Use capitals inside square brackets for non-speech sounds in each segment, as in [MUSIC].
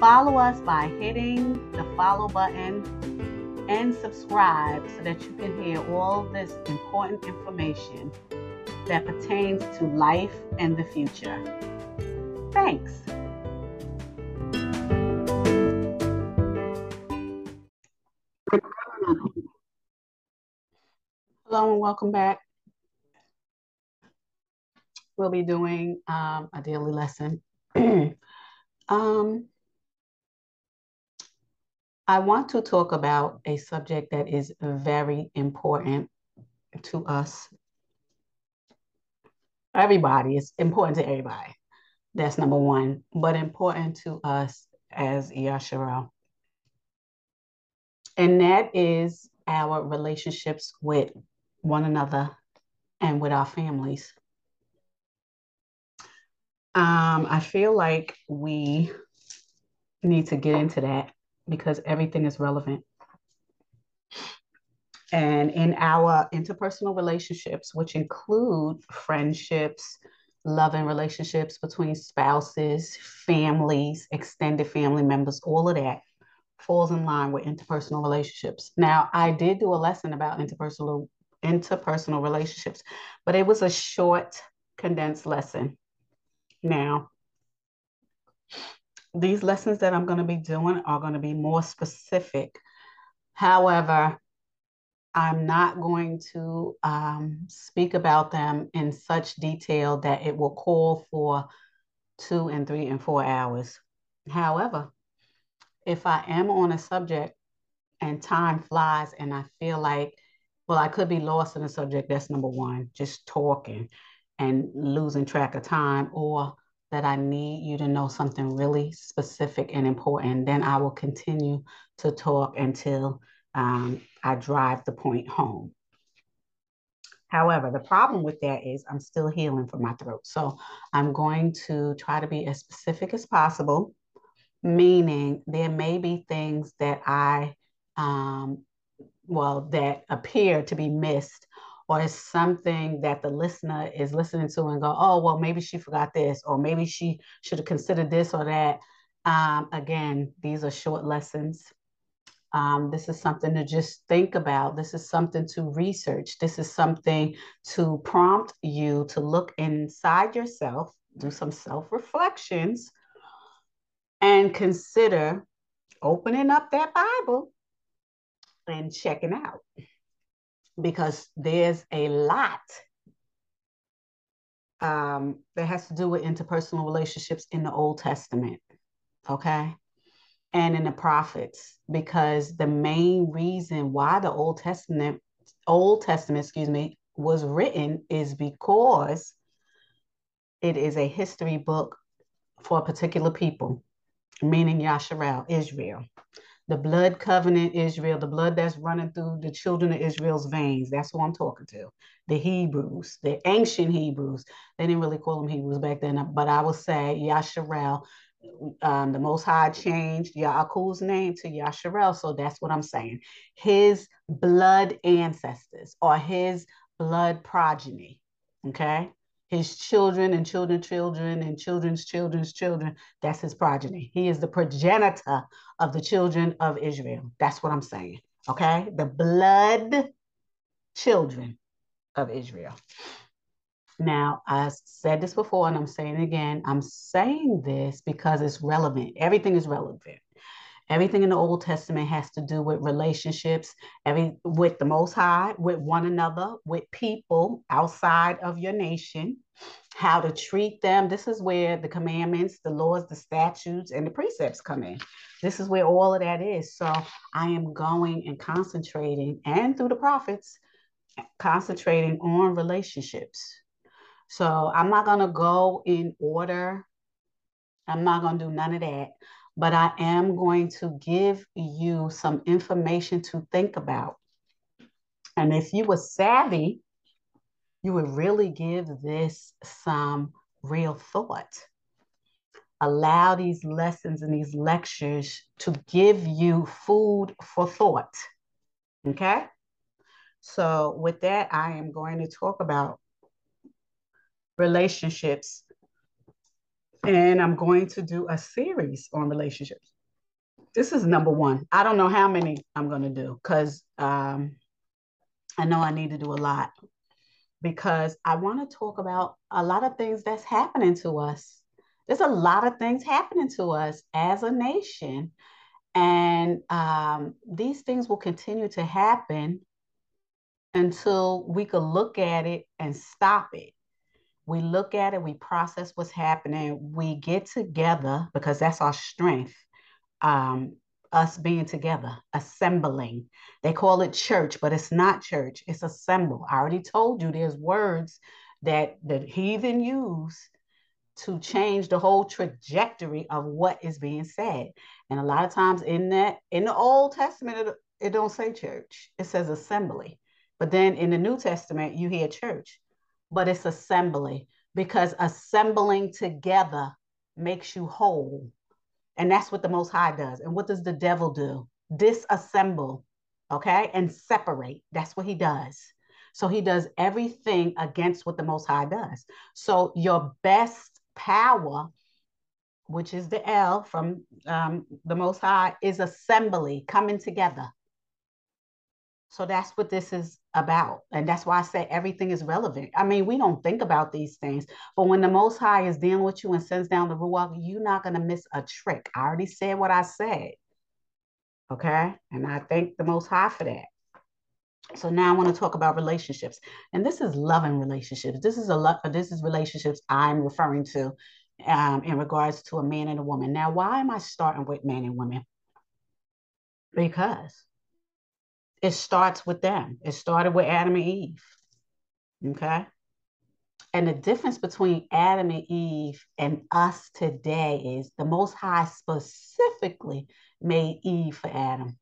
Follow us by hitting the follow button and subscribe so that you can hear all this important information that pertains to life and the future. Thanks. Hello and welcome back. We'll be doing um, a daily lesson. [CLEARS THROAT] um, I want to talk about a subject that is very important to us. Everybody, it's important to everybody. That's number one, but important to us as Yasharel. And that is our relationships with one another and with our families. Um, I feel like we need to get into that because everything is relevant. And in our interpersonal relationships, which include friendships, loving relationships between spouses, families, extended family members, all of that falls in line with interpersonal relationships. Now, I did do a lesson about interpersonal interpersonal relationships, but it was a short, condensed lesson. Now, these lessons that I'm going to be doing are going to be more specific. However, I'm not going to um, speak about them in such detail that it will call for two and three and four hours. However, if I am on a subject and time flies and I feel like, well, I could be lost in a subject, that's number one, just talking and losing track of time, or that I need you to know something really specific and important, then I will continue to talk until um, I drive the point home. However, the problem with that is I'm still healing from my throat. So I'm going to try to be as specific as possible, meaning there may be things that I, um, well, that appear to be missed or it's something that the listener is listening to and go, oh, well, maybe she forgot this, or maybe she should have considered this or that. Um, again, these are short lessons. Um, this is something to just think about. This is something to research. This is something to prompt you to look inside yourself, do some self reflections, and consider opening up that Bible and checking out because there's a lot um, that has to do with interpersonal relationships in the Old Testament, okay? And in the prophets, because the main reason why the Old Testament, Old Testament, excuse me, was written is because it is a history book for a particular people, meaning Yasharel, Israel the blood covenant Israel, the blood that's running through the children of Israel's veins. That's who I'm talking to. The Hebrews, the ancient Hebrews. They didn't really call them Hebrews back then, but I would say Yasharel, um, the Most High changed Yaakov's name to Yasharel. So that's what I'm saying. His blood ancestors or his blood progeny. Okay his children and children, children and children's children's children. That's his progeny. He is the progenitor of the children of Israel. That's what I'm saying. Okay. The blood children of Israel. Now, I said this before and I'm saying it again. I'm saying this because it's relevant. Everything is relevant. Everything in the Old Testament has to do with relationships, every with the Most High, with one another, with people outside of your nation, how to treat them. This is where the commandments, the laws, the statutes, and the precepts come in. This is where all of that is. So I am going and concentrating, and through the prophets, concentrating on relationships. So I'm not going to go in order. I'm not going to do none of that but I am going to give you some information to think about. And if you were savvy, you would really give this some real thought. Allow these lessons and these lectures to give you food for thought. Okay? So, with that, I am going to talk about relationships. And I'm going to do a series on relationships. This is number one. I don't know how many I'm going to do because um, I know I need to do a lot because I want to talk about a lot of things that's happening to us. There's a lot of things happening to us as a nation. And um, these things will continue to happen until we could look at it and stop it. We look at it, we process what's happening, we get together because that's our strength. Um, us being together, assembling. They call it church, but it's not church, it's assemble. I already told you there's words that the heathen use to change the whole trajectory of what is being said. And a lot of times in that, in the Old Testament, it, it don't say church, it says assembly. But then in the New Testament, you hear church, but it's assembly because assembling together makes you whole and that's what the Most High does. And what does the devil do? Disassemble, okay, and separate. That's what he does. So he does everything against what the Most High does. So your best power, which is the L from um, the Most High, is assembly, coming together. So that's what this is about. And that's why I say everything is relevant. I mean, we don't think about these things, but when the Most High is dealing with you and sends down the Ruach, you're not going to miss a trick. I already said what I said. Okay. And I thank the Most High for that. So now I want to talk about relationships. And this is loving relationships. This is a lot, this is relationships I'm referring to um, in regards to a man and a woman. Now, why am I starting with man and women? Because it starts with them. It started with Adam and Eve. Okay. And the difference between Adam and Eve and us today is the Most High specifically made Eve for Adam.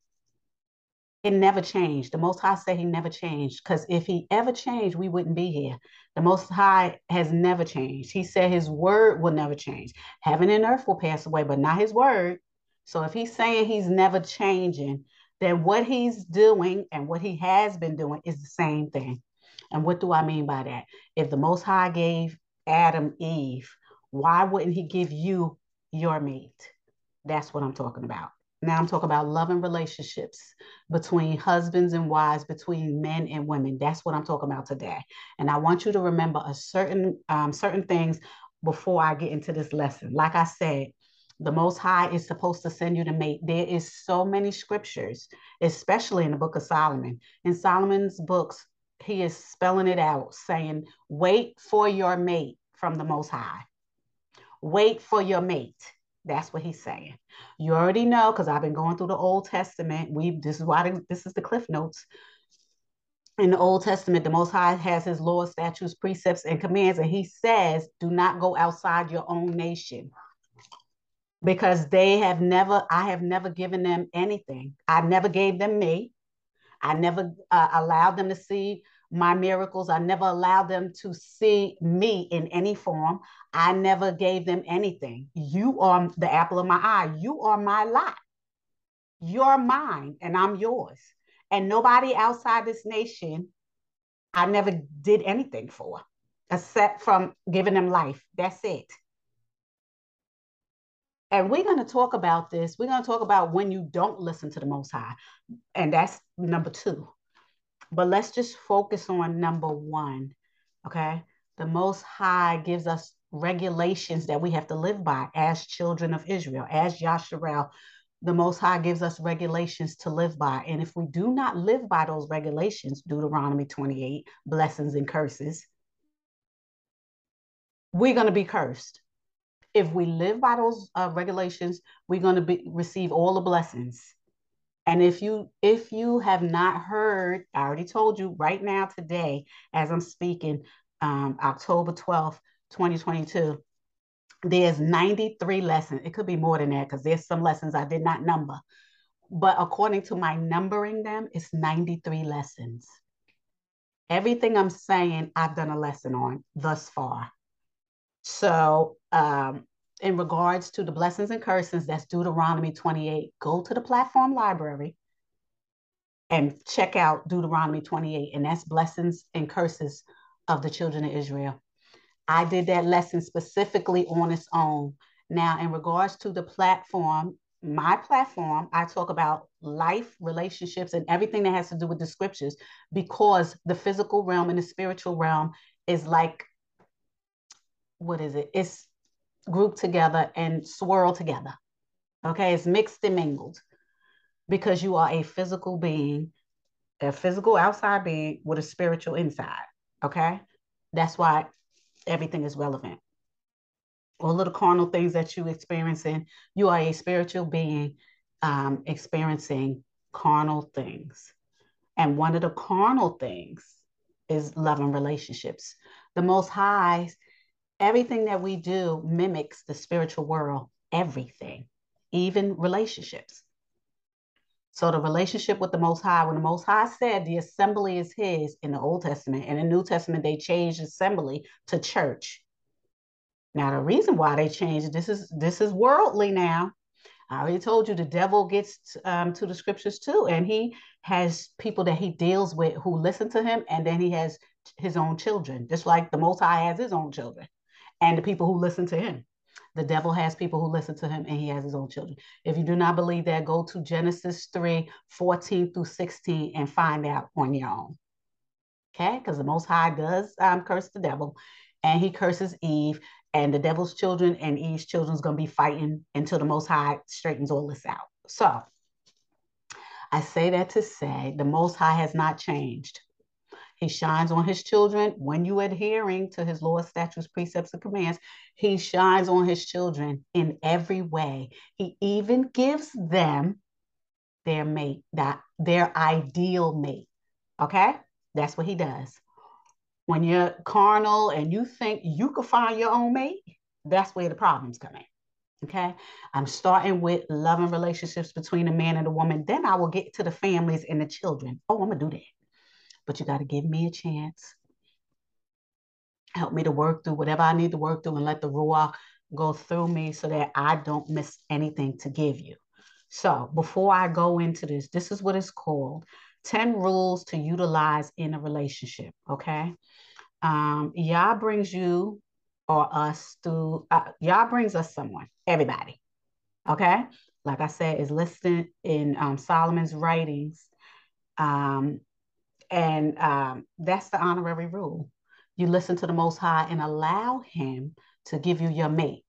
It never changed. The Most High said he never changed because if he ever changed, we wouldn't be here. The Most High has never changed. He said his word will never change. Heaven and earth will pass away, but not his word. So if he's saying he's never changing, then what he's doing and what he has been doing is the same thing. And what do I mean by that? If the Most High gave Adam Eve, why wouldn't he give you your mate? That's what I'm talking about. Now I'm talking about loving relationships between husbands and wives, between men and women. That's what I'm talking about today. And I want you to remember a certain um, certain things before I get into this lesson. Like I said, the most high is supposed to send you to mate there is so many scriptures especially in the book of solomon. In solomon's books he is spelling it out saying wait for your mate from the most high. Wait for your mate. That's what he's saying. You already know because i've been going through the old testament. We this is why this is the cliff notes. In the Old Testament, the Most High has his laws, statutes, precepts, and commands, and he says, Do not go outside your own nation because they have never, I have never given them anything. I never gave them me. I never uh, allowed them to see my miracles. I never allowed them to see me in any form. I never gave them anything. You are the apple of my eye. You are my lot. You're mine and I'm yours. And nobody outside this nation, I never did anything for, except from giving them life. That's it. And we're going to talk about this. We're going to talk about when you don't listen to the Most High. And that's number two. But let's just focus on number one. Okay. The Most High gives us regulations that we have to live by as children of Israel, as Yasharel. The Most High gives us regulations to live by. And if we do not live by those regulations, Deuteronomy 28, blessings and curses, we're going to be cursed if we live by those uh, regulations, we're going to be receive all the blessings. And if you if you have not heard, I already told you right now today, as I'm speaking, um, October 12th, 2022, there's 93 lessons. It could be more than that because there's some lessons I did not number. But according to my numbering them, it's 93 lessons. Everything I'm saying, I've done a lesson on thus far. So, um, in regards to the blessings and curses, that's Deuteronomy 28. Go to the platform library and check out Deuteronomy 28, and that's blessings and curses of the children of Israel. I did that lesson specifically on its own. Now, in regards to the platform, my platform, I talk about life, relationships, and everything that has to do with the scriptures because the physical realm and the spiritual realm is like, what is it? It's grouped together and swirled together. Okay, it's mixed and mingled because you are a physical being, a physical outside being with a spiritual inside. Okay, that's why everything is relevant. All of the carnal things that you experiencing, you are a spiritual being um, experiencing carnal things. And one of the carnal things is love and relationships. The Most High, everything that we do mimics the spiritual world, everything, even relationships. So the relationship with the Most High, when the Most High said the assembly is His in the Old Testament, And in the New Testament they changed assembly to church. Now the reason why they changed this is this is worldly now. I already told you the devil gets um, to the scriptures too, and he has people that he deals with who listen to him, and then he has his own children, just like the Most High has his own children, and the people who listen to him. The devil has people who listen to him and he has his own children. If you do not believe that, go to Genesis 3 14 through 16 and find out on your own. Okay? Because the Most High does um, curse the devil and he curses Eve, and the devil's children and Eve's children is going to be fighting until the Most High straightens all this out. So, I say that to say the Most High has not changed. He shines on his children when you adhering to his laws, statutes, precepts, and commands. He shines on his children in every way. He even gives them their mate, that their ideal mate. Okay? That's what he does. When you're carnal and you think you could find your own mate, that's where the problems come in. Okay. I'm starting with loving relationships between a man and a woman. Then I will get to the families and the children. Oh, I'm going to do that but you got to give me a chance. Help me to work through whatever I need to work through and let the Ruach go through me so that I don't miss anything to give you. So before I go into this, this is what it's called 10 rules to utilize in a relationship. Okay. Um, Yah brings you or us through, uh, Yah brings us someone, everybody. Okay. Like I said, is listed in um, Solomon's writings. Um, and um, that's the honorary rule. You listen to the Most High and allow Him to give you your mate.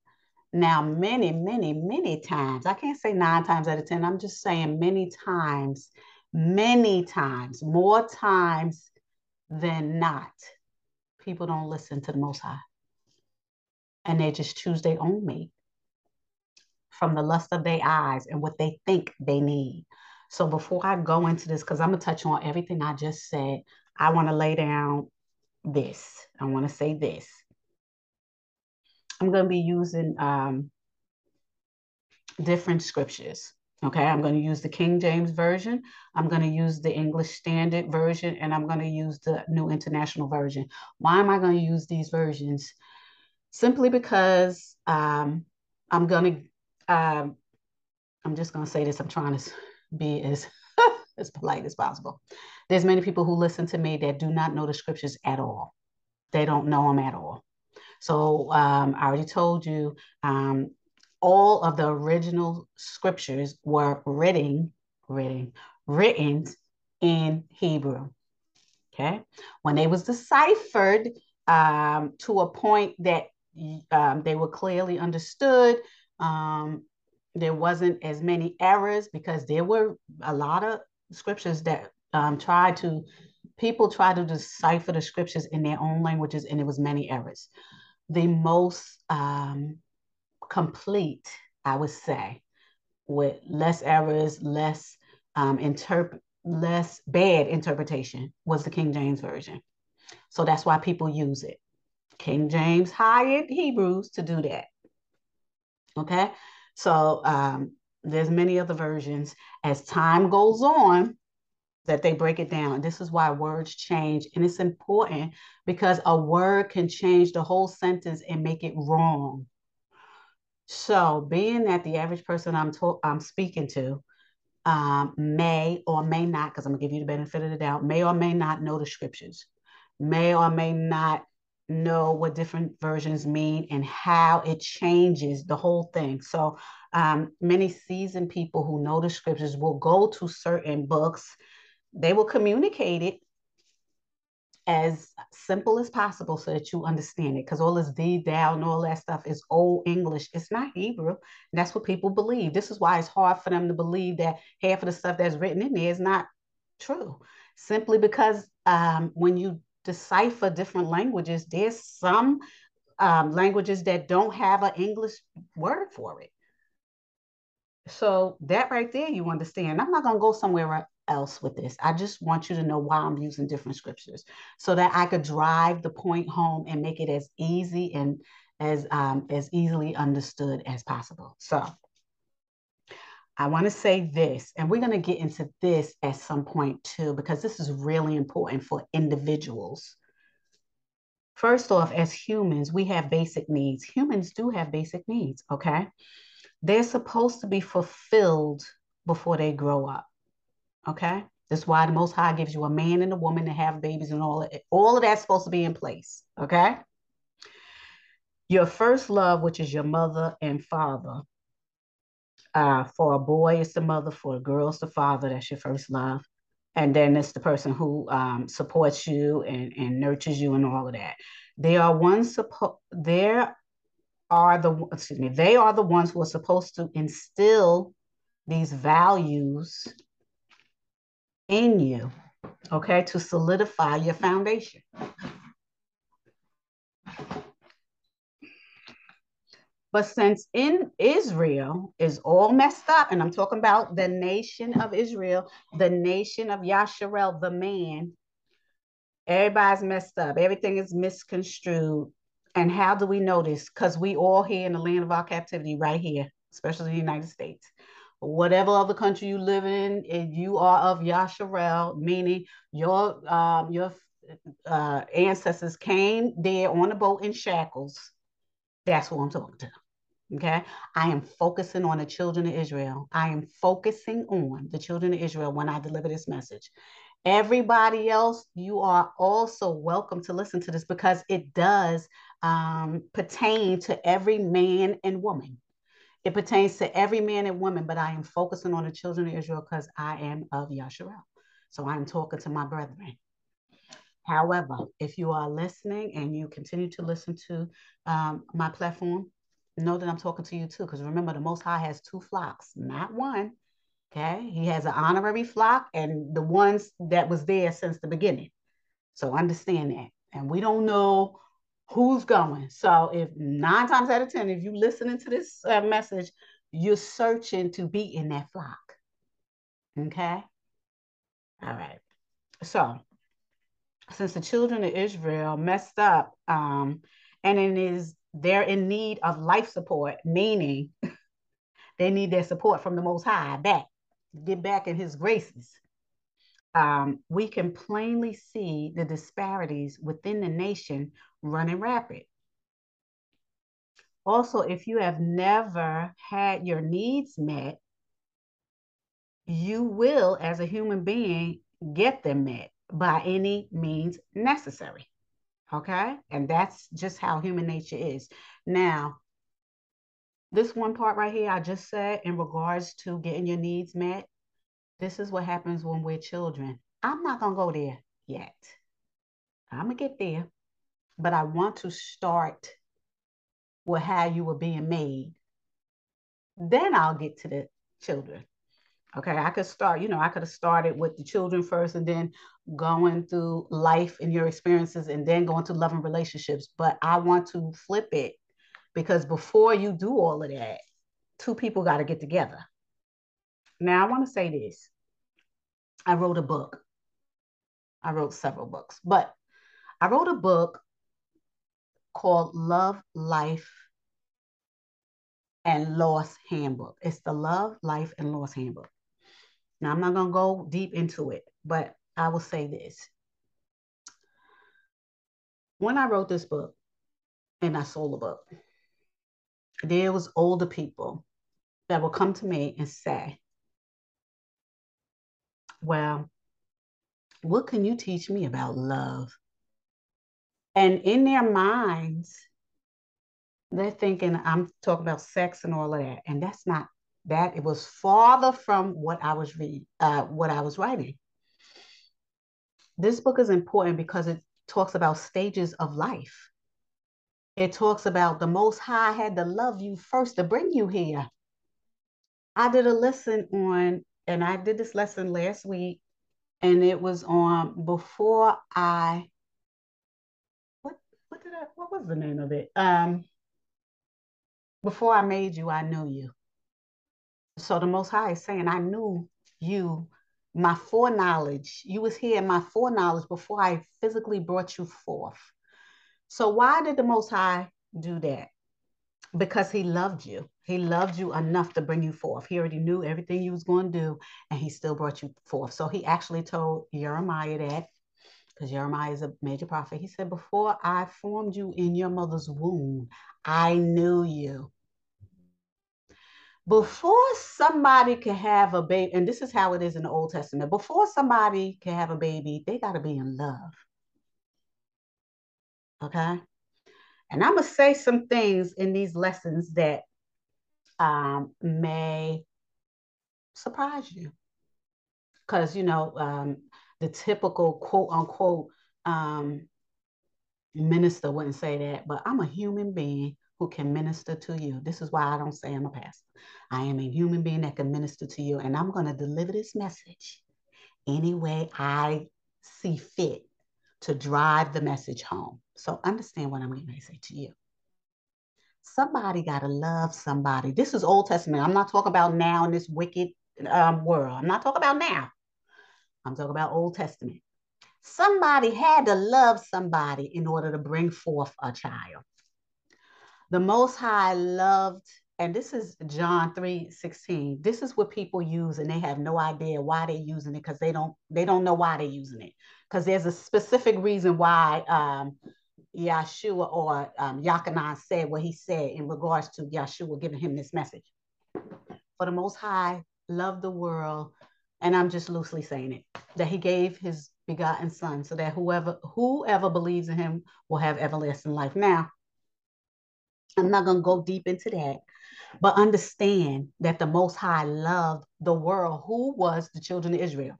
Now, many, many, many times, I can't say nine times out of 10, I'm just saying many times, many times, more times than not, people don't listen to the Most High. And they just choose their own mate from the lust of their eyes and what they think they need. So before I go into this, because I'm gonna touch on everything I just said, I want to lay down this. I want to say this. I'm gonna be using um, different scriptures. Okay, I'm going to use the King James Version. I'm going to use the English Standard Version, and I'm going to use the New International Version. Why am I going to use these versions? Simply because um, I'm going to, um, I'm just going to say this. I'm trying to be as [LAUGHS] as polite as possible. There's many people who listen to me that do not know the scriptures at all. They don't know them at all. So um, I already told you um, all of the original scriptures were written, written, written in Hebrew. Okay, when they was deciphered um, to a point that um, they were clearly understood, um, there wasn't as many errors because there were a lot of scriptures that um, tried to people tried to decipher the scriptures in their own languages and there was many errors. The most um, complete i would say with less errors less um, interpret less bad interpretation was the king james version. So that's why people use it. King james hired hebrews to do that. Okay. So um, there's many other versions. As time goes on, that they break it down. This is why words change. And it's important because a word can change the whole sentence and make it wrong. So, being that the average person I'm to- I'm speaking to um, may or may not, because I'm gonna give you the benefit of the doubt, may or may not know the scriptures, may or may not know what different versions mean and how it changes the whole thing. So, um, many seasoned people who know the scriptures will go to certain books. They will communicate it as simple as possible so that you understand it because all this thee thou and all that stuff is old english. It's not hebrew. That's what people believe. This is why it's hard for them to believe that half of the stuff that's written in there is not true. Simply because um, when you decipher different languages there's some um, languages that don't have an english word for it so that right there you understand i'm not going to go somewhere else with this. I just want you to know why I'm using different scriptures so that I could drive the point home and make it as easy and as um, as easily understood as possible. So I want to say this, and we're going to get into this at some point too, because this is really important for individuals. First off, as humans, we have basic needs. Humans do have basic needs, okay? They're supposed to be fulfilled before they grow up. Okay. That's why the Most High gives you a man and a woman to have babies and all of. All of that's supposed to be in place. Okay. Your first love, which is your mother and father. Uh, for a boy, it's the mother. For a girl, it's the father. That's your first love. And then it's the person who um, supports you and, and nurtures you and all of that. They are ones suppo- there are the excuse me, they are the ones who are supposed to instill these values in you, okay, to solidify your foundation. But since in Israel is all messed up, and I'm talking about the nation of Israel, the nation of Yasharel, the man, everybody's messed up. Everything is misconstrued. And how do we know this? Because we all here in the land of our captivity, right here, especially the United States whatever other country you live in, if you are of Yasharel, meaning your um, your uh, ancestors came there on a boat in shackles. That's what I'm talking to. Okay. I am focusing on the children of Israel. I am focusing on the children of Israel when I deliver this message. Everybody else, you are also welcome to listen to this because it does um, pertain to every man and woman. It pertains to every man and woman, but I am focusing on the children of Israel because I am of Yasharel. So I'm talking to my brethren. However, if you are listening and you continue to listen to um, my platform, know that I'm talking to you too. Because remember, the Most High has two flocks, not one. Okay. He has an honorary flock and the ones that was there since the beginning. So understand that. And we don't know who's going. So if nine times out of 10, if you're listening to this uh, message, you're searching to be in that flock. Okay. All right. So since the children of Israel messed up, um, and it is they're in need of life support, meaning they need their support from the Most High back, get back in His graces. Um, we can plainly see the disparities within the nation running rapid. Also, if you have never had your needs met, you will, as a human being, get them met by any means necessary. Okay. And that's just how human nature is. Now, this one part right here, I just said in regards to getting your needs met, this is what happens when we're children. I'm not going to go there yet. I'm going to get there but I want to start with how you were being made. Then I'll get to the children. Okay, I could start, you know, I could have started with the children first and then going through life and your experiences and then going to loving relationships. But I want to flip it because before you do all of that, two people got to get together. Now, I want to say this I wrote a book. I wrote several books, but I wrote a book called Love, Life, and loss handbook. It's the love, life, and loss handbook. Now, I'm not going to go deep into it, but I will say this. When I wrote this book and I sold the book, there was older people that will come to me and say, well, what can you teach me about love? And in their minds, they're thinking I'm talking about sex and all of that. And that's not that. It was farther from what I was reading, uh, what I was writing. This book is important because it talks about stages of life. It talks about the Most High had to love you first to bring you here. I did a lesson on, and I did this lesson last week, and it was on before I. What what did I? What was the name of it? Um, before I made you, I knew you. So the Most High is saying, I knew you, my foreknowledge. You was here in my foreknowledge before I physically brought you forth. So why did the Most High do that? Because he loved you. He loved you enough to bring you forth. He already knew everything you was going to do, and he still brought you forth. So he actually told Jeremiah that, because Jeremiah is a major prophet. He said, Before I formed you in your mother's womb, I knew you. Before somebody can have a baby, and this is how it is in the Old Testament, before somebody can have a baby, they got to be in love. Okay? And I'm going to say some things in these lessons that um, may surprise you. Because, you know, um, the typical quote unquote um, minister wouldn't say that, but I'm a human being who can minister to you. This is why I don't say I'm a pastor. I am a human being that can minister to you, and I'm going to deliver this message any way I see fit to drive the message home. So understand what I'm going to say to you. Somebody got to love somebody. This is Old Testament. I'm not talking about now in this wicked um, world. I'm not talking about now. I'm talking about Old Testament. Somebody had to love somebody in order to bring forth a child. The Most High loved, and this is John 3 16. This is what people use, and they have no idea why they're using it because they don't they don't know why they're using it. Because there's a specific reason why um, Yeshua or um, Yakanan said what he said in regards to Yeshua giving him this message. For the Most High loved the world, and I'm just loosely saying it, that he gave his begotten son so that whoever whoever believes in him will have everlasting life. Now, I'm not going to go deep into that, but understand that the Most High loved the world, who was the children of Israel.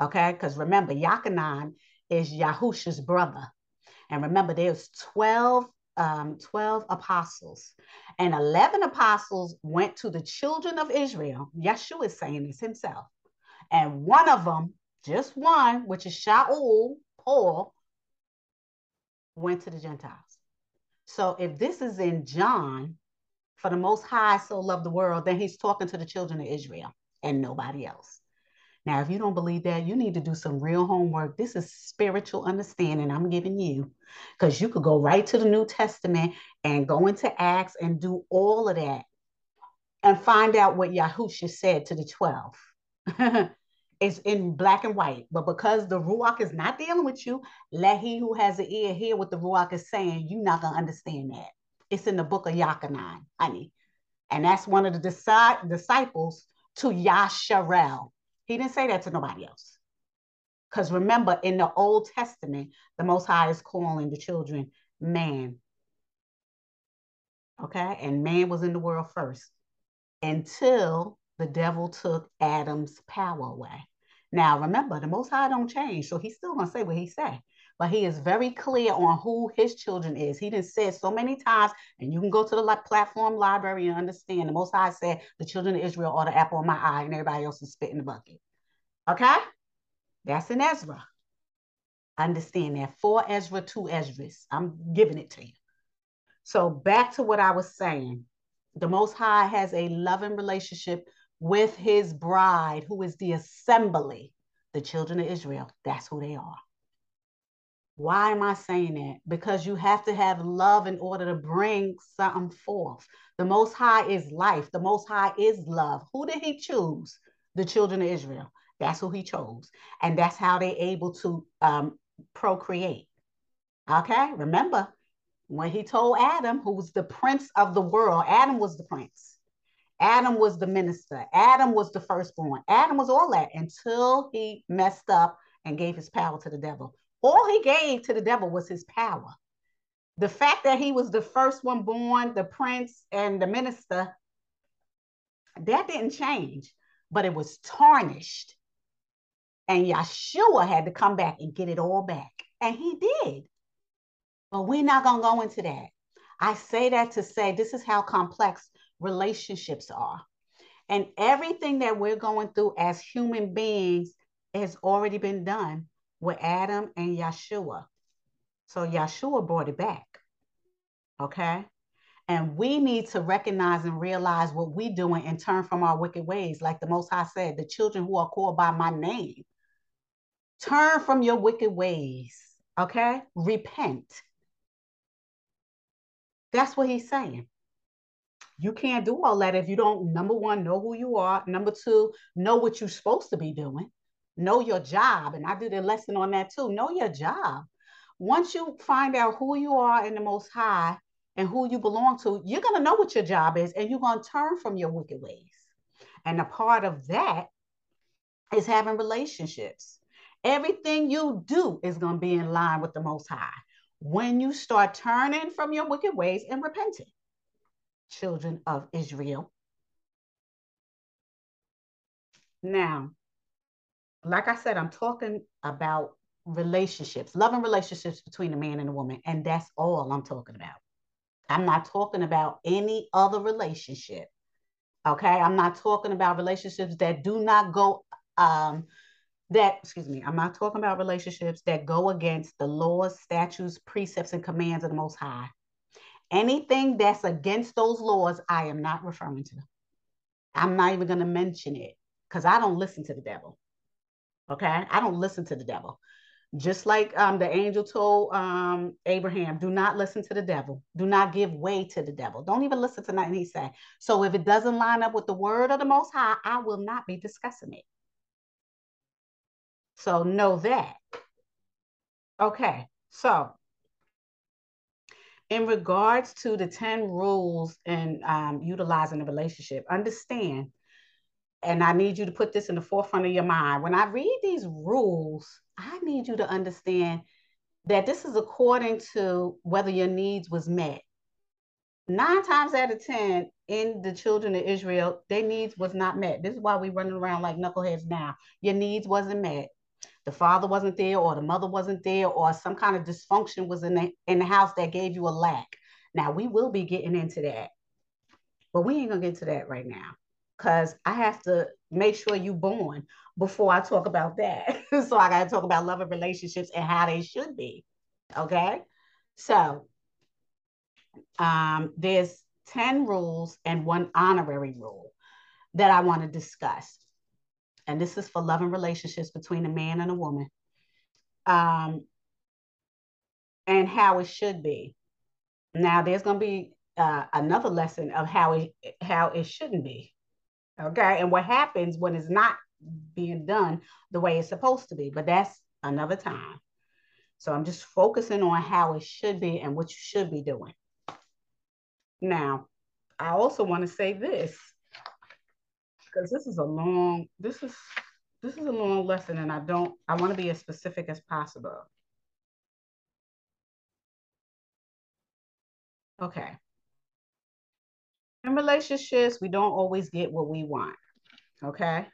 Okay, because remember, Yakanan is Yahusha's brother. And remember, there's 12, um, 12 apostles, and 11 apostles went to the children of Israel. Yeshua is saying this himself. And one of them, just one, which is Shaul, Paul, went to the Gentiles. So if this is in John, for the Most High so loved the world, then he's talking to the children of Israel and nobody else. Now, if you don't believe that, you need to do some real homework. This is spiritual understanding I'm giving you because you could go right to the New Testament and go into Acts and do all of that and find out what Yahusha said to the 12. [LAUGHS] it's in black and white, but because the Ruach is not dealing with you, let he who has an ear hear what the Ruach is saying. You're not going to understand that. It's in the book of Yakanan, honey. And that's one of the disciples to Yasharel. He didn't say that to nobody else. Because remember, in the Old Testament, the Most High is calling the children man. Okay? And man was in the world first until the devil took Adam's power away. Now, remember, the Most High don't change, so he's still to say what he said. But he is very clear on who his children is. He didn't say so many times, and you can go to the platform library and understand. The Most High said, the children of Israel are the apple of my eye, and everybody else is spit in the bucket. Okay? That's in Ezra. Understand that. For Ezra, two Ezras. I'm giving it to you. So back to what I was saying. The Most High has a loving relationship with his bride, who is the assembly, the children of Israel. That's who they are. Why am I saying that? Because you have to have love in order to bring something forth. The Most High is life. The Most High is love. Who did He choose? The children of Israel. That's who He chose. And that's how they're able to um, procreate. Okay, remember when He told Adam, who was the prince of the world, Adam was the prince. Adam was the minister. Adam was the firstborn. Adam was all that until he messed up and gave his power to the devil. All he gave to the devil was his power. The fact that he was the first one born, the prince and the minister, that didn't change, but it was tarnished. And Yeshua had to come back and get it all back. And he did. But we're not going to go into that. I say that to say this is how complex relationships are. And everything that we're going through as human beings has already been done with Adam and Yeshua. So Yeshua brought it back. Okay. And we need to recognize and realize what we're doing and turn from our wicked ways. Like the Most High said, the children who are called by my name, turn from your wicked ways. Okay. Repent. That's what he's saying. You can't do all that if you don't, number one, know who you are. Number two, know what you're supposed to be doing know your job. And I did a lesson on that too. Know your job. Once you find out who you are in the most high and who you belong to, you're going to know what your job is and you're going to turn from your wicked ways. And a part of that is having relationships. Everything you do is going to be in line with the most high when you start turning from your wicked ways and repenting. Children of Israel. Now, like I said, I'm talking about relationships, loving relationships between a man and a woman. And that's all I'm talking about. I'm not talking about any other relationship. Okay. I'm not talking about relationships that do not go, um, that, excuse me, I'm not talking about relationships that go against the laws, statutes, precepts, and commands of the Most High. Anything that's against those laws, I am not referring to. I'm not even going to mention it because I don't listen to the devil. Okay. I don't listen to the devil. Just like um, the angel told um, Abraham, do not listen to the devil. Do not give way to the devil. Don't even listen to nothing he said. So if it doesn't line up with the word of the Most High, I will not be discussing it. So know that. Okay. So in regards to the 10 rules and um, utilizing a relationship, understand and I need you to put this in the forefront of your mind. When I read these rules, I need you to understand that this is according to whether your needs was met. Nine times out of 10 in the children of Israel, their needs was not met. This is why we running around like knuckleheads now. Your needs wasn't met. The father wasn't there or the mother wasn't there or some kind of dysfunction was in the, in the house that gave you a lack. Now we will be getting into that, but we ain't gonna get to that right now because I have to make sure you born before I talk about that. [LAUGHS] so I got to talk about love and relationships and how they should be. Okay. So um, there's 10 rules and one honorary rule that I want to discuss. And this is for loving relationships between a man and a woman. Um, and how it should be. Now there's going to be uh, another lesson of how it how it shouldn't be Okay. And what happens when it's not being done the way it's supposed to be. But that's another time. So I'm just focusing on how it should be and what you should be doing. Now, I also want to say this because this is a long, this is this is a long lesson and I don't, I want to be as specific as possible. Okay. In relationships, we don't always get what we want. Okay.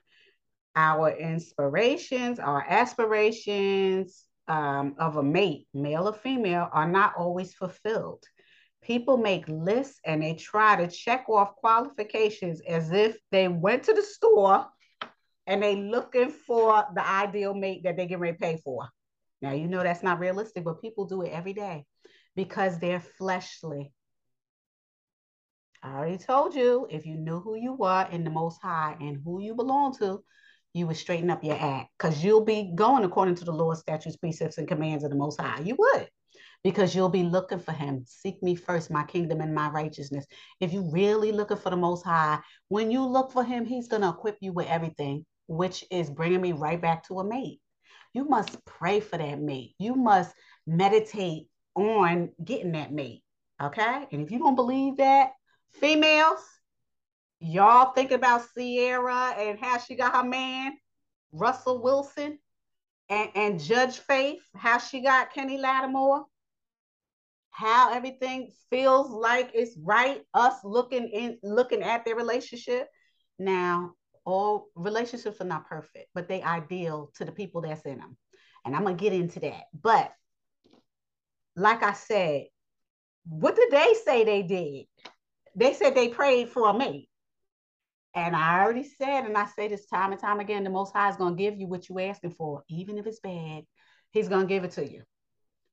Our inspirations, our aspirations um, of a mate, male or female, are not always fulfilled. People make lists and they try to check off qualifications as if they went to the store and they looking for the ideal mate that they get ready to pay for. Now you know that's not realistic, but people do it every day because they're fleshly. I already told you if you knew who you were in the Most High and who you belong to, you would straighten up your act because you'll be going according to the Lord's statutes, precepts, and commands of the Most High. You would because you'll be looking for him. Seek me first, my kingdom and my righteousness. If you really looking for the most high, when you look for him, he's going to equip you with everything, which is bringing me right back to a mate. You must pray for that mate. You must meditate on getting that mate. Okay. And if you don't believe that, females, y'all think about Ciara and how she got her man, Russell Wilson, and, and Judge Faith, how she got Kenny Lattimore how everything feels like it's right us looking in looking at their relationship. Now all relationships are not perfect but they ideal to the people that's in them and i'm gonna get into that. But like i said what did they say they did? They said they prayed for a mate and i already said and i say this time and time again the most high is gonna give you what you're asking for. Even if it's bad he's gonna give it to you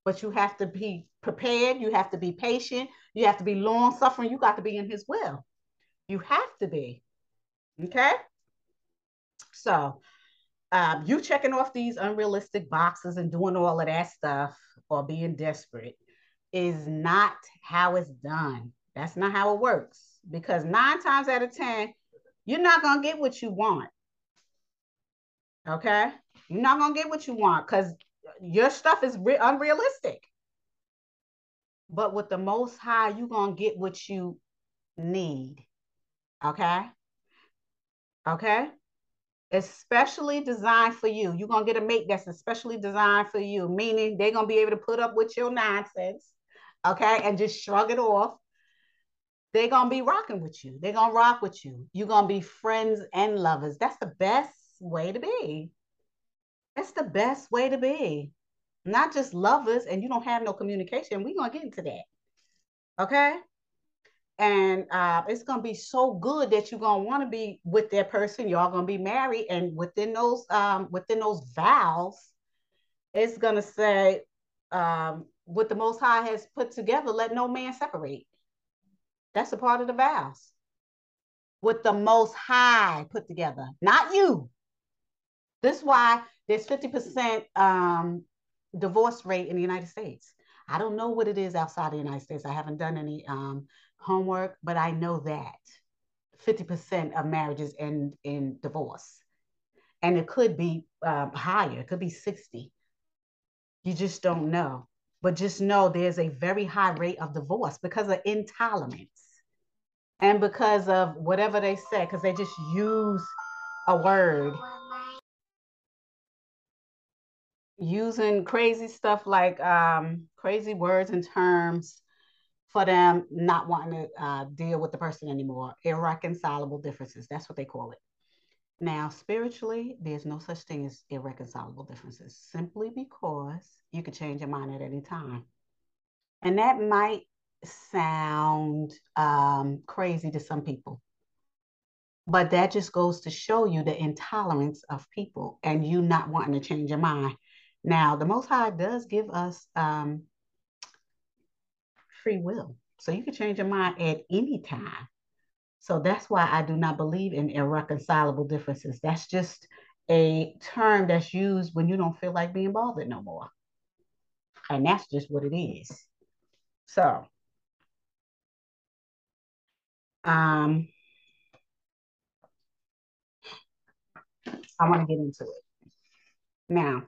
but you have to be prepared. You have to be patient. You have to be long suffering. You got to be in his will. You have to be. Okay. So um, you checking off these unrealistic boxes and doing all of that stuff or being desperate is not how it's done. That's not how it works. Because nine times out of 10, you're not going to get what you want. Okay. You're not going to get what you want because your stuff is re- unrealistic. But with the most high, you're going to get what you need. Okay? Okay? Especially designed for you. You're going to get a mate that's especially designed for you, meaning they're going to be able to put up with your nonsense. Okay? And just shrug it off. They're going to be rocking with you. They're going to rock with you. You're going to be friends and lovers. That's the best way to be. That's the best way to be. Not just lovers and you don't have no communication. We're going to get into that. Okay? And uh, it's going to be so good that you're going to want to be with that person. Y'all going to be married. And within those, um, within those vows, it's going to say, um, what the Most High has put together, let no man separate. That's a part of the vows. What the Most High put together, not you. This is why there's 50% um, divorce rate in the United States. I don't know what it is outside the United States. I haven't done any um, homework, but I know that 50% of marriages end in divorce. And it could be um, higher, it could be 60. You just don't know. But just know there's a very high rate of divorce because of intolerance and because of whatever they say, because they just use a word using crazy stuff like um, crazy words and terms for them not wanting to uh, deal with the person anymore. Irreconcilable differences. That's what they call it. Now, spiritually, there's no such thing as irreconcilable differences simply because you could change your mind at any time. And that might sound um, crazy to some people. But that just goes to show you the intolerance of people and you not wanting to change your mind. Now, the Most High does give us um, free will. So you can change your mind at any time. So that's why I do not believe in irreconcilable differences. That's just a term that's used when you don't feel like being bothered no more. And that's just what it is. So, um, I want to get into it. Now,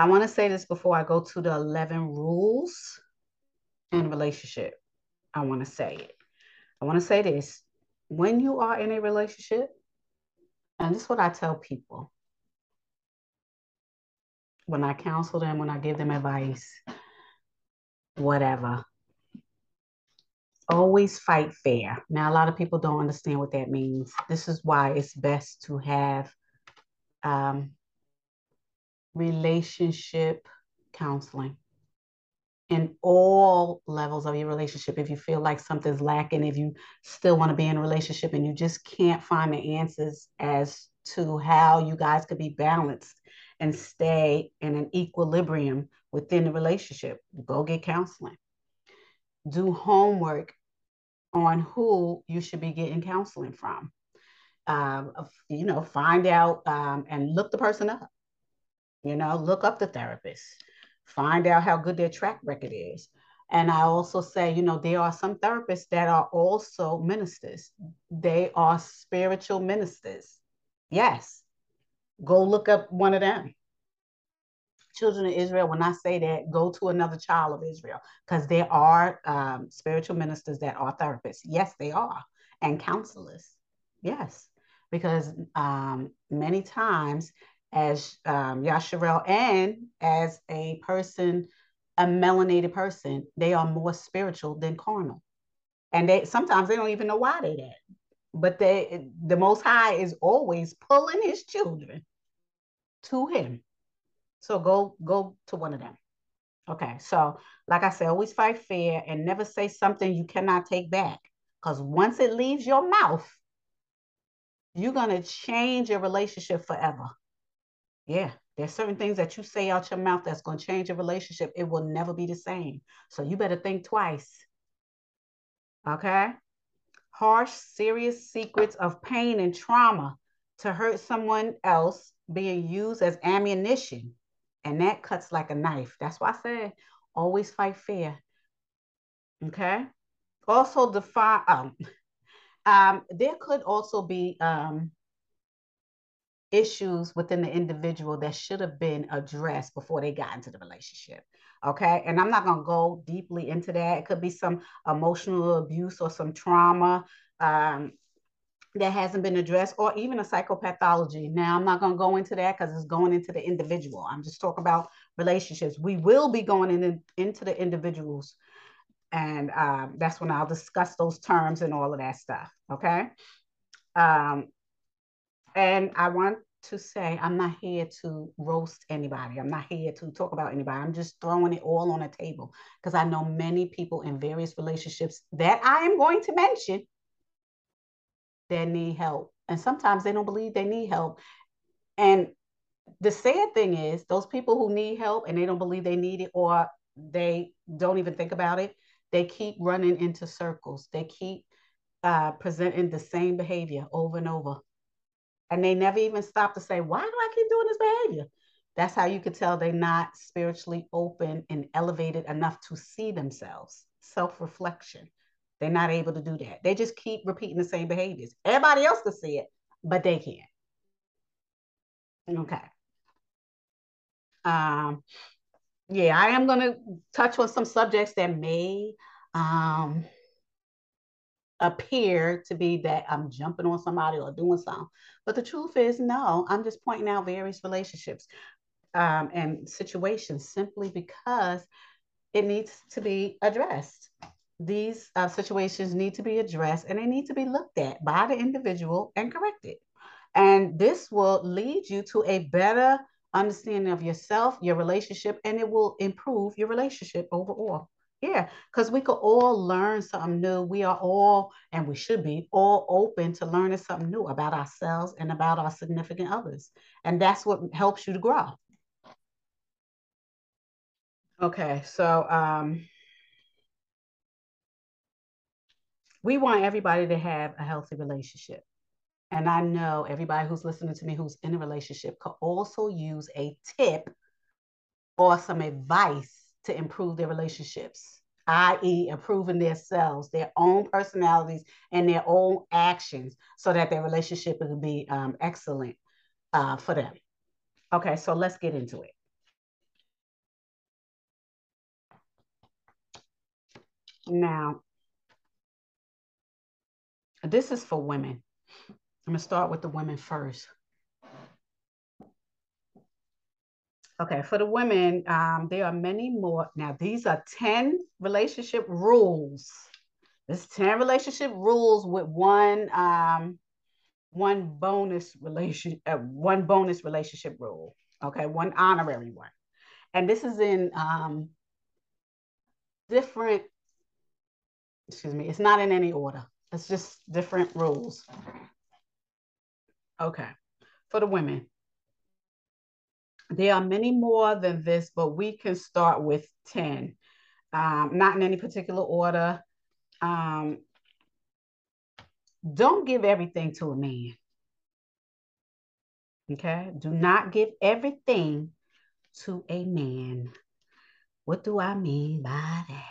I want to say this before I go to the 11 rules in relationship. I want to say it. I want to say this. When you are in a relationship, and this is what I tell people when I counsel them, when I give them advice, whatever. Always fight fair. Now, a lot of people don't understand what that means. This is why it's best to have um, relationship counseling in all levels of your relationship. If you feel like something's lacking, if you still want to be in a relationship and you just can't find the answers as to how you guys could be balanced and stay in an equilibrium within the relationship. Go get counseling. Do homework on who you should be getting counseling from. Um, you know, find out um, and look the person up. You know, look up the therapist. Find out how good their track record is. And I also say, you know, there are some therapists that are also ministers. They are spiritual ministers. Yes. Go look up one of them. Children of Israel, when I say that, go to another child of Israel because there are um, spiritual ministers that are therapists. Yes, they are. And counselors. Yes. Because um, many times, as um, Yasharel and as a person a melanated person, they are more spiritual than carnal. And they sometimes they don't even know why they that. But they the most high is always pulling his children to him. So go go to one of them. Okay. So like I said, always fight fair and never say something you cannot take back. Because once it leaves your mouth, you're gonna change your relationship forever. Yeah. There's certain things that you say out your mouth that's going to change a relationship. It will never be the same. So you better think twice. Okay? Harsh, serious secrets of pain and trauma to hurt someone else being used as ammunition. And that cuts like a knife. That's why I said always fight fair. Okay? Also define um, [LAUGHS] um there could also be um issues within the individual that should have been addressed before they got into the relationship. Okay. And I'm not going to go deeply into that. It could be some emotional abuse or some trauma um, that hasn't been addressed, or even a psychopathology. Now, I'm not going to go into that because it's going into the individual. I'm just talking about relationships. We will be going in, into the individuals. And um, that's when I'll discuss those terms and all of that stuff. Okay. Um, and I want to say I'm not here to roast anybody. I'm not here to talk about anybody. I'm just throwing it all on a table because I know many people in various relationships that I am going to mention that need help. And sometimes they don't believe they need help. And the sad thing is, those people who need help and they don't believe they need it or they don't even think about it, they keep running into circles. They keep uh, presenting the same behavior over and over and they never even stop to say, why do I keep doing this behavior? That's how you could tell they're not spiritually open and elevated enough to see themselves. Self reflection. They're not able to do that. They just keep repeating the same behaviors. Everybody else can see it, but they can't. Okay. Um, yeah, I am going to touch on some subjects that may um, appear to be that I'm jumping on somebody or doing something. But the truth is, no, I'm just pointing out various relationships um, and situations simply because it needs to be addressed. These uh, situations need to be addressed and they need to be looked at by the individual and corrected. And this will lead you to a better understanding of yourself, your relationship, and it will improve your relationship overall. Yeah, because we could all learn something new. We are all, and we should be, all open to learning something new about ourselves and about our significant others. And that's what helps you to grow. Okay, so um, we want everybody to have a healthy relationship. And I know everybody who's listening to me who's in a relationship could also use a tip or some advice to improve their relationships, i.e., improving themselves, their own personalities, and their own actions so that their relationship will be um, excellent uh, for them. Okay, so let's get into it. Now, this is for women. I'm going to start with the women first. Okay, for the women, um, there are many more. Now, these are 10 relationship rules. This 10 relationship rules with one um, one bonus relation, uh, one bonus relationship rule. Okay, one honorary one. And this is in um, different, excuse me, it's not in any order. It's just different rules. Okay. for the women. There are many more than this, but we can start with 10. Um, not in any particular order. Um, don't give everything to a man. Okay? Do not give everything to a man. What do I mean by that?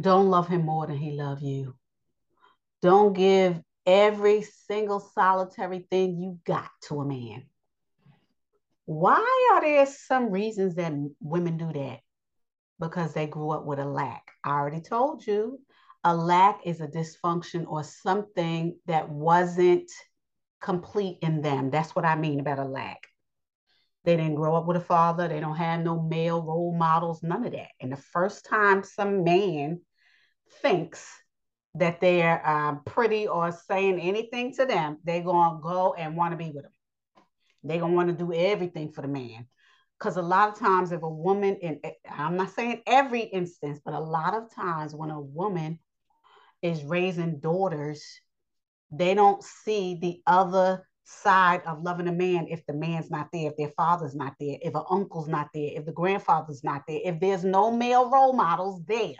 Don't love him more than he love you. Don't give every single solitary thing you got to a man. Why are there some reasons that women do that? Because they grew up with a lack. I already told you a lack is a dysfunction or something that wasn't complete in them. That's what I mean about a lack. They didn't grow up with a father. They don't have no male role models, none of that. And the first time some man thinks that they're uh, pretty or saying anything to them, they're going to go and want to be with them. They're going to want to do everything for the man. Because a lot of times, if a woman, in I'm not saying every instance, but a lot of times when a woman is raising daughters, they don't see the other side of loving a man if the man's not there, if their father's not there, if an uncle's not there, if the grandfather's not there, if there's no male role models there,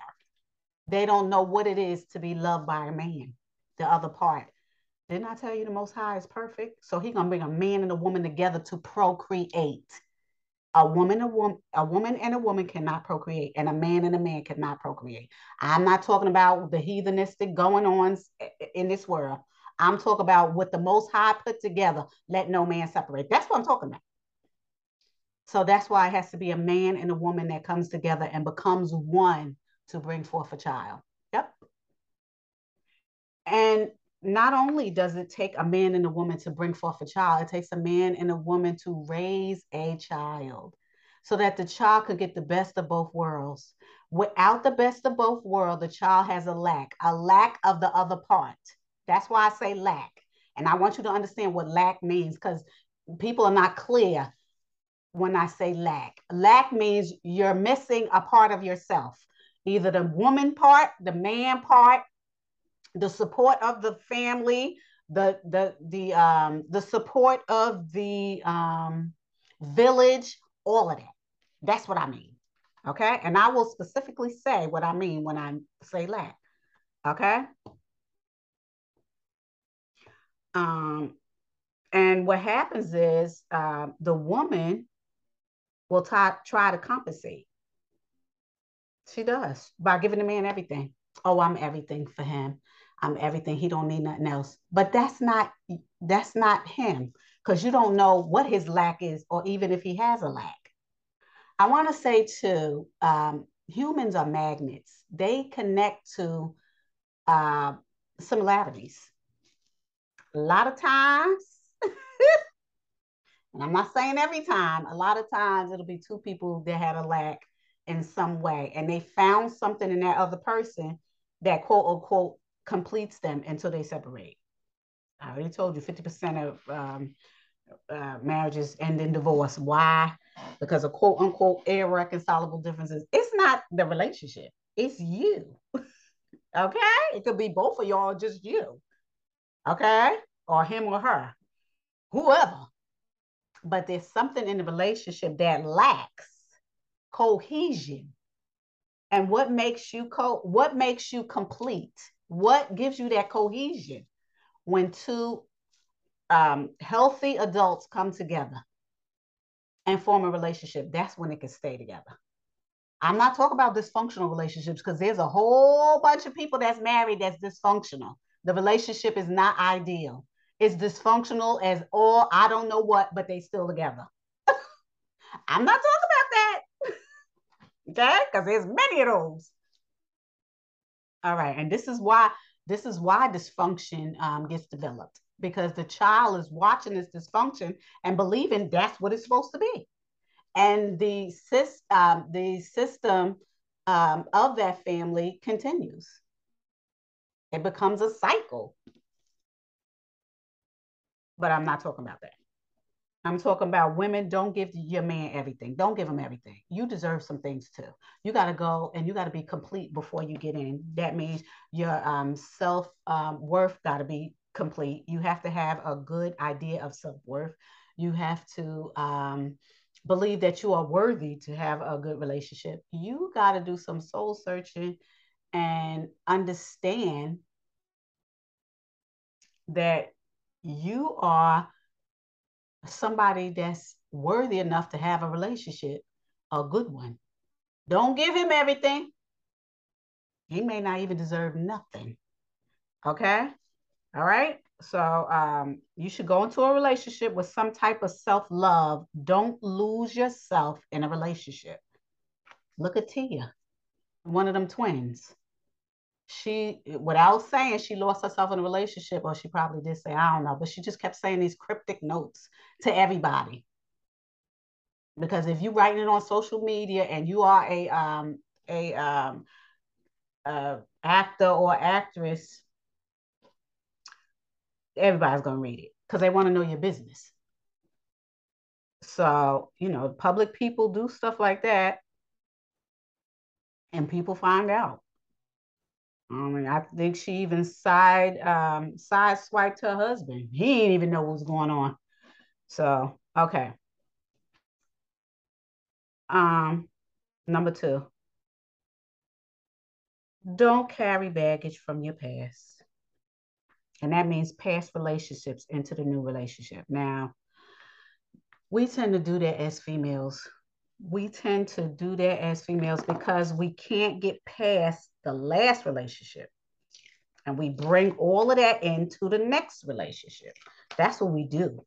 they don't know what it is to be loved by a man, the other part. Didn't I tell you the Most High is perfect? So He's gonna bring a man and a woman together to procreate. A woman, a woman, a woman and a woman cannot procreate, and a man and a man cannot procreate. I'm not talking about the heathenistic going on in this world. I'm talking about what the Most High put together. Let no man separate. That's what I'm talking about. So that's why it has to be a man and a woman that comes together and becomes one to bring forth a child. Yep. And not only does it take a man and a woman to bring forth a child, it takes a man and a woman to raise a child so that the child could get the best of both worlds. Without the best of both worlds, the child has a lack, a lack of the other part. That's why I say lack. And I want you to understand what lack means because people are not clear when I say lack. Lack means you're missing a part of yourself, either the woman part, the man part, the support of the family, the the the um the support of the um village, all of that. That's what I mean. Okay. And I will specifically say what I mean when I say that. Okay. Um, and what happens is uh, the woman will try, try to compensate. She does by giving the man everything. Oh, I'm everything for him. I'm everything. He don't need nothing else. But that's not that's not him because you don't know what his lack is, or even if he has a lack. I want to say too, um, humans are magnets. They connect to uh, similarities a lot of times, [LAUGHS] and I'm not saying every time, a lot of times it'll be two people that had a lack in some way, and they found something in that other person that quote unquote completes them until they separate. I already told you 50% of um, uh, marriages end in divorce. Why? Because of quote unquote irreconcilable differences. It's not the relationship, it's you. [LAUGHS] okay? It could be both of y'all, just you okay, or him or her, whoever. But there's something in the relationship that lacks cohesion. And what makes you co what makes you complete? What gives you that cohesion when two um, healthy adults come together and form a relationship? That's when it can stay together. I'm not talking about dysfunctional relationships because there's a whole bunch of people that's married that's dysfunctional. The relationship is not ideal. It's dysfunctional as all I don't know what, but they still together. [LAUGHS] I'm not talking about. Okay? Because there's many of those. All right. And this is why this is why dysfunction um, gets developed because the child is watching this dysfunction and believing that's what it's supposed to be. And the, um, the system um, of that family continues. It becomes a cycle. But I'm not talking about that. I'm talking about women. Don't give your man everything. Don't give him everything. You deserve some things too. You got to go and you got to be complete before you get in. That means your um, self um, worth got to be complete. You have to have a good idea of self worth. You have to um, believe that you are worthy to have a good relationship. You got to do some soul searching and understand that you are somebody that's worthy enough to have a relationship, a good one. Don't give him everything. He may not even deserve nothing. Okay? All right? So um, you should go into a relationship with some type of self-love. Don't lose yourself in a relationship. Look at Tia, one of them twins she without saying she lost herself in a relationship or she probably did say i don't know but she just kept saying these cryptic notes to everybody. Because if you're writing it on social media and you are a um a um uh, actor or actress everybody's to read it because they want to know your business. So you know public people do stuff like that and people find out I I think she even side um side swiped her husband. He didn't even know what was going on. So okay. Um, number two. Don't carry baggage from your past. And that means past relationships into the new relationship. Now, we tend to do that as females. We tend to do that as females because we can't get past the last relationship. And we bring all of that into the next relationship. That's what we do.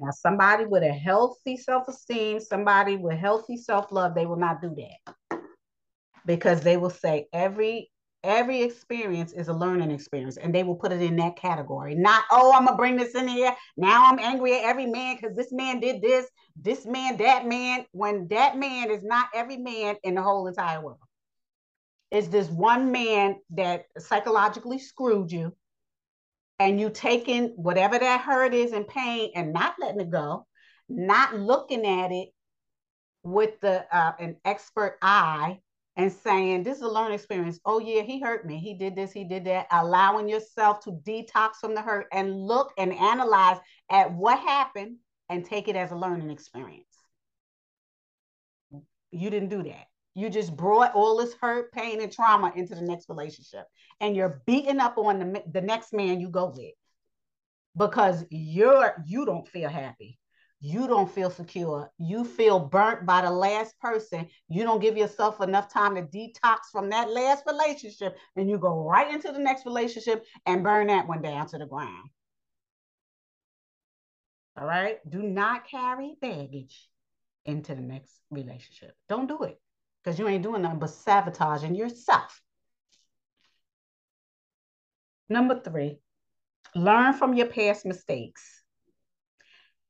Now, somebody with a healthy self esteem, somebody with healthy self love, they will not do that because they will say every every experience is a learning experience and they will put it in that category. Not oh i'm gonna bring this in here. Now i'm angry at every man because this man did this this man that man when that man is not every man in the whole entire world. Is this one man that psychologically screwed you and you taking whatever that hurt is and pain and not letting it go not looking at it with the uh, an expert eye and saying this is a learning experience oh yeah he hurt me he did this he did that allowing yourself to detox from the hurt and look and analyze at what happened and take it as a learning experience you didn't do that you just brought all this hurt, pain, and trauma into the next relationship. And you're beating up on the, the next man you go with because you're you don't feel happy. You don't feel secure. You feel burnt by the last person. You don't give yourself enough time to detox from that last relationship. And you go right into the next relationship and burn that one down to the ground. All right. Do not carry baggage into the next relationship. Don't do it because you ain't doing nothing but sabotaging yourself. Number three, learn from your past mistakes.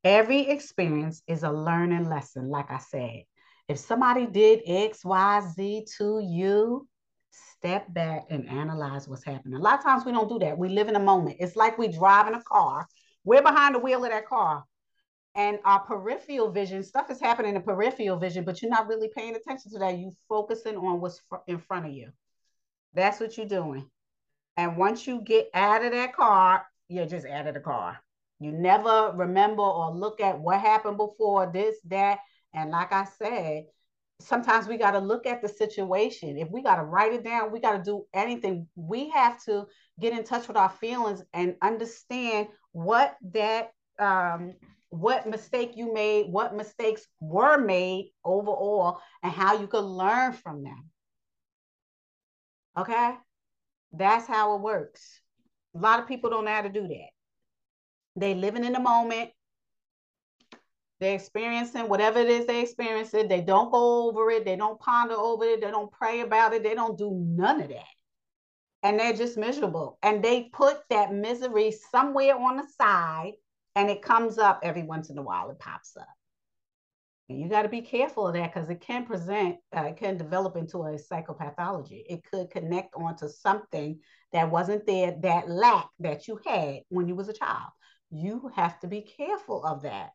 Every experience is a learning lesson, like I said. If somebody did X, Y, Z to you, step back and analyze what's happening. A lot of times we don't do that. We live in a moment. It's like we driving a car. We're behind the wheel of that car and our peripheral vision stuff is happening in peripheral vision but you're not really paying attention to that You're focusing on what's in front of you that's what you're doing and once you get out of that car you're just out of the car you never remember or look at what happened before this that and like i said sometimes we got to look at the situation if we got to write it down we got to do anything we have to get in touch with our feelings and understand what that um what mistake you made, what mistakes were made overall, and how you could learn from them. Okay? That's how it works. A lot of people don't know how to do that. They living in the moment. They're experiencing whatever it is they experience it. They don't go over it. They don't ponder over it. They don't pray about it. They don't do none of that. And they're just miserable. And they put that misery somewhere on the side and it comes up every once in a while, it pops up. And you got to be careful of that because it can present, uh, it can develop into a psychopathology. It could connect onto something that wasn't there, that lack that you had when you was a child. You have to be careful of that.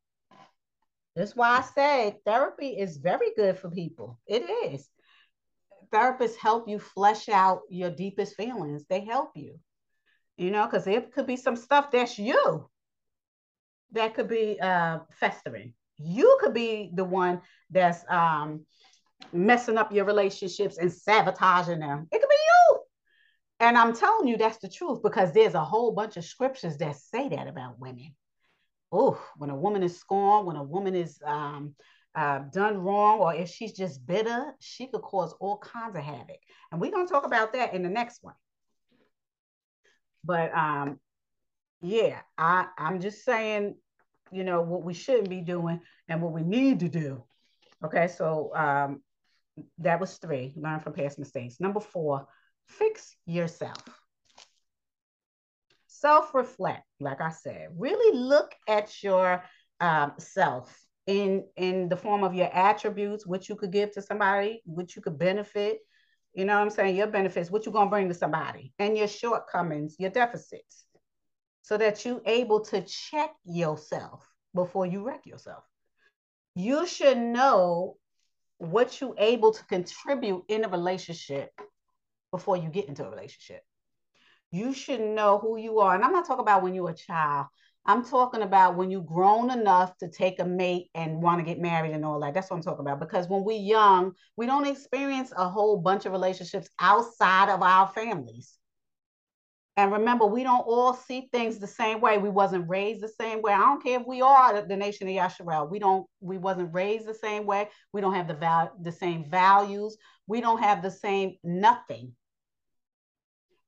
That's why I say therapy is very good for people. It is. Therapists help you flesh out your deepest feelings. They help you, you know, because it could be some stuff that's you that could be uh, festering. You could be the one that's um, messing up your relationships and sabotaging them. It could. And I'm telling you, that's the truth because there's a whole bunch of scriptures that say that about women. Oh, when a woman is scorned, when a woman is um, uh, done wrong, or if she's just bitter, she could cause all kinds of havoc. And we're going to talk about that in the next one. But um, yeah, I, I'm just saying, you know, what we shouldn't be doing and what we need to do. Okay, so um, that was three, learn from past mistakes. Number four, fix yourself. Self reflect, like I said, really look at your um, self in, in the form of your attributes, what you could give to somebody, what you could benefit. You know what I'm saying? Your benefits, what you're to bring to somebody, and your shortcomings, your deficits, so that you're able to check yourself before you wreck yourself. You should know what you're able to contribute in a relationship before you get into a relationship. You should know who you are. And I'm not talking about when you're a child. I'm talking about when you're grown enough to take a mate and want to get married and all that. That's what I'm talking about. Because when we're young, we don't experience a whole bunch of relationships outside of our families. And remember, we don't all see things the same way. We wasn't raised the same way. I don't care if we are the nation of Yasharel. We don't. We wasn't raised the same way. We don't have the val- the same values. We don't have the same nothing.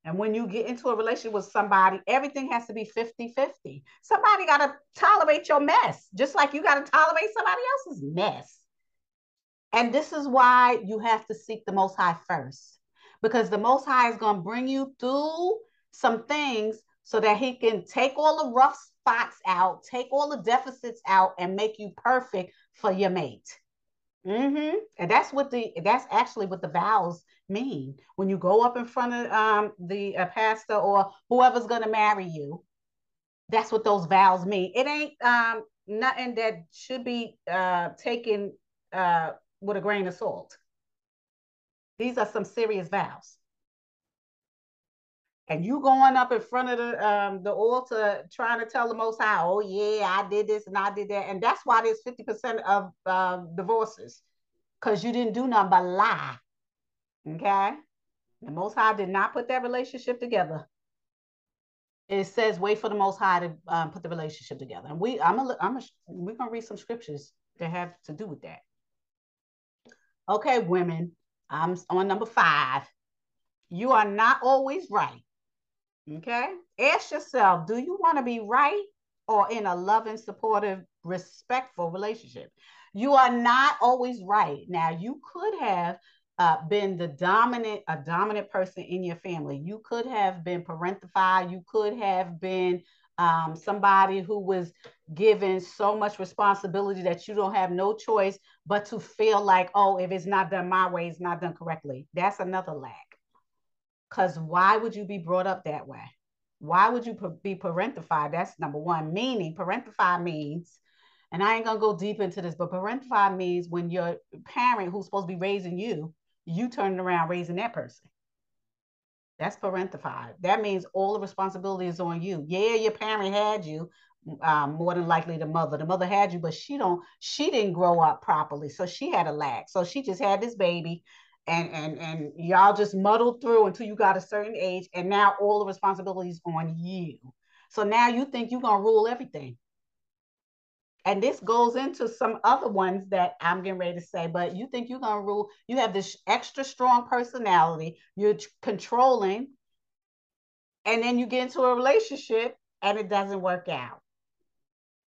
And when you get into a relationship with somebody, everything has to be 50 50. Somebody got to tolerate your mess, just like you got to tolerate somebody else's mess. And this is why you have to seek the Most High first, because the Most High is going to bring you through some things so that he can take all the rough spots out, take all the deficits out, and make you perfect for your mate. Mm-hmm. And that's what the that's actually what the vows mean. When you go up in front of um, the uh, pastor or whoever's going to marry you, that's what those vows mean. It ain't um, nothing that should be uh, taken uh, with a grain of salt. These are some serious vows and you going up in front of the um, the altar trying to tell the Most High, oh yeah, I did this and I did that, and that's why there's fifty percent of uh, divorces, because you didn't do nothing but lie. Okay, the Most High did not put that relationship together. It says, wait for the Most High to um, put the relationship together, and we, I'm a, I'm a, we're gonna read some scriptures that have to do with that. Okay, women, I'm on number five. You are not always right Okay. Ask yourself do you want to be right or in a loving, supportive, respectful relationship? You are not always right. Now, you could have uh, been the dominant, a dominant person in your family. You could have been parentified. You could have been um, somebody who was given so much responsibility that you don't have no choice but to feel like, oh, if it's not done my way, it's not done correctly. That's another lack. Because why would you be brought up that way? Why would you be parentified? That's number one. Meaning, parentified means, and I ain't gonna go deep into this, but parentified means when your parent who's supposed to be raising you, you turning around raising that person. That's parentified. That means all the responsibility is on you. Yeah, your parent had you, um, more than likely the mother. The mother had you, but she don't. She didn't grow up properly, so she had a lack. So she just had this baby, and and and y'all just muddled through until you got a certain age and now all the responsibilities on you so now you think you're gonna rule everything and this goes into some other ones that i'm getting ready to say but you think you're gonna rule you have this extra strong personality you're controlling and then you get into a relationship and it doesn't work out.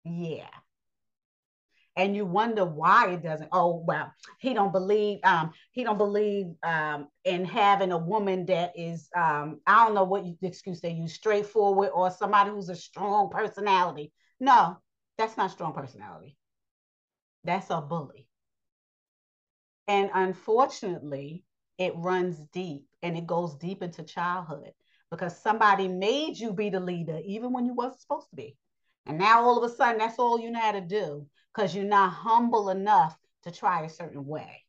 Yeah. And you wonder why it doesn't oh well he don't believe um he don't believe um in having a woman that is um i don't know what you, excuse they use straightforward or somebody who's a strong personality. No that's not strong personality that's a bully and unfortunately it runs deep and it goes deep into childhood because somebody made you be the leader even when you wasn't supposed to be And now all of a sudden, that's all you know how to do because you're not humble enough to try a certain way.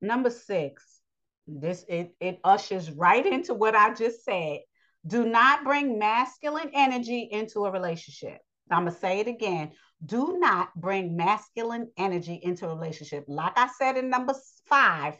Number six, this it, it ushers right into what I just said. Do not bring masculine energy into a relationship. I'm gonna say it again. Do not bring masculine energy into a relationship. Like I said in number five,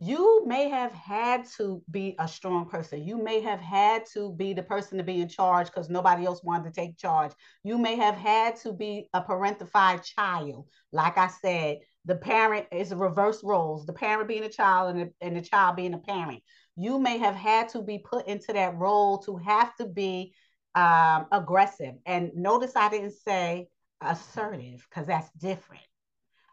you may have had to be a strong person. You may have had to be the person to be in charge because nobody else wanted to take charge. You may have had to be a parentified child. Like I said, the parent is a reverse roles, the parent being a child and the, and the child being a parent. You may have had to be put into that role to have to be um, aggressive. And notice I didn't say assertive because that's different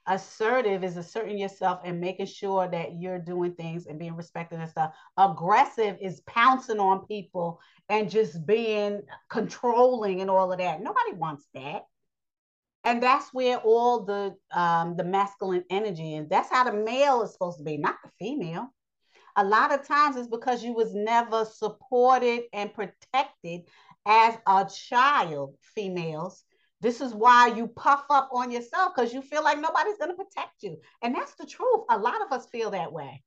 assertive is asserting yourself and making sure that you're doing things and being respected and stuff. Aggressive is pouncing on people and just being controlling and all of that. Nobody wants that. And that's where all the um, the masculine energy and that's how the male is supposed to be, not the female. A lot of times it's because you was never supported and protected as a child, females this is why you puff up on yourself because you feel like nobody's going to protect you. And that's the truth. A lot of us feel that way.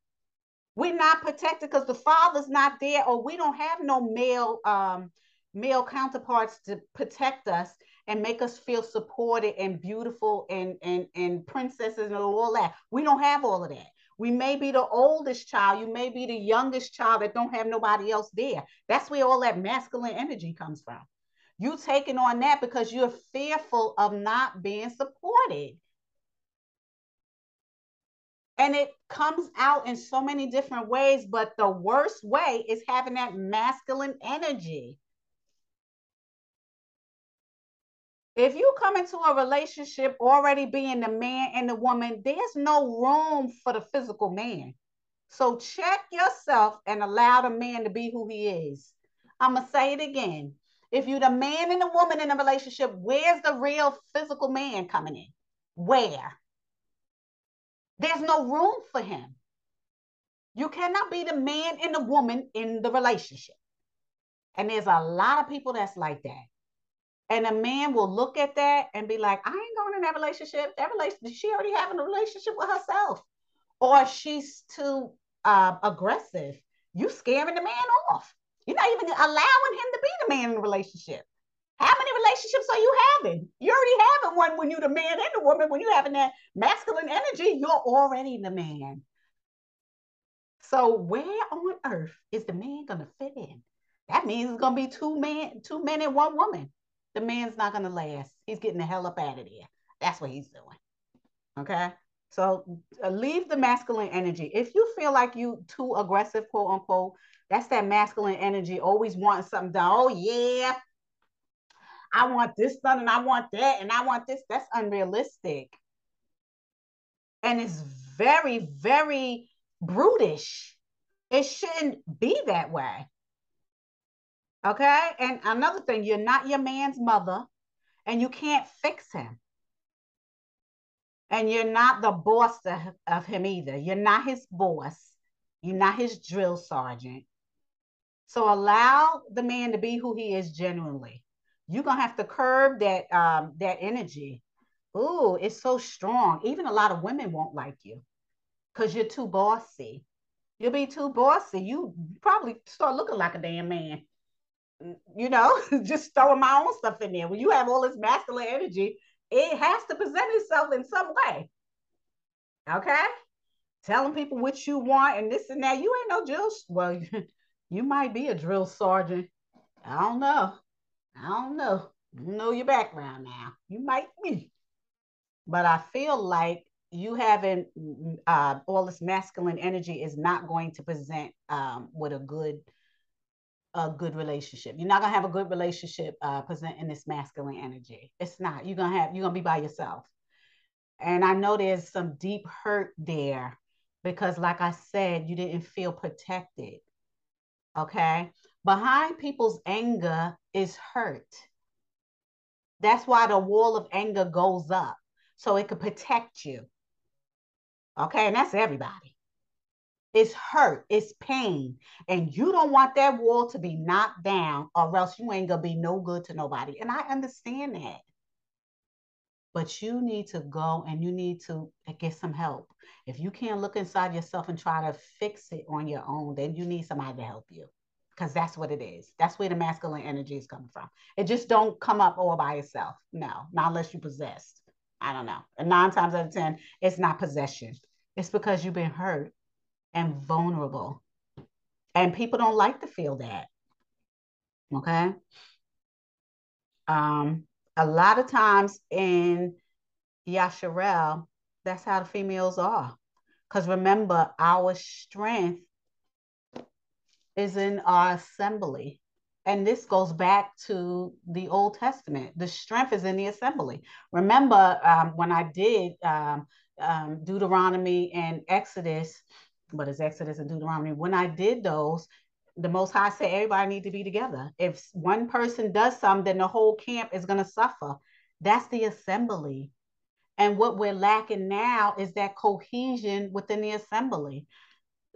We're not protected because the father's not there, or we don't have no male um, male counterparts to protect us and make us feel supported and beautiful and and and princesses and all that. We don't have all of that. We may be the oldest child. You may be the youngest child that don't have nobody else there. That's where all that masculine energy comes from. You taking on that because you're fearful of not being supported. And it comes out in so many different ways, but the worst way is having that masculine energy. If you come into a relationship already being the man and the woman, there's no room for the physical man. So check yourself and allow the man to be who he is. I'm going to say it again. If you're the man and the woman in a relationship, where's the real physical man coming in? Where? There's no room for him. You cannot be the man and the woman in the relationship. And there's a lot of people that's like that. And a man will look at that and be like, I ain't going in that relationship. That relationship, she already having a relationship with herself. Or she's too uh, aggressive. You scaring the man off. You're not even allowing him to be the man in the relationship. How many relationships are you having? You're already having one when you're the man and the woman. When you're having that masculine energy, you're already the man. So where on earth is the man gonna fit in? That means it's gonna be two men, two men and one woman. The man's not gonna last. He's getting the hell up out of there. That's what he's doing. Okay. So uh, leave the masculine energy. If you feel like you too aggressive, quote unquote, that's that masculine energy, always wanting something done. Oh, yeah. I want this done and I want that and I want this. That's unrealistic. And it's very, very brutish. It shouldn't be that way. Okay. And another thing, you're not your man's mother and you can't fix him. And you're not the boss of him either. You're not his boss. You're not his drill sergeant. So allow the man to be who he is genuinely. You're gonna have to curb that um, that energy. Ooh, it's so strong. Even a lot of women won't like you because you're too bossy. You'll be too bossy. You probably start looking like a damn man. You know, [LAUGHS] just throwing my own stuff in there. When you have all this masculine energy, it has to present itself in some way. Okay? Telling people what you want and this and that. You ain't no drill. Well, [LAUGHS] you might be a drill sergeant. I don't know. I don't know. You know your background now. You might be. But I feel like you having uh, all this masculine energy is not going to present um, with a good a good relationship. You're not gonna have a good relationship uh, presenting this masculine energy. It's not. You're gonna have. You're gonna be by yourself. And I know there's some deep hurt there because, like I said, you didn't feel protected. Okay. Behind people's anger is hurt. That's why the wall of anger goes up so it could protect you. Okay. And that's everybody. It's hurt, it's pain. And you don't want that wall to be knocked down, or else you ain't gonna be no good to nobody. And I understand that. But you need to go and you need to get some help. If you can't look inside yourself and try to fix it on your own, then you need somebody to help you. Because that's what it is. That's where the masculine energy is coming from. It just don't come up all by itself. No, not unless you possessed. I don't know. And nine times out of 10, it's not possession. It's because you've been hurt and vulnerable. And people don't like to feel that. Okay. Um, a lot of times in Yasharel, that's how the females are. Because remember, our strength is in our assembly. And this goes back to the Old Testament. The strength is in the assembly. Remember um, when I did um, um, Deuteronomy and Exodus, but it's Exodus and Deuteronomy. When I did those, the Most High said everybody need to be together. If one person does something, then the whole camp is going to suffer. That's the assembly. And what we're lacking now is that cohesion within the assembly.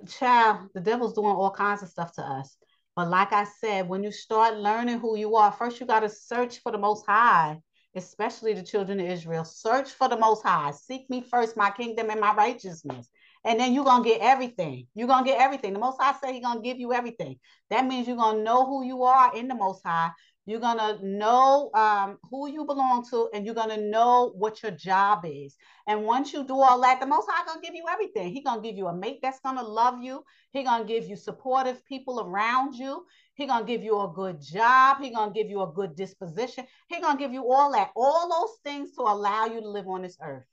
Child, the devil's doing all kinds of stuff to us. But like I said, when you start learning who you are, first you got to search for the Most High, especially the children of Israel. Search for the Most High. Seek me first, my kingdom and my righteousness and then you're gonna get everything. You're gonna get everything. The most high say he's gonna give you everything. That means you're gonna know who you are in the most high. You're gonna know um, who you belong to, and you're gonna know what your job is. And once you do all that, the Most High gonna give you everything. He gonna give you a mate that's gonna love you. He gonna give you supportive people around you. He gonna give you a good job. He gonna give you a good disposition. He gonna give you all that, all those things to allow you to live on this earth.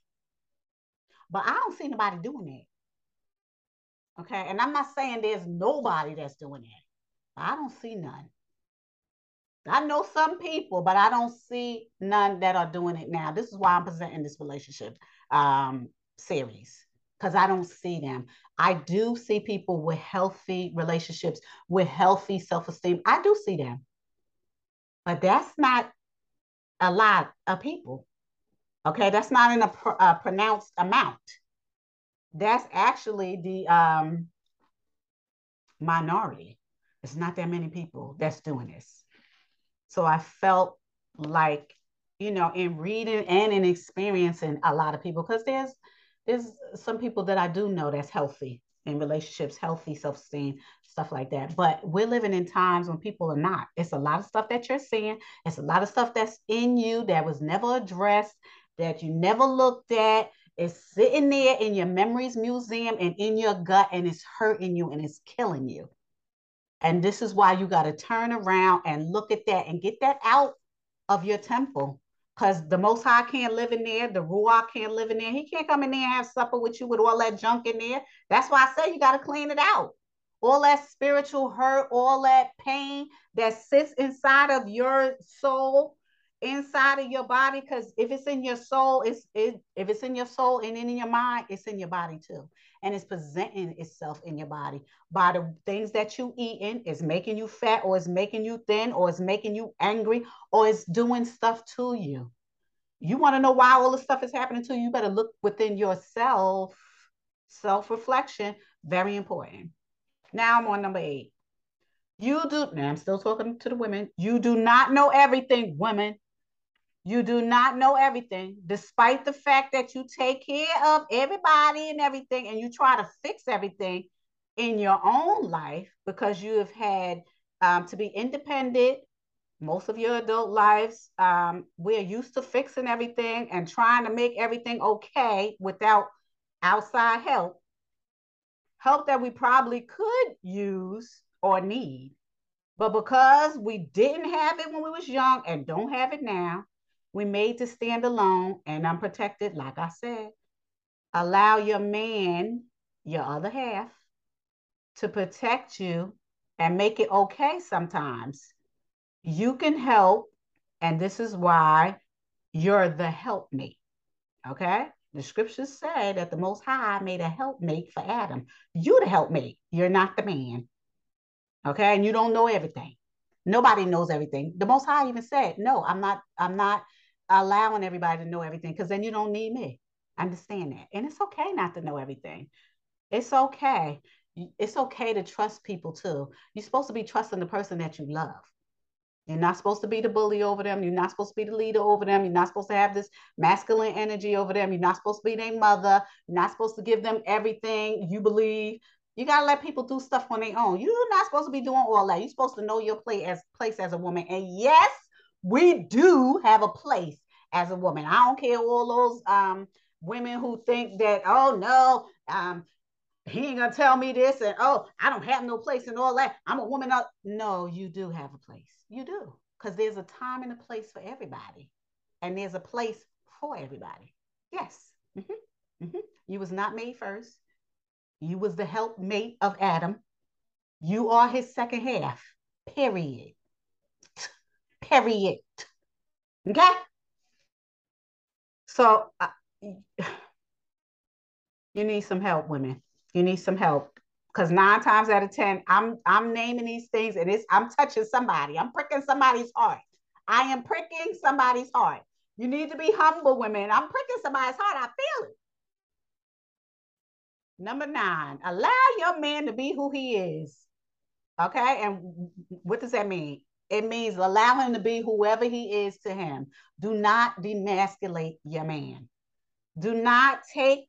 But I don't see nobody doing that. Okay. And I'm not saying there's nobody that's doing it. I don't see none. I know some people, but I don't see none that are doing it now. This is why I'm presenting this relationship um, series because I don't see them. I do see people with healthy relationships, with healthy self esteem. I do see them, but that's not a lot of people. Okay, that's not in a, pr- a pronounced amount that's actually the um, minority. It's not that many people that's doing this. So I felt like, you know, in reading and in experiencing a lot of people, because there's there's some people that I do know that's healthy in relationships, healthy self-esteem, stuff like that. But we're living in times when people are not. It's a lot of stuff that you're seeing. It's a lot of stuff that's in you that was never addressed, that you never looked at, it's sitting there in your memories museum and in your gut, and it's hurting you and it's killing you. And this is why you got to turn around and look at that and get that out of your temple. Because the Most High can't live in there. The Ruach can't live in there. He can't come in there and have supper with you with all that junk in there. That's why I say you got to clean it out. All that spiritual hurt, all that pain that sits inside of your soul inside of your body because if it's in your soul it's it, if it's in your soul and in your mind it's in your body too. And it's presenting itself in your body by the things that you eat. eating is making you fat or it's making you thin or it's making you angry or it's doing stuff to you. You want to know why all this stuff is happening to you? You better look within yourself self-reflection very important. Now i'm on number eight. You do now i'm still talking to the women. You do not know everything women you do not know everything, despite the fact that you take care of everybody and everything, and you try to fix everything in your own life because you have had um, to be independent most of your adult lives. Um, we're used to fixing everything and trying to make everything okay without outside help. Help that we probably could use or need. But because we didn't have it when we was young and don't have it now, we made to stand alone and unprotected, like I said. Allow your man, your other half, to protect you and make it okay sometimes. You can help, and this is why you're the helpmate. Okay? The scriptures say that the Most High made a helpmate for Adam. You the helpmate. You're not the man. Okay? And you don't know everything. Nobody knows everything. The Most High even said, "No, I'm not. I'm not allowing everybody to know everything because then you don't need me. Understand that. And it's okay not to know everything. It's okay. it's okay to trust people too. You're supposed to be trusting the person that you love. You're not supposed to be the bully over them. You're not supposed to be the leader over them. You're not supposed to have this masculine energy over them. You're not supposed to be their mother. You're not supposed to give them everything you believe. You gotta let people do stuff on their own. You're not supposed to be doing all that. You're supposed to know your place as place as a woman. And yes, we do have a place as a woman. I don't care all those um, women who think that, oh no, um, he ain't gonna tell me this, and oh, I don't have no place and all that. I'm a woman. No, you do have a place. You do, because there's a time and a place for everybody, and there's a place for everybody. Yes. Mm-hmm. Mm-hmm. You was not made first. You was the helpmate of Adam. You are his second half. Period. Period. Okay. So uh, you need some help, women. You need some help because nine times out of ten, I'm I'm naming these things and it's I'm touching somebody. I'm pricking somebody's heart. I am pricking somebody's heart. You need to be humble, women. I'm pricking somebody's heart. I feel it. Number nine, allow your man to be who he is. Okay. And what does that mean? It means allow him to be whoever he is to him. Do not demasculate your man. Do not take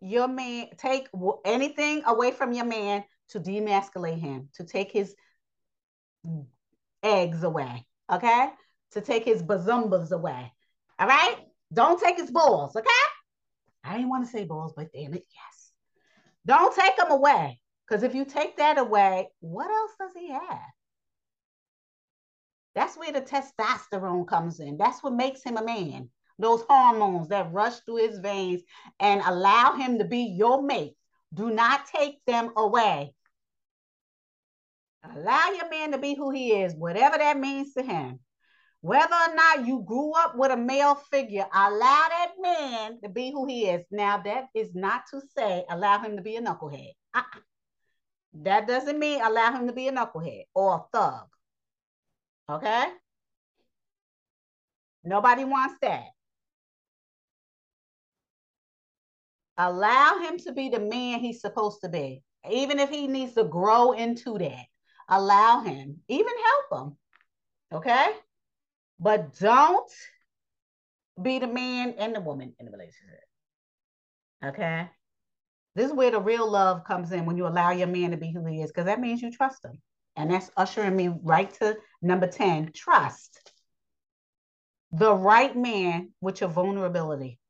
your man, take anything away from your man to demasculate him, to take his eggs away. Okay. To take his bazumbas away. All right. Don't take his balls. Okay. I didn't want to say balls, but damn it, yes. Don't take them away. Because if you take that away, what else does he have? That's where the testosterone comes in. That's what makes him a man. Those hormones that rush through his veins and allow him to be your mate. Do not take them away. Allow your man to be who he is, whatever that means to him. Whether or not you grew up with a male figure, allow that man to be who he is. Now, that is not to say allow him to be a knucklehead. Uh-uh. That doesn't mean allow him to be a knucklehead or a thug. Okay? Nobody wants that. Allow him to be the man he's supposed to be, even if he needs to grow into that. Allow him, even help him. Okay? But don't be the man and the woman in the relationship. Okay? This is where the real love comes in when you allow your man to be who he is, because that means you trust him. And that's ushering me right to number 10 trust the right man with your vulnerability,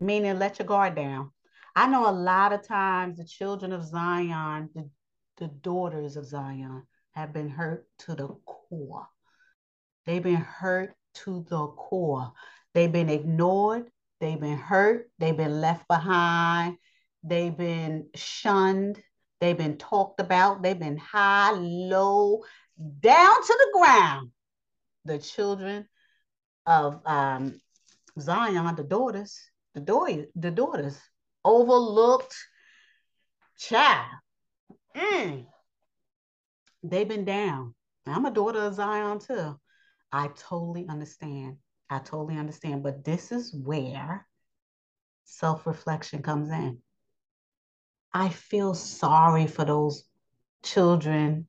meaning let your guard down. I know a lot of times the children of Zion, the, the daughters of Zion, have been hurt to the core. They've been hurt to the core. They've been ignored. They've been hurt. They've been left behind. They've been shunned. They've been talked about. They've been high, low, down to the ground. The children of um, Zion, the daughters, the, do- the daughters, overlooked child. Mm. They've been down. I'm a daughter of Zion too. I totally understand. I totally understand. But this is where self reflection comes in. I feel sorry for those children,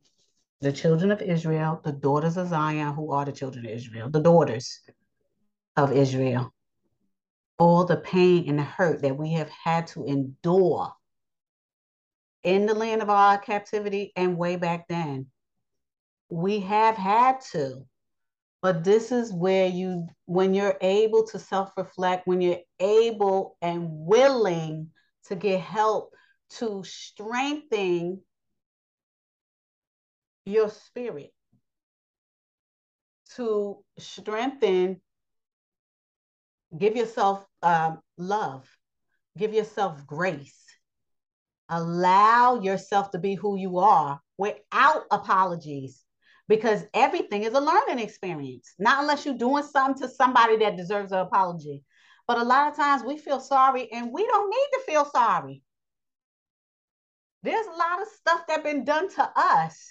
the children of Israel, the daughters of Zion, who are the children of Israel, the daughters of Israel. All the pain and the hurt that we have had to endure in the land of our captivity and way back then. We have had to. But this is where you, when you're able to self reflect, when you're able and willing to get help to strengthen your spirit, to strengthen, give yourself um, love, give yourself grace, allow yourself to be who you are without apologies because everything is a learning experience, not unless you're doing something to somebody that deserves an apology. But a lot of times we feel sorry and we don't need to feel sorry. There's a lot of stuff that been done to us.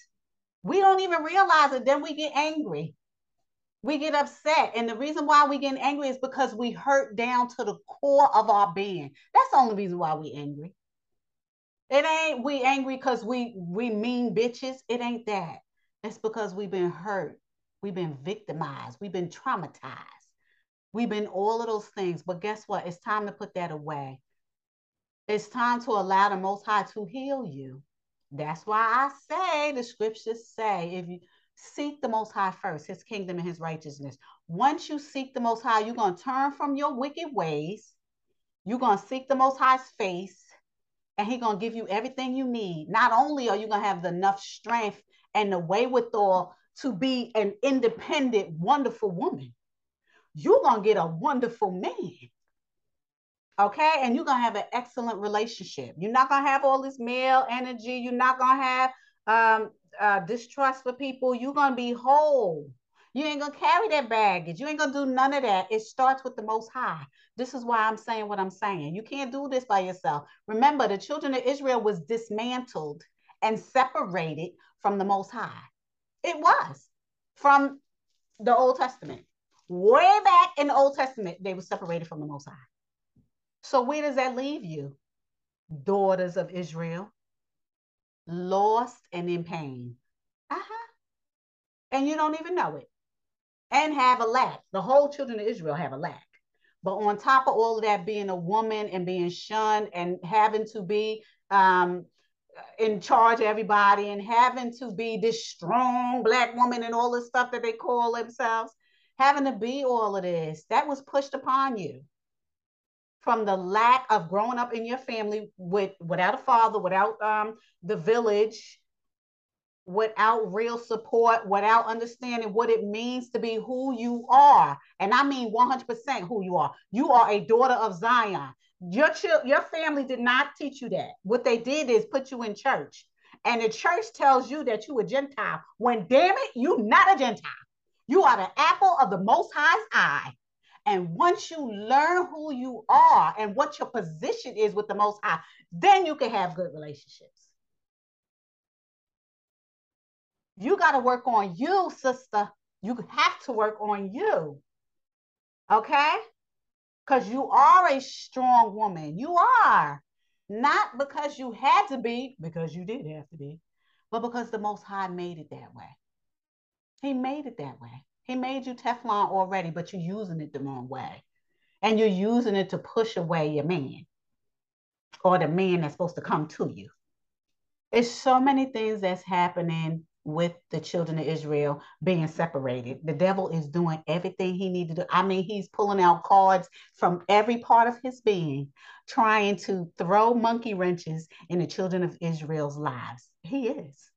We don't even realize it. Then we get angry. We get upset. And the reason why we get angry is because we hurt down to the core of our being. That's the only reason why we angry. It ain't we angry because we we mean bitches. It ain't that. It's because we've been hurt. We've been victimized. We've been traumatized. We've been all of those things. But guess what? It's time to put that away. It's time to allow the Most High to heal you. That's why I say the scriptures say if you seek the Most High first, His kingdom and His righteousness. Once you seek the Most High, you're going to turn from your wicked ways. You're going to seek the Most High's face, and He's going to give you everything you need. Not only are you going to have enough strength and the wherewithal to be an independent, wonderful woman, you're going to get a wonderful man. Okay. And you're going to have an excellent relationship. You're not going to have all this male energy. You're not going to have um, uh, distrust for people. You're going to be whole. You ain't going to carry that baggage. You ain't going to do none of that. It starts with the Most High. This is why I'm saying what I'm saying. You can't do this by yourself. Remember, the children of Israel was dismantled and separated from the Most High. It was from the Old Testament. Way back in the Old Testament, they were separated from the Most High. So where does that leave you? Daughters of Israel, lost and in pain. Uh-huh. And you don't even know it. And have a lack. The whole children of Israel have a lack. But on top of all of that, being a woman and being shunned and having to be um, in charge of everybody and having to be this strong black woman and all the stuff that they call themselves, having to be all of this, that was pushed upon you from the lack of growing up in your family with without a father, without um, the village, without real support, without understanding what it means to be who you are. And I mean 100% who you are. You are a daughter of Zion. Your ch- your family did not teach you that. What they did is put you in church. And the church tells you that you a Gentile. When damn it, you not a Gentile. You are the apple of the most high's eye. And once you learn who you are and what your position is with the Most High, then you can have good relationships. You got to work on you, sister. You have to work on you. Okay? Because you are a strong woman. You are. Not because you had to be, because you did have to be, but because the Most High made it that way. He made it that way. He made you Teflon already, but you're using it the wrong way. And you're using it to push away your man or the man that's supposed to come to you. It's so many things that's happening with the children of Israel being separated. The devil is doing everything he needed to. I mean, he's pulling out cards from every part of his being, trying to throw monkey wrenches in the children of Israel's lives. He is.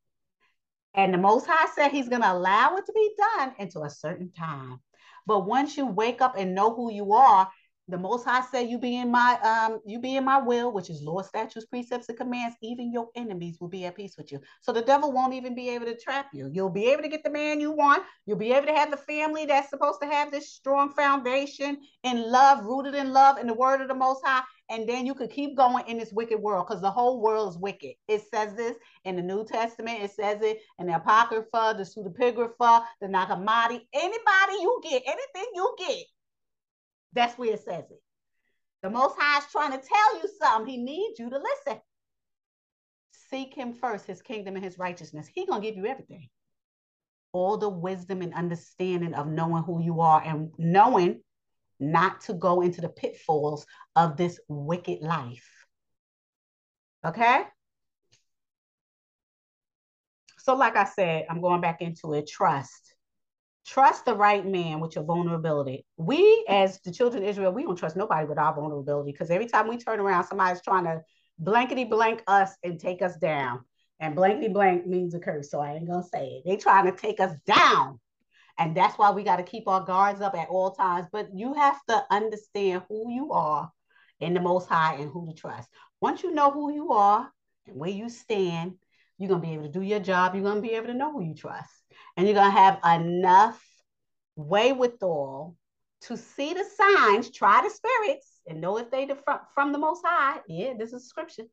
And the Most High said He's going to allow it to be done until a certain time. But once you wake up and know who you are, the Most High said, "You be in my um, you be in my will, which is law, statutes, precepts, and commands. Even your enemies will be at peace with you. So the devil won't even be able to trap you. You'll be able to get the man you want. You'll be able to have the family that's supposed to have this strong foundation in love, rooted in love, in the word of the Most High and then you could keep going in this wicked world because the whole world is wicked. It says this in the New Testament. It says it in the Apocrypha, the Pseudepigrapha, the Nag Anybody you get, anything you get, that's where it says it. The Most High is trying to tell you something. He needs you to listen. Seek Him first, His kingdom and His righteousness. He gonna give you everything. All the wisdom and understanding of knowing who you are and knowing not to go into the pitfalls of this wicked life. Okay? So, like I said, I'm going back into it. Trust. Trust the right man with your vulnerability. We, as the children of Israel, we don't trust nobody with our vulnerability because every time we turn around, somebody's trying to blankety blank us and take us down. And blankety blank means a curse, so I ain't gonna say it. They trying to take us down. And that's why we got to keep our guards up at all times. But you have to understand who you are in the Most High and who to trust. Once you know who you are and where you stand, you're going to be able to do your job. You're going to be able to know who you trust. And you're going to have enough wherewithal to see the signs, try the spirits, and know if they from, from the Most High. Yeah, this is scripture.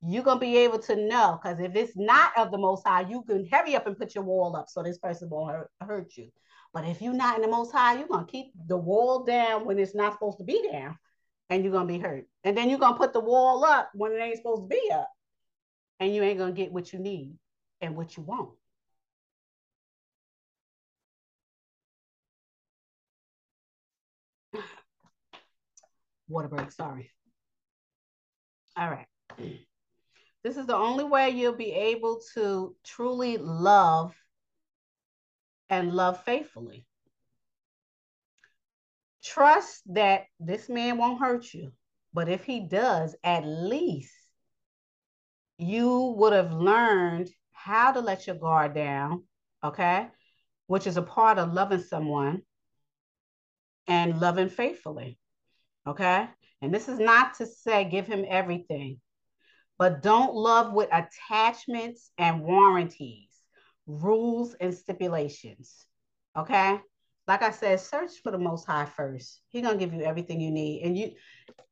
You're going to be able to know because if it's not of the Most High, you can hurry up and put your wall up so this person won't hurt, hurt you. But if you're not in the most high, you're gonna keep the wall down when it's not supposed to be down, and you're gonna be hurt. And then you're gonna put the wall up when it ain't supposed to be up. and you ain't gonna get what you need and what you want. [SIGHS] Water break, sorry. All right. This is the only way you'll be able to truly love and love faithfully. Trust that this man won't hurt you, but if he does, at least you would have learned how to let your guard down, okay? Which is a part of loving someone and loving faithfully, okay? And this is not to say give him everything, but don't love with attachments and warranties, rules and stipulations, okay? Like I said, search for the Most High first. He's gonna give you everything you need, and you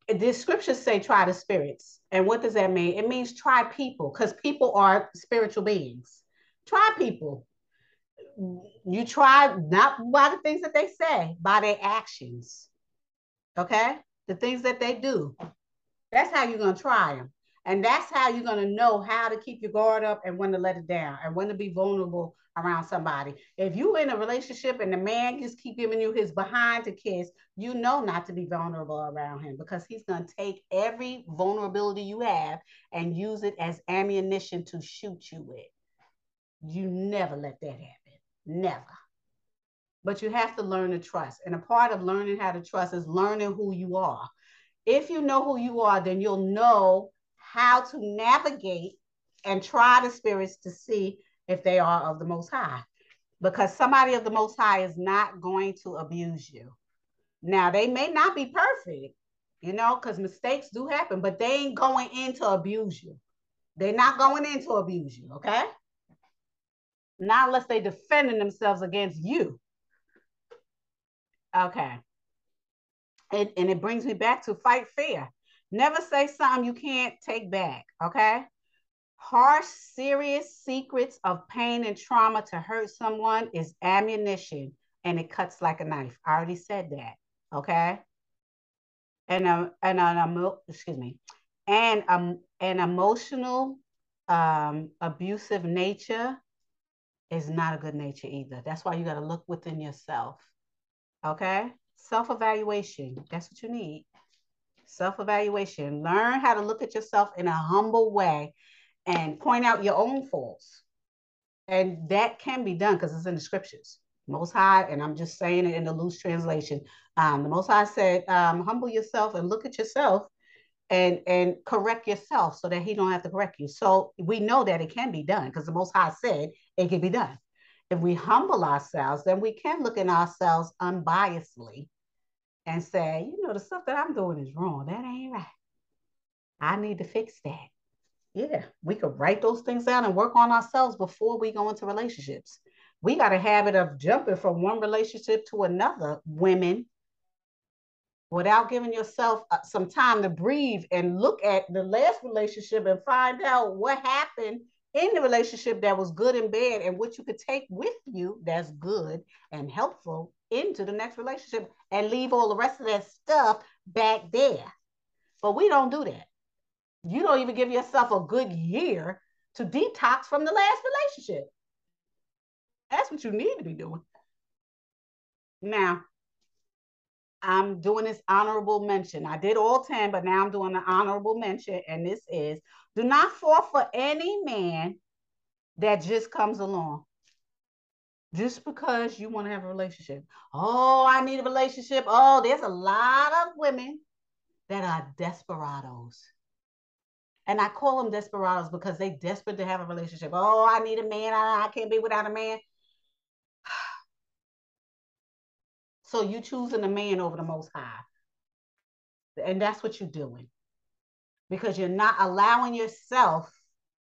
the scriptures say try the spirits. And what does that mean? It means try people because people are spiritual beings. Try people. You try not by the things that they say, by their actions. Okay? The things that they do. That's how you're to try them. And that's how you're going to know how to keep your guard up and when to let it down and when to be vulnerable around somebody. If you in a relationship and the man just keep giving you his behind to kiss, you know not to be vulnerable around him because he's going to take every vulnerability you have and use it as ammunition to shoot you with. You never let that happen. Never. But you have to learn to trust. And a part of learning how to trust is learning who you are. If you know who you are, then you'll know how to navigate and try the spirits to see if they are of the Most High. Because somebody of the Most High is not going to abuse you. Now, they may not be perfect, you know, because mistakes do happen, but they ain't going in to abuse you. They're not going in to abuse you, okay? Not unless they defending themselves against you. Okay. And, and it brings me back to fight fair. Never say something you can't take back, okay? Harsh, serious secrets of pain and trauma to hurt someone is ammunition and it cuts like a knife. I already said that, okay? And um, and an excuse me, and um, an emotional, um, abusive nature is not a good nature either. That's why you got to look within yourself, okay? Self evaluation. That's what you need self evaluation. Learn how to look at yourself in a humble way and point out your own faults. And that can be done because it's in the scriptures. Most High, and I'm just saying it in the loose translation. Um, the Most High said, um, "Humble yourself and look at yourself, and and correct yourself, so that He don't have to correct you." So we know that it can be done because the Most High said it can be done. If we humble ourselves, then we can look in ourselves unbiasedly and say, you know, the stuff that I'm doing is wrong. That ain't right. I need to fix that. Yeah, we could write those things down and work on ourselves before we go into relationships. We got a habit of jumping from one relationship to another, women, without giving yourself uh, some time to breathe and look at the last relationship and find out what happened in the relationship that was good and bad and what you could take with you that's good and helpful into the next relationship and leave all the rest of that stuff back there. But we don't do that. You don't even give yourself a good year to detox from the last relationship. That's what you need to be doing. Now, I'm doing this honorable mention. I did all 10, but now I'm doing the honorable mention. And this is do not fall for any man that just comes along just because you want to have a relationship. Oh, I need a relationship. Oh, there's a lot of women that are desperados. And I call them desperados because they desperate to have a relationship. Oh, I need a man. I, I can't be without a man. [SIGHS] so you choosing a man over the most high. And that's what you're doing. Because you're not allowing yourself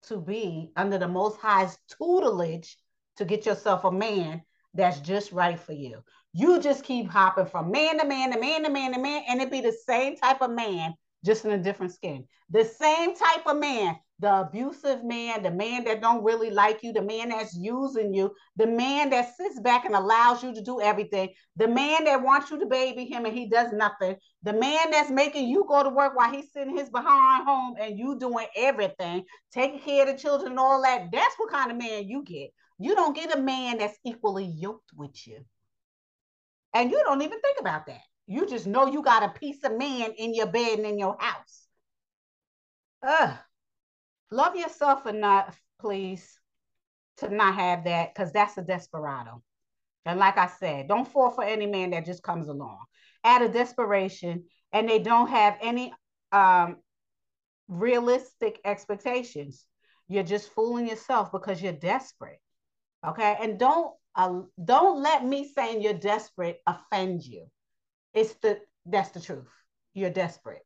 to be under the most high's tutelage to get yourself a man that's just right for you. You just keep hopping from man to man to man to man to man, and it be the same type of man, just in a different skin. The same type of man the abusive man, the man that don't really like you, the man that's using you, the man that sits back and allows you to do everything, the man that wants you to baby him and he does nothing, the man that's making you go to work while he's sitting his behind home and you doing everything, taking care of the children and all that. That's what kind of man you get. You don't get a man that's equally yoked with you. And you don't even think about that. You just know you got a piece of man in your bed and in your house. Ugh. Love yourself enough, please, to not have that because that's a desperado. And like I said, don't fall for any man that just comes along out of desperation and they don't have any um, realistic expectations. You're just fooling yourself because you're desperate. Okay. And don't uh, don't let me saying you're desperate offend you. It's the that's the truth. You're desperate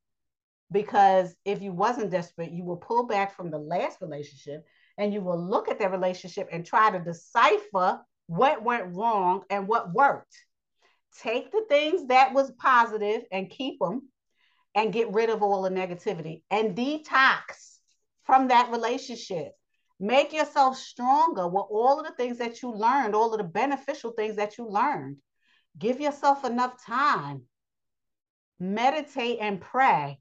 because if you wasn't desperate you will pull back from the last relationship and you will look at that relationship and try to decipher what went wrong and what worked take the things that was positive and keep them and get rid of all the negativity and detox from that relationship make yourself stronger with all of the things that you learned all of the beneficial things that you learned give yourself enough time meditate and pray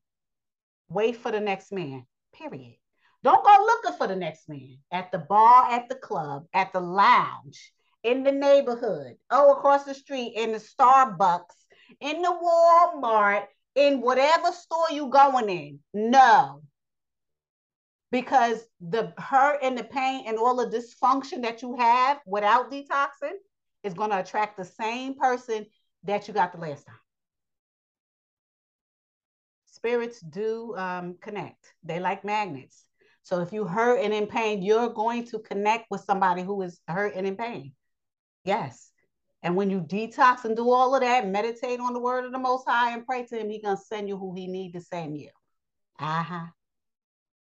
Wait for the next man, period. Don't go looking for the next man at the bar, at the club, at the lounge, in the neighborhood, oh, across the street, in the Starbucks, in the Walmart, in whatever store you're going in. No. Because the hurt and the pain and all the dysfunction that you have without detoxing is going to attract the same person that you got the last time spirits do um, connect. They like magnets. So if you hurt and in pain, you're going to connect with somebody who is hurt and in pain. Yes. And when you detox and do all of that, meditate on the word of the Most High and pray to Him, He's gonna send you who He need to send you. Uh huh.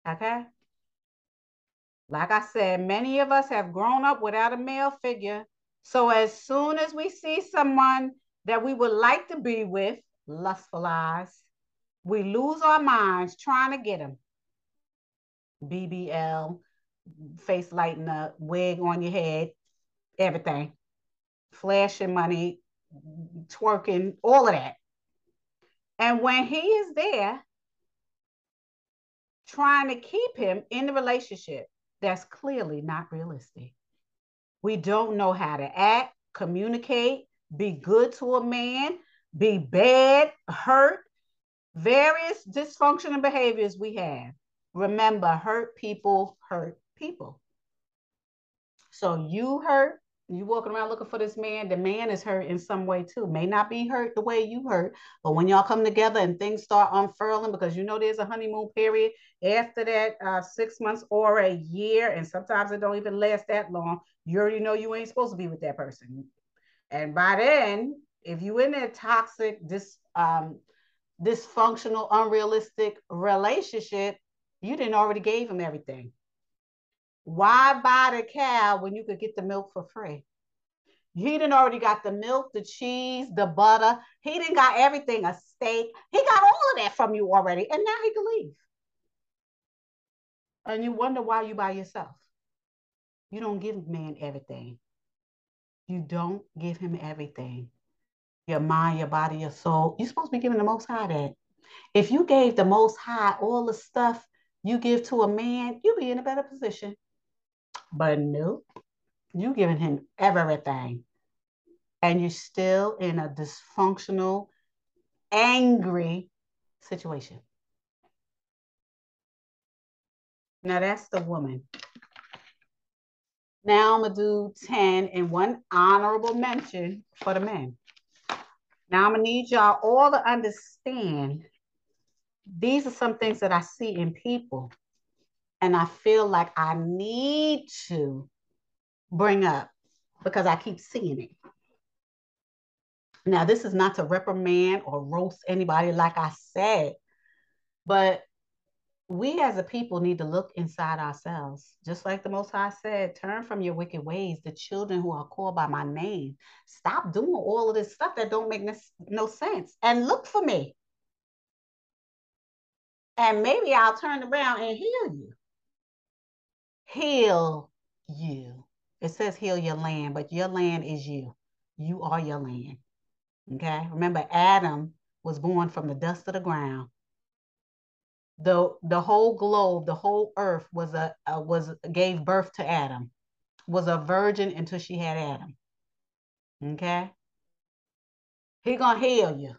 Okay. Like I said, many of us have grown up without a male figure. So as soon as we see someone that we would like to be with, lustful eyes, we lose our minds trying to get them. BBL, face lighting up, wig on your head, everything. Flashing money, twerking, all of that. And when he is there, trying to keep him in the relationship, that's clearly not realistic. We don't know how to act, communicate, be good to a man, be bad, hurt, various dysfunctional behaviors we have. Remember, hurt people hurt people. So you hurt, you walking around looking for this man, the man is hurt in some way too. May not be hurt the way you hurt, but when y'all come together and things start unfurling, because you know there's a honeymoon period after that uh, six months or a year, and sometimes it don't even last that long. You already know you ain't supposed to be with that person, and by then, if you in a toxic, this um, dysfunctional, unrealistic relationship, you didn't already gave him everything. Why buy the cow when you could get the milk for free? He didn't already got the milk, the cheese, the butter. He didn't got everything, a steak. He got all of that from you already, and now he can leave. And you wonder why you by yourself. You don't give man everything. You don't give him everything your mind, your body, your soul. You're supposed to be giving the most high that. If you gave the most high all the stuff you give to a man, you'd be in a better position. But no, you giving him everything. And you're still in a dysfunctional, angry situation. Now that's the woman. Now I'm gonna do 10 and one honorable mention for the men. Now I'm gonna need y'all all to understand these are some things that I see in people, and I feel like I need to bring up because I keep seeing it. Now, this is not to reprimand or roast anybody, like I said, but we as a people need to look inside ourselves. Just like the Most High said, turn from your wicked ways, the children who are called by my name. Stop doing all of this stuff that don't make no sense and look for me. And maybe I'll turn around and heal you. Heal you. It says heal your land, but your land is you. You are your land. Okay. Remember, Adam was born from the dust of the ground. The, the whole globe, the whole earth was a, a was gave birth to Adam, was a virgin until she had Adam. Okay. He gonna heal you.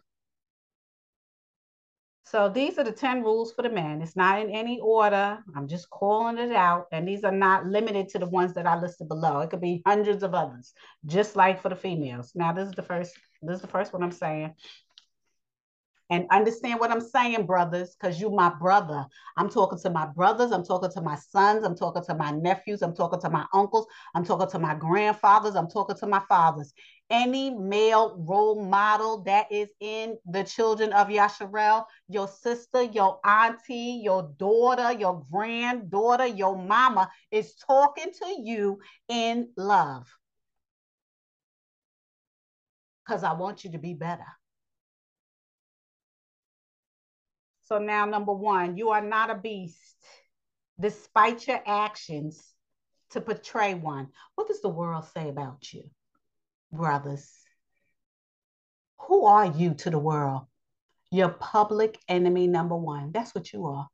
So these are the 10 rules for the men. It's not in any order. I'm just calling it out. And these are not limited to the ones that I listed below. It could be hundreds of others, just like for the females. Now, this is the first, this is the first one I'm saying and understand what I'm saying, brothers, because you my brother. I'm talking to my brothers, I'm talking to my sons, I'm talking to my nephews, I'm talking to my uncles, I'm talking to my grandfathers, I'm talking to my fathers. Any male role model that is in the children of Yasharel, your sister, your auntie, your daughter, your granddaughter, your mama is talking to you in love. Because I want you to be better. So now, number one, you are not a beast, despite your actions to portray one. What does the world say about you, brothers? Who are you to the world? Your public enemy number one. That's what you are.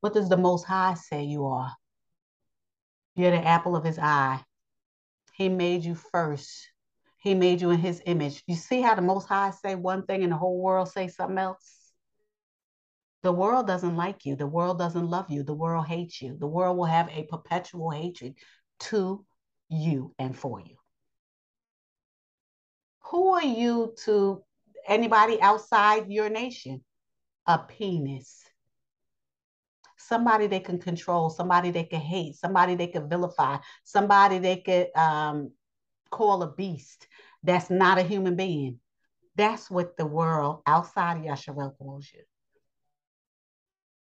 What does the Most High say you are? You're the apple of his eye. He made you first. He made you in his image. You see how the Most High say one thing and the whole world say something else? The world doesn't like you. The world doesn't love you. The world hates you. The world will have a perpetual hatred to you and for you. Who are you to anybody outside your nation? A penis. Somebody they can control, somebody they can hate, somebody they can vilify, somebody they could um, call a beast that's not a human being. That's what the world outside of Yasharel calls you.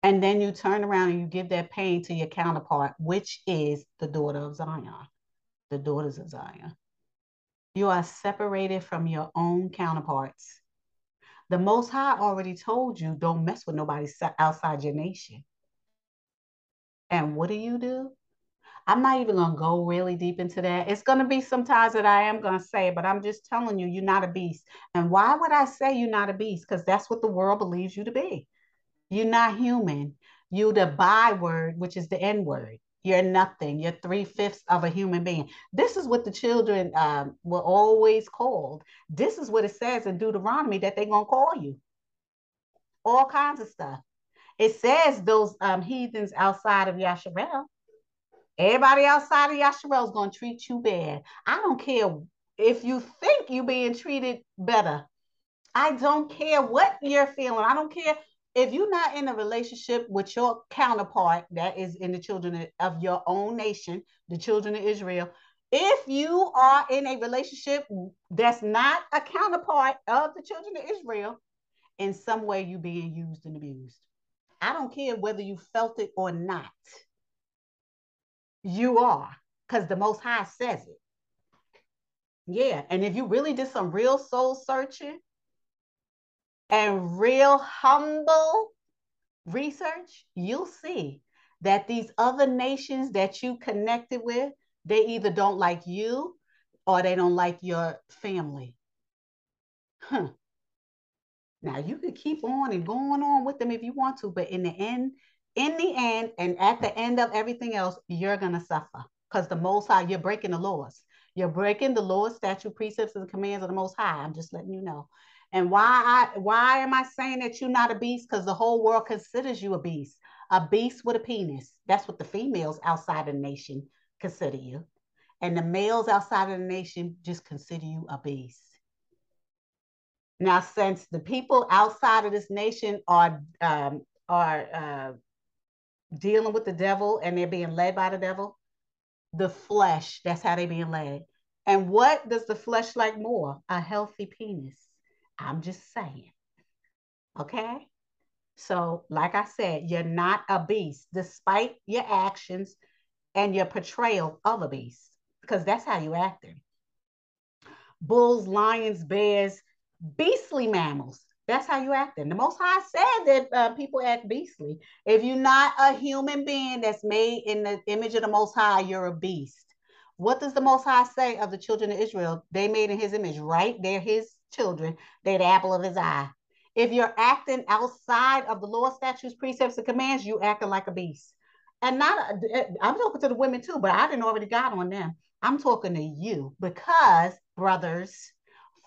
And then you turn around and you give that pain to your counterpart, which is the daughter of Zion, the daughters of Zion. You are separated from your own counterparts. The Most High already told you don't mess with nobody outside your nation. And what do you do? I'm not even going to go really deep into that. It's going to be sometimes that I am going to say, but I'm just telling you, you're not a beast. And why would I say you're not a beast? Because that's what the world believes you to be. You're not human. You the byword, which is the N word. You're nothing. You're three fifths of a human being. This is what the children um, were always called. This is what it says in Deuteronomy that they're going to call you. All kinds of stuff. It says those um, heathens outside of Yasharel, Everybody outside of Yasharel is going to treat you bad. I don't care if you think you're being treated better. I don't care what you're feeling. I don't care if you're not in a relationship with your counterpart that is in the children of your own nation, the children of Israel. If you are in a relationship that's not a counterpart of the children of Israel, in some way you're being used and abused. I don't care whether you felt it or not. You are, because the Most High says it. Yeah. And if you really did some real soul searching and real humble research, you'll see that these other nations that you connected with, they either don't like you or they don't like your family. Huh. Now you could keep on and going on with them if you want to, but in the end, in the end and at the end of everything else, you're to suffer because the Most High, you're breaking the laws. You're breaking the laws, statute, precepts, and commands of the Most High. I'm just letting you know. And why I why am I saying that you're not a beast? Because the whole world considers you a beast, a beast with a penis. That's what the females outside of the nation consider you, and the males outside of the nation just consider you a beast. Now, since the people outside of this nation are um, are uh, dealing with the devil and they're being led by the devil? The flesh, that's how they're being led. And what does the flesh like more? A healthy penis. I'm just saying. Okay? So, like I said, you're not a beast despite your actions and your portrayal of a beast, because that's how you acted. Bulls, lions, bears, beastly mammals. That's how you acting. The Most High said that uh, people act beastly. If you're not a human being that's made in the image of the Most High, you're a beast. What does the Most High say of the children of Israel? They made in His image, right? They're His children. They're the apple of His eye. If you're acting outside of the law, statutes, precepts, and commands, you acting like a beast. And not, I'm talking to the women too, but I didn't already got on them. I'm talking to you because, brothers,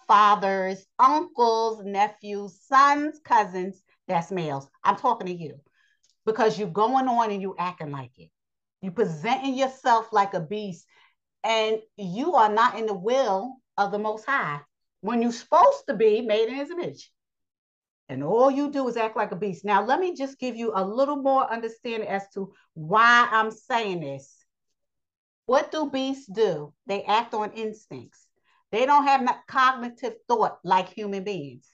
fathers, uncles, nephews, sons, cousins, that's males. I'm talking to you because you're going on and you acting like it. You presenting yourself like a beast and you are not in the will of the Most High when you're supposed to be made in His image. And all you do is act like a beast. Now, let me just give you a little more understanding as to why I'm saying this. What do beasts do? They act on instincts. They don't have cognitive thought like human beings.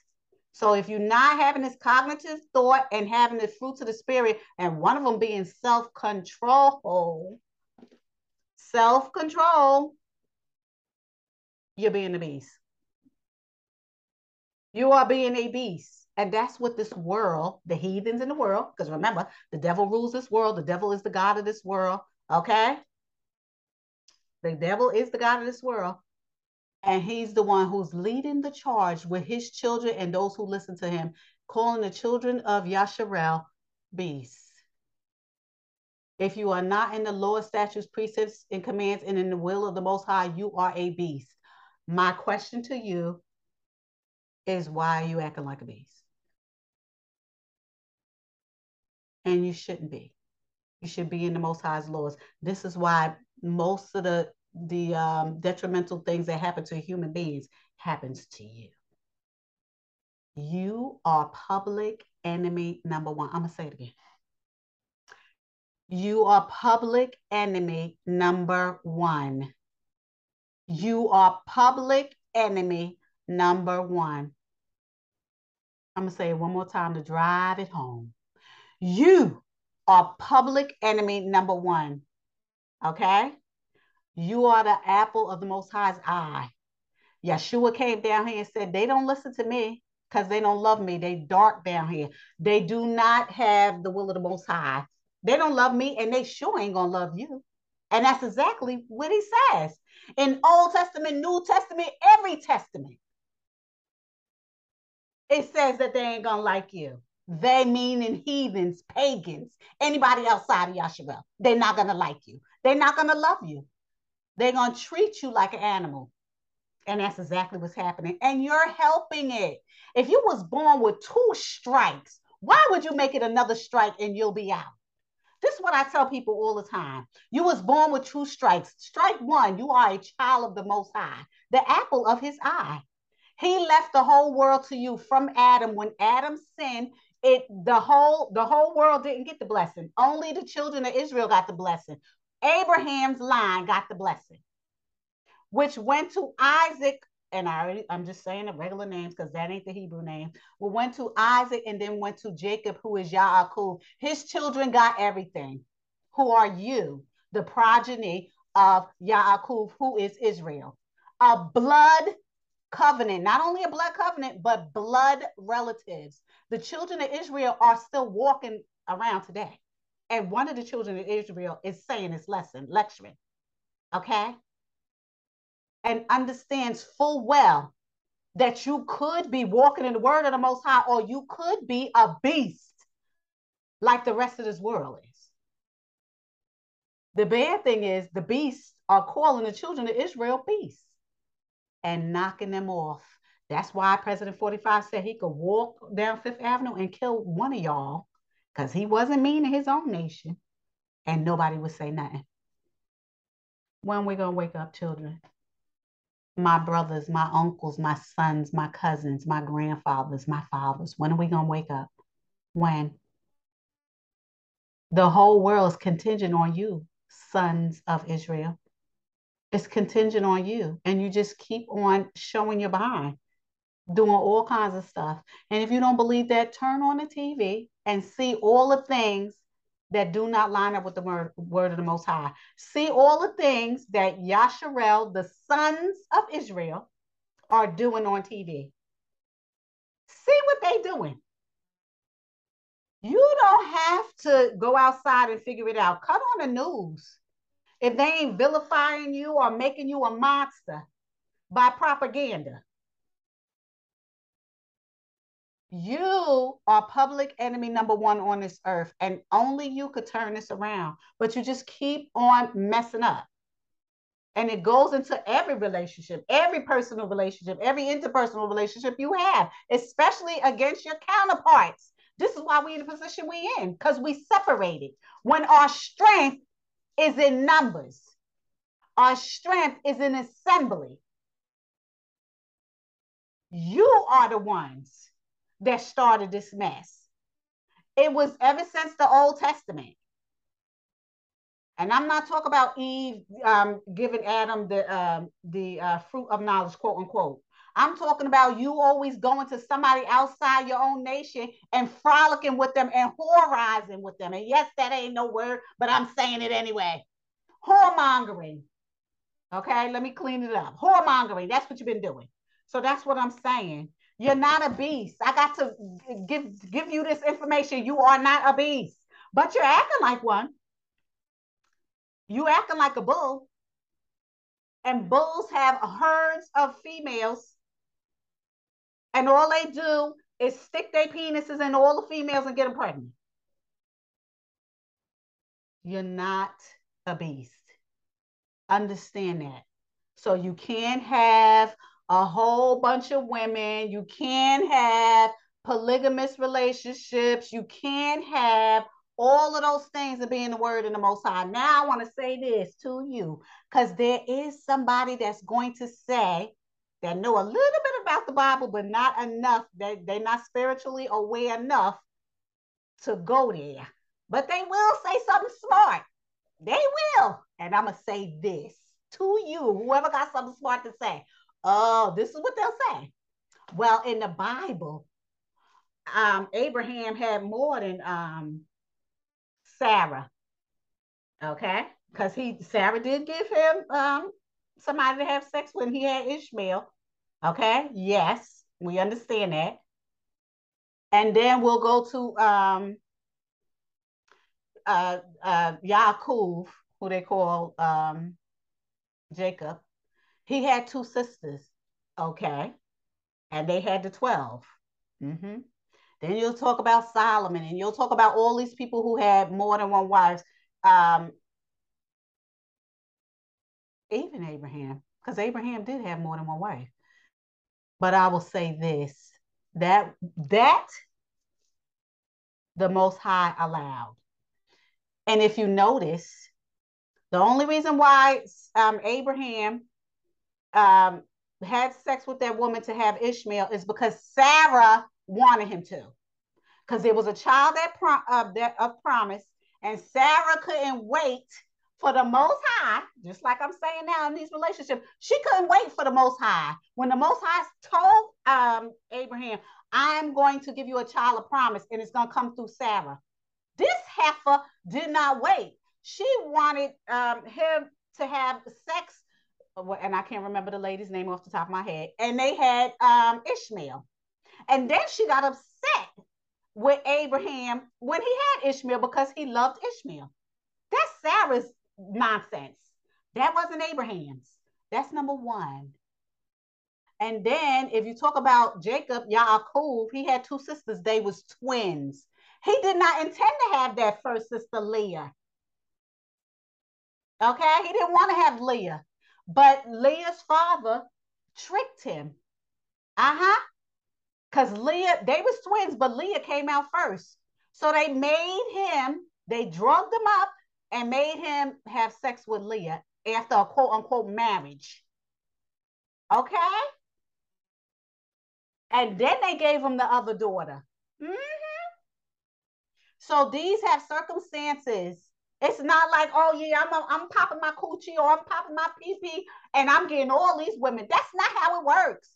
So if you're not having this cognitive thought and having the fruits of the spirit, and one of them being self-control, self-control, you're being a beast. You are being a beast. And that's what this world, the heathens in the world, because remember, the devil rules this world. The devil is the God of this world. Okay? The devil is the God of this world. And he's the one who's leading the charge with his children and those who listen to him, calling the children of Yasharel beasts. If you are not in the Lord's statutes, precepts, and commands, and in the will of the Most High, you are a beast. My question to you is why you acting like a beast? And you shouldn't be. You should be in the Most High's laws. This is why most of the the um, detrimental things that happen to human beings happens to you. You are public enemy number one. I'm gonna say it again. You are public enemy number one. You are public enemy number one. I'm gonna say it one more time to drive it home. You are public enemy number one. Okay? You are the apple of the Most High's eye. Yeshua came down here and said, They don't listen to me because they don't love me. They dark down here. They do not have the will of the Most High. They don't love me and they sure ain't going to love you. And that's exactly what he says in Old Testament, New Testament, every testament. It says that they ain't to like you. They meaning heathens, pagans, anybody outside of Yahshua. They're not to like you. They're not to love you. They're to treat you like an animal. And that's exactly what's happening. And you're helping it. If you was born with two strikes, why would you make it another strike and you'll be out? This is what I tell people all the time. You was born with two strikes. Strike one, you are a child of the Most High, the apple of his eye. He left the whole world to you from Adam. When Adam sinned, it the whole the whole world didn't get the blessing. Only the children of Israel got the blessing. Abraham's line got the blessing, which went to Isaac. And I already, I'm just saying the regular names because that ain't the Hebrew name. We went to Isaac and then went to Jacob, who is Yaakov. His children got everything. Who are you? The progeny of Yaakov, who is Israel. A blood covenant, not only a blood covenant, but blood relatives. The children of Israel are still walking around today. And one of the children of Israel is saying this lesson, lecturing, okay? And understands full well that you could be walking in the word of the Most High, or you could be a beast like the rest of this world is. The bad thing is the beasts are calling the children of Israel beasts and knocking them off. That's why President 45 said he could walk down Fifth Avenue and kill one of y'all because he wasn't mean to his own nation and nobody would say nothing. When we going to wake up, children? My brothers, my uncles, my sons, my cousins, my grandfathers, my fathers. When are we going to wake up? When? The whole world is contingent on you, sons of Israel. It's contingent on you. And you just keep on showing your behind doing all kinds of stuff. And if you don't believe that, turn on the TV and see all the things that do not line up with the word, word of the Most High. See all the things that Yasharel, the sons of Israel, are doing on TV. See what they doing. You don't have to go outside and figure it out. Cut on the news. If they ain't vilifying you or making you a monster by propaganda. You are public enemy number one on this earth, and only you could turn this around. But you just keep on messing up. And it goes into every relationship, every personal relationship, every interpersonal relationship you have, especially against your counterparts. This is why we're in the position we're in, because we separated. When our strength is in numbers, our strength is in assembly. You are the ones that started this mess. It was ever since the Old Testament. And I'm not talking about Eve um, giving Adam the um, the uh, fruit of knowledge, quote unquote. I'm talking about you always going to somebody outside your own nation and frolicking with them and whorizing with them. And yes, that ain't no word, but I'm saying it anyway. Whoremongering. Okay, let me clean it up. Whoremongering. That's what you've been doing. So that's what I'm saying. You're not a beast. I got to give give you this information. You are not a beast, but you're acting like one. You acting like a bull. And bulls have herds of females. And all they do is stick their penises in all the females and get them pregnant. You're not a beast. Understand that. So you can't have a whole bunch of women. You can't have polygamous relationships. You can't have all of those things and being the word in the most high. Now I want to say this to you because there is somebody that's going to say that know a little bit about the Bible, but not enough. They, they're not spiritually aware enough to go there. But they will say something smart. They will. And I'm going to say this to you, whoever got something smart to say. Oh, this is what they'll say. Well, in the Bible, um, Abraham had more than um, Sarah. Okay, because he Sarah did give him um, somebody to have sex when he had Ishmael. Okay, yes, we understand that. And then we'll go to um, uh, uh, Yaakov, who they call um, Jacob. He had two sisters. Okay, and they had the 12. Mm-hmm. Then you'll talk about Solomon and you'll talk about all these people who had more than one wife. Um, even Abraham, because Abraham did have more than one wife. But I will say this that that the most high allowed. And if you notice, the only reason why um, Abraham um, had sex with that woman to have Ishmael is because Sarah wanted him to because there was a child that, pro- uh, that of promise and sarah couldn't wait for the most high just like i'm saying now in these relationships she couldn't wait for the most high. When the most high told um, abraham i'm going to give you a child of promise and it's going to come through sarah this heifer did not wait. She wanted um, him to have sex and i can't remember the lady's name off the top of my head and they had um, ishmael. And then she got upset with Abraham when he had Ishmael because he loved Ishmael. That's Sarah's nonsense. That wasn't Abraham's. That's number one. And then if you talk about Jacob, Yaakov, he had two sisters. They was twins. He did not intend to have that first sister, Leah. Okay, he didn't want to have Leah. But Leah's father tricked him. Uh-huh. Because Leah, they was twins, but Leah came out first. So they made him, they drugged him up and made him have sex with Leah after a quote unquote marriage. Okay? And then they gave him the other daughter. Mm-hmm. So these have circumstances. It's not like, oh yeah, I'm a, I'm popping my coochie or I'm popping my pee pee and I'm getting all these women. That's not how it works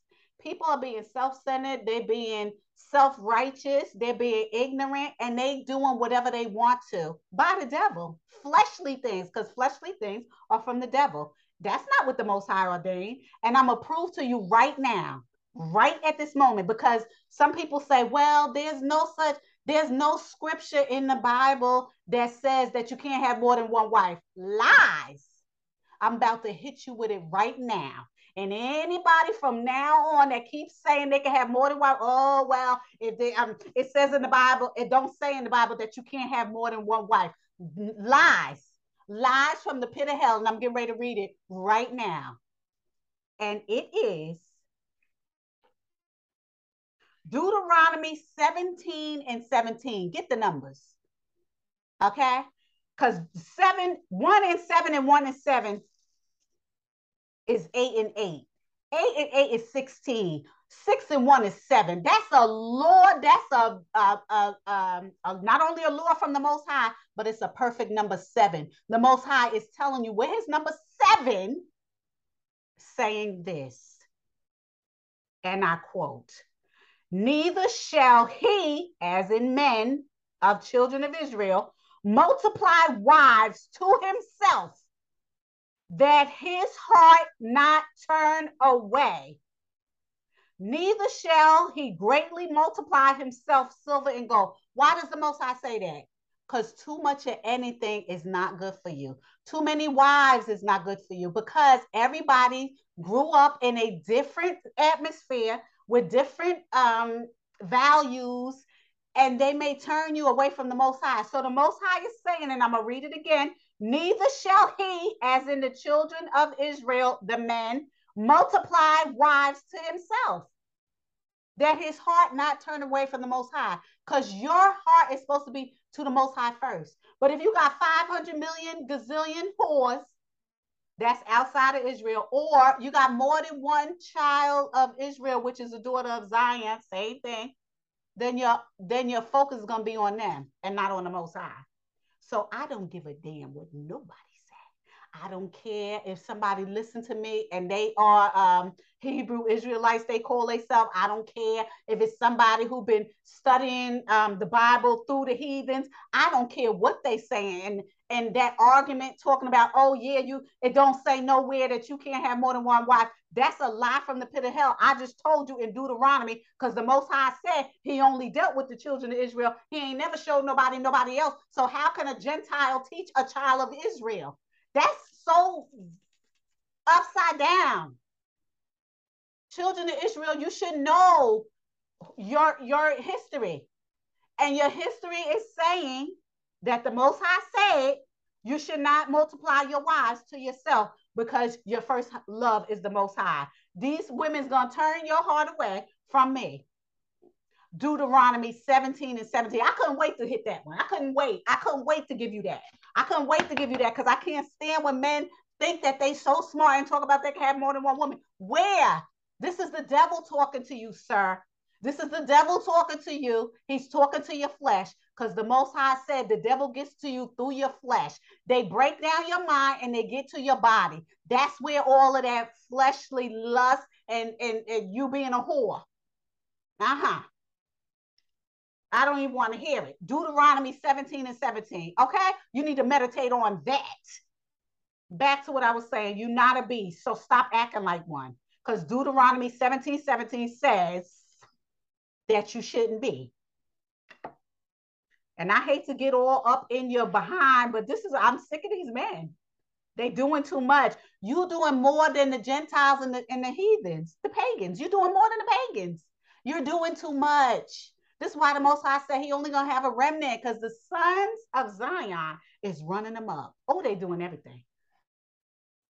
people are being self-centered they're being self-righteous they're being ignorant and they doing whatever they want to by the devil fleshly things because fleshly things are from the devil that's not what the most high ordained and i'm prove to you right now right at this moment because some people say, well, there's no such, there's no scripture in the Bible that says that you can't have more than one wife. Lies. I'm about to hit you with it right now. And anybody from now on that keeps saying they can have more than one, oh well, if they um, it says in the Bible, it don't say in the Bible that you can't have more than one wife. Lies, lies from the pit of hell, and I'm getting ready to read it right now. And it is Deuteronomy 17 and 17. Get the numbers. Okay? Because seven, one and seven and one and seven is eight and eight. Eight and eight is 16. Six and one is seven. That's a law. That's a, a, a, um, a, not only a law from the Most High, but it's a perfect number seven. The Most High is telling you where his number seven saying this. And I quote, neither shall he, as in men of children of Israel, multiply wives to himself, that his heart not turn away. Neither shall he greatly multiply himself silver and gold. Why does the Most High say that? Because too much of anything is not good for you. Too many wives is not good for you because everybody grew up in a different atmosphere with different um, values and they may turn you away from the Most High. So the Most High is saying, and I'm going to read it again neither shall he, as in the children of Israel, the men, multiply wives to himself, that his heart not turn away from the Most High, because your heart is supposed to be to the Most High first. But if you got 500 million gazillion whores, that's outside of Israel, or you got more than one child of Israel, which is a daughter of Zion, same thing, then your then your focus is gonna be on them and not on the Most High. So I don't give a damn what nobody said. I don't care if somebody listen to me and they are um, Hebrew Israelites, they call themselves. I don't care if it's somebody who been studying um, the Bible through the heathens. I don't care what they saying. And that argument talking about, oh yeah, you it don't say nowhere that you can't have more than one wife. That's a lie from the pit of hell. I just told you in Deuteronomy, because the Most High said he only dealt with the children of Israel. He ain't never showed nobody, nobody else. So how can a Gentile teach a child of Israel? That's so upside down. Children of Israel, you should know your, your history. And your history is saying that the Most High said you should not multiply your wives to yourself because your first love is the Most High. These women's gonna turn your heart away from me. Deuteronomy 17 and 17. I couldn't wait to hit that one. I couldn't wait. I couldn't wait to give you that. I couldn't wait to give you that because I can't stand when men think that they so smart and talk about they can have more than one woman. Where? This is the devil talking to you, sir. This is the devil talking to you. He's talking to your flesh because the Most High said the devil gets to you through your flesh. They break down your mind and they get to your body. That's where all of that fleshly lust and, and, and you being a whore. Uh huh. I don't even want to hear it. Deuteronomy 17 and 17. Okay? You need to meditate on that. Back to what I was saying. You're not a beast, so stop acting like one. Because Deuteronomy 17 17 says that you shouldn't be. And I hate to get all up in your behind, but this is, I'm sick of these men. They doing too much. You doing more than the Gentiles and the, and the heathens, the pagans. You're doing more than the pagans. You're doing too much. This is why the Most High said he only gonna have a remnant because the sons of Zion is running them up. Oh, they doing everything.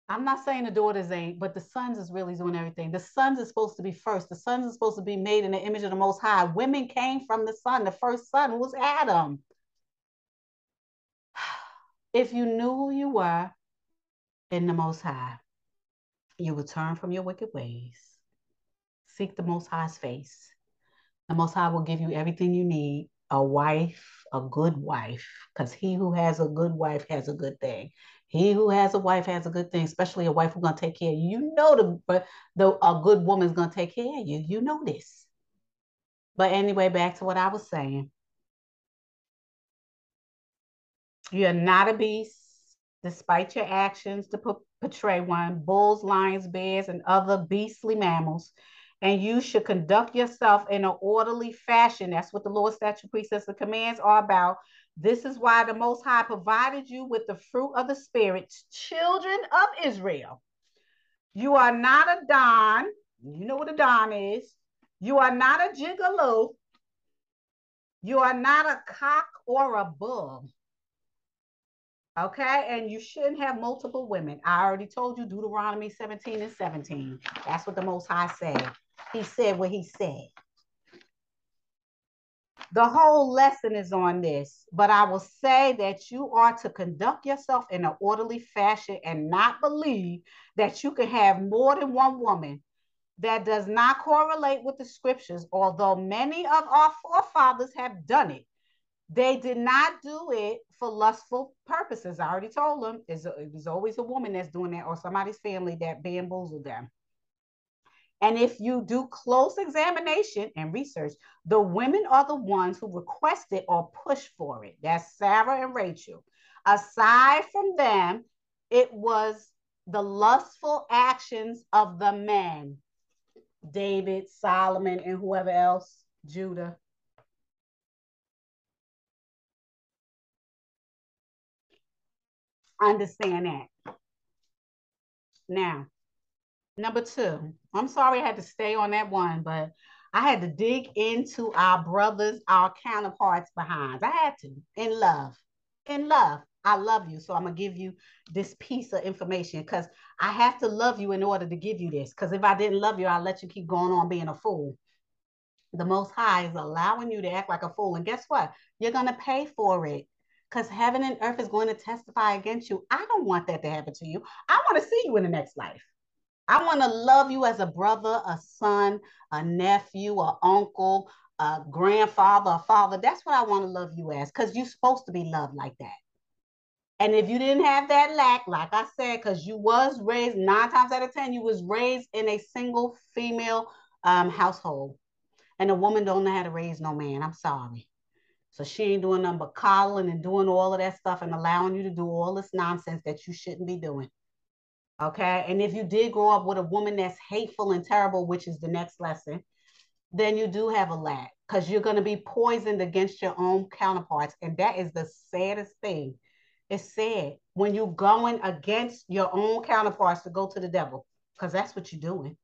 I'm not saying the daughters ain't, but the sons is really doing everything. The sons is supposed to be first. The sons is supposed to be made in the image of the Most High. Women came from the son. The first son was Adam. [SIGHS] If you knew who you were in the Most High, you would turn from your wicked ways, seek the Most High's face, the Most High will give you everything you need a wife, a good wife, because he who has a good wife has a good thing. He who has a wife has a good thing, especially a wife who's gonna take care of you. Know the but the a good woman's gonna take care of you. You know this. But anyway, back to what I was saying. You're not a beast, despite your actions to portray one. Bulls, lions, bears, and other beastly mammals and you should conduct yourself in an orderly fashion. That's what the Lord statute precepts and commands are about. This is why the Most High provided you with the fruit of the Spirit, children of Israel. You are not a Don. You know what a Don is. You are not a gigolo. You are not a cock or a bull. Okay, and you shouldn't have multiple women. I already told you Deuteronomy 17 and 17. That's what the Most High said. He said what he said. The whole lesson is on this, but I will say that you are to conduct yourself in an orderly fashion and not believe that you can have more than one woman. That does not correlate with the scriptures, although many of our forefathers have done it. They did not do it for lustful purposes. I already told them it was always a woman that's doing that or somebody's family that bamboozled them. And if you do close examination and research, the women are the ones who requested or pushed for it. That's Sarah and Rachel. Aside from them, it was the lustful actions of the men David, Solomon, and whoever else, Judah. Understand that. Now, number two, I'm sorry I had to stay on that one, but I had to dig into our brothers, our counterparts behind. I had to, in love, in love. I love you. So I'm going to give you this piece of information because I have to love you in order to give you this. Because if I didn't love you, I'll let you keep going on being a fool. The Most High is allowing you to act like a fool. And guess what? You're going to pay for it because heaven and earth is going to testify against you. I don't want that to happen to you. I want to see you in the next life. I want to love you as a brother, a son, a nephew, a uncle, a grandfather, a father. That's what I want to love you as because you're supposed to be loved like that. And if you didn't have that lack, like I said, because you was raised nine times out of ten, you was raised in a single female um, household, and a woman don't know how to raise no man. I'm sorry. So she ain't doing nothing but coddling and doing all of that stuff and allowing you to do all this nonsense that you shouldn't be doing. Okay. And if you did grow up with a woman that's hateful and terrible, which is the next lesson, then you do have a lack because you're going to be poisoned against your own counterparts. And that is the saddest thing. It's sad when you're going against your own counterparts to go to the devil because that's what you're doing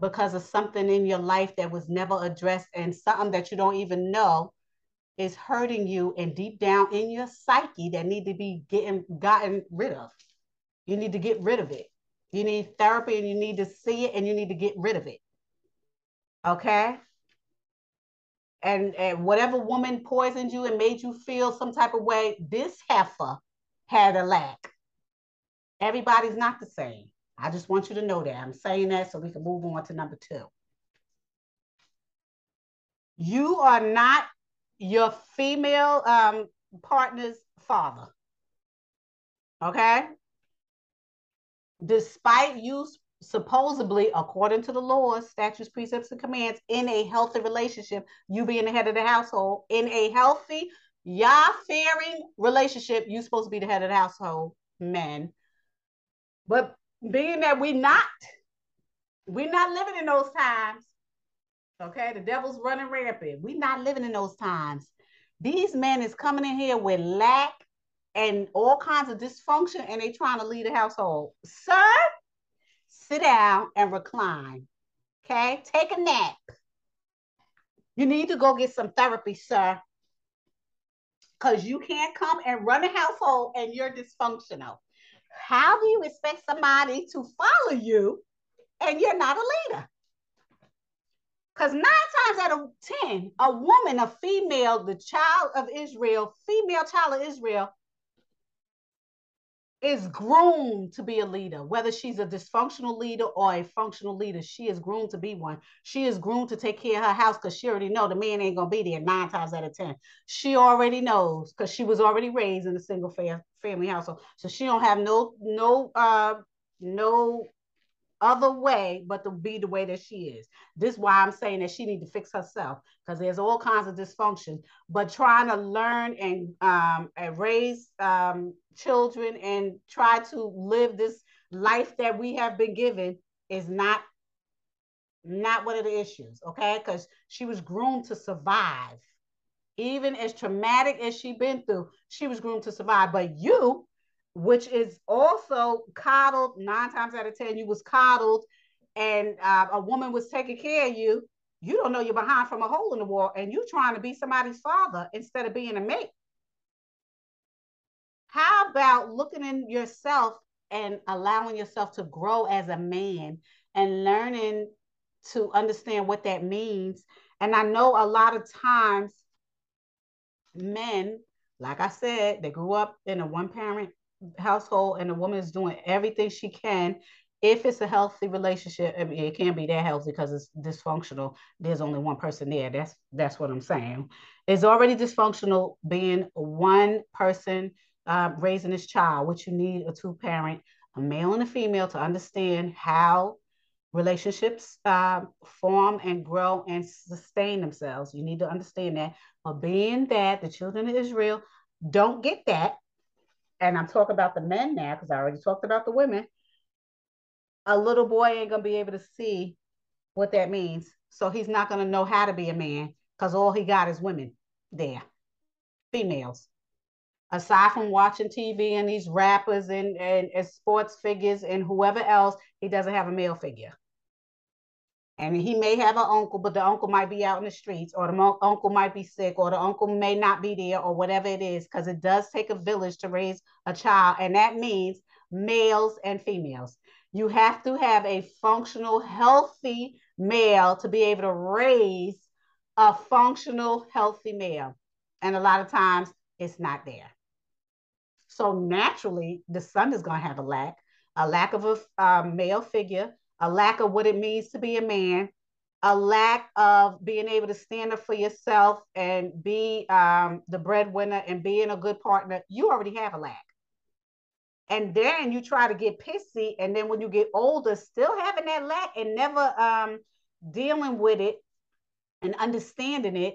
because of something in your life that was never addressed and something that you don't even know is hurting you and deep down in your psyche that need to be getting gotten rid of. You need to get rid of it. You need therapy and you need to see it and you need to get rid of it. Okay? And, and whatever woman poisoned you and made you feel some type of way, this heifer had a lack. Everybody's not the same. I just want you to know that. I'm saying that so we can move on to number two. You are not your female um, partner's father. Okay? Despite you supposedly, according to the laws, statutes, precepts, and commands, in a healthy relationship, you being the head of the household, in a healthy, Yah-fearing relationship, you're supposed to be the head of the household, men. But being that we not, we're not living in those times, Okay, the devil's running rampant. We're not living in those times. These men is coming in here with lack and all kinds of dysfunction, and they trying to lead a household. Sir, sit down and recline. Okay, take a nap. You need to go get some therapy, sir. Because you can't come and run a household and you're dysfunctional. How do you expect somebody to follow you and you're not a leader? Because nine times out of 10, a woman, a female, the child of Israel, female child of Israel, is groomed to be a leader, whether she's a dysfunctional leader or a functional leader. She is groomed to be one. She is groomed to take care of her house because she already know the man ain't gonna be there nine times out of ten. She already knows because she was already raised in a single family household, so she don't have no no uh no other way but to be the way that she is. This is why I'm saying that she need to fix herself because there's all kinds of dysfunction. But trying to learn and um, and raise um, children and try to live this life that we have been given is not Not one of the issues, okay? Because she was groomed to survive. Even as traumatic as she been through, she was groomed to survive. But you, which is also coddled nine times out of ten, you was coddled, and uh, a woman was taking care of you. You don't know you're behind from a hole in the wall, and you trying to be somebody's father instead of being a mate. How about looking in yourself and allowing yourself to grow as a man and learning to understand what that means? And I know a lot of times men, like I said, they grew up in a one parent household and the woman is doing everything she can. If it's a healthy relationship I mean, it can't be that healthy because it's dysfunctional. There's only one person there. That's that's what i'm saying. It's already dysfunctional being one person uh, raising this child, which you need a two parent, a male and a female, to understand how relationships uh, form and grow and sustain themselves. You need to understand that. But being that the children of Israel don't get that, and I'm talking about the men now because I already talked about the women, a little boy ain't going to be able to see what that means. So he's not going to know how to be a man because all he got is women there, females aside from watching TV and these rappers and, and, and sports figures and whoever else, he doesn't have a male figure. And he may have an uncle, but the uncle might be out in the streets, or the uncle might be sick, or the uncle may not be there, or whatever it is, because it does take a village to raise a child. And that means males and females. You have to have a functional, healthy male to be able to raise a functional, healthy male. And a lot of times it's not there. So naturally, the son is going to have a lack, a lack of a um, male figure, a lack of what it means to be a man, a lack of being able to stand up for yourself and be um, the breadwinner and being a good partner. You already have a lack. And then you try to get pissy, and then when you get older, still having that lack and never um, dealing with it and understanding it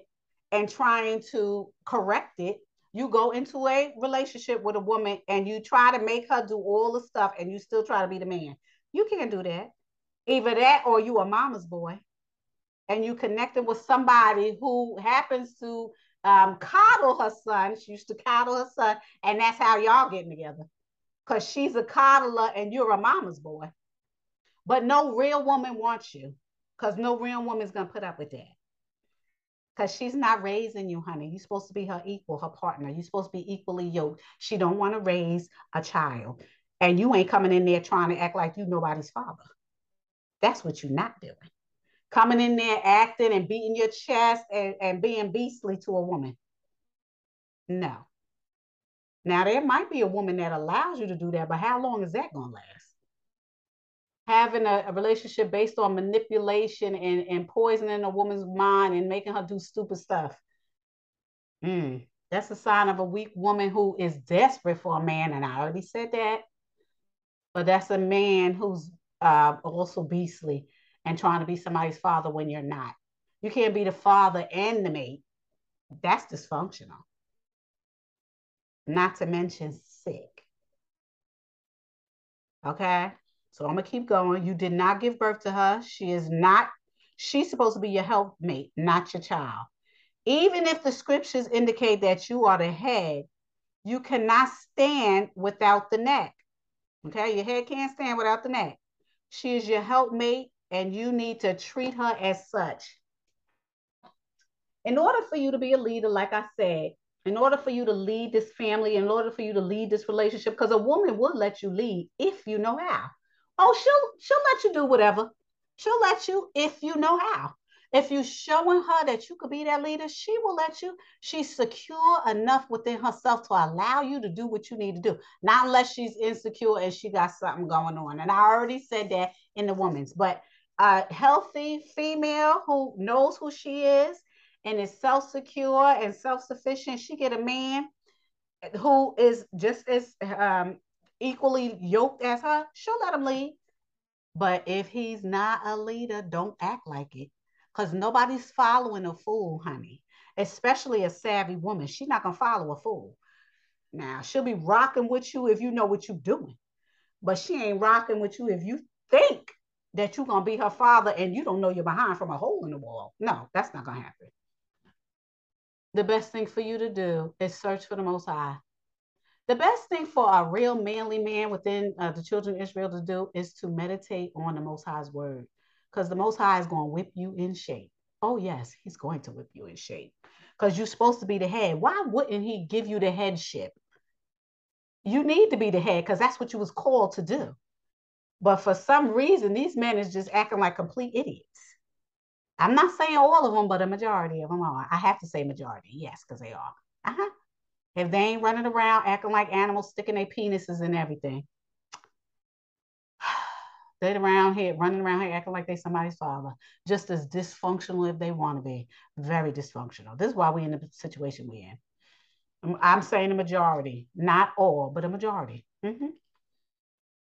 and trying to correct it you go into a relationship with a woman and you try to make her do all the stuff and you still try to be the man. You can't do that. Either that or you a mama's boy and you connected with somebody who happens to um, coddle her son. She used to coddle her son, and that's how y'all getting together. Because she's a coddler and you're a mama's boy. But no real woman wants you because no real woman's to put up with that because she's not raising you, honey. You're supposed to be her equal, her partner. You're supposed to be equally yoked. She don't want to raise a child. And you ain't coming in there trying to act like you nobody's father. That's what you're not doing. Coming in there acting and beating your chest and, and being beastly to a woman. No. Now there might be a woman that allows you to do that, but how long is that gonna last? having a, a, relationship based on manipulation and, and poisoning a woman's mind and making her do stupid stuff. Mm, that's a sign of a weak woman who is desperate for a man. And I already said that. But that's a man who's uh, also beastly and trying to be somebody's father when you're not. You can't be the father and the mate. That's dysfunctional. Not to mention sick. Okay? So I'm gonna keep going. You did not give birth to her. She is not, she's supposed to be your helpmate, not your child. Even if the scriptures indicate that you are the head, you cannot stand without the neck. Okay, your head can't stand without the neck. She is your helpmate, and you need to treat her as such. In order for you to be a leader, like I said, in order for you to lead this family, in order for you to lead this relationship, because a woman will let you lead if you know how. Oh, she'll she'll let you do whatever. She'll let you if you know how. If you're showing her that you could be that leader, she will let you. She's secure enough within herself to allow you to do what you need to do. Not unless she's insecure and she got something going on. And I already said that in the woman's, but a healthy female who knows who she is and is self-secure and self-sufficient, she get a man who is just as um, equally yoked as her, she'll let him lead. But if he's not a leader, don't act like it. Because nobody's following a fool, honey. Especially a savvy woman. She's not gonna follow a fool. Now she'll be rocking with you if you know what you're doing. But she ain't rocking with you if you think that you're gonna be her father and you don't know you're behind from a hole in the wall. No, that's not gonna happen. The best thing for you to do is search for the Most High. The best thing for a real manly man within uh, the children of Israel to do is to meditate on the Most High's word, because the Most High is going to whip you in shape. Oh yes, He's going to whip you in shape, because you're supposed to be the head. Why wouldn't He give you the headship? You need to be the head because that's what you was called to do. But for some reason, these men is just acting like complete idiots. I'm not saying all of them, but a majority of them are. I have to say majority, yes, because they are. Uh-huh. If they ain't running around acting like animals, sticking their penises and everything, they're around here, running around here acting like they somebody's father, just as dysfunctional if they want to be. Very dysfunctional. This is why we're in the situation we're in. I'm saying a majority, not all, but a majority. Mm-hmm.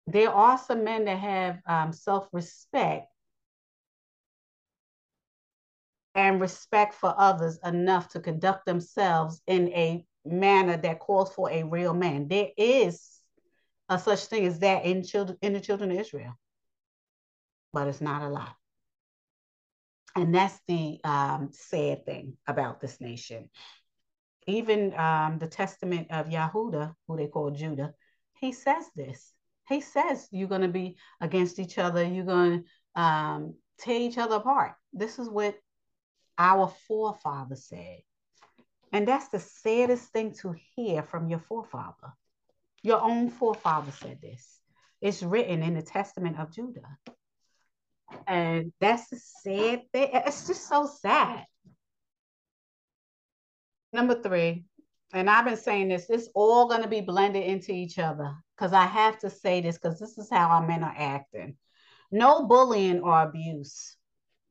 There are some men that have um, self respect and respect for others enough to conduct themselves in a manner that calls for a real man. There is a such thing as that in children in the children of Israel, but it's not a lot. And that's the um, sad thing about this nation even um, the testament of Yahuda, who they call Judah, he says this. He says you're going to be against each other. You're going to um, tear each other apart. This is what our forefathers said. And that's the saddest thing to hear from your forefather. Your own forefather said this. It's written in the testament of Judah. And that's the sad thing. It's just so sad. Number three, and I've been saying this, it's all going to be blended into each other because I have to say this because this is how our men are acting. No bullying or abuse.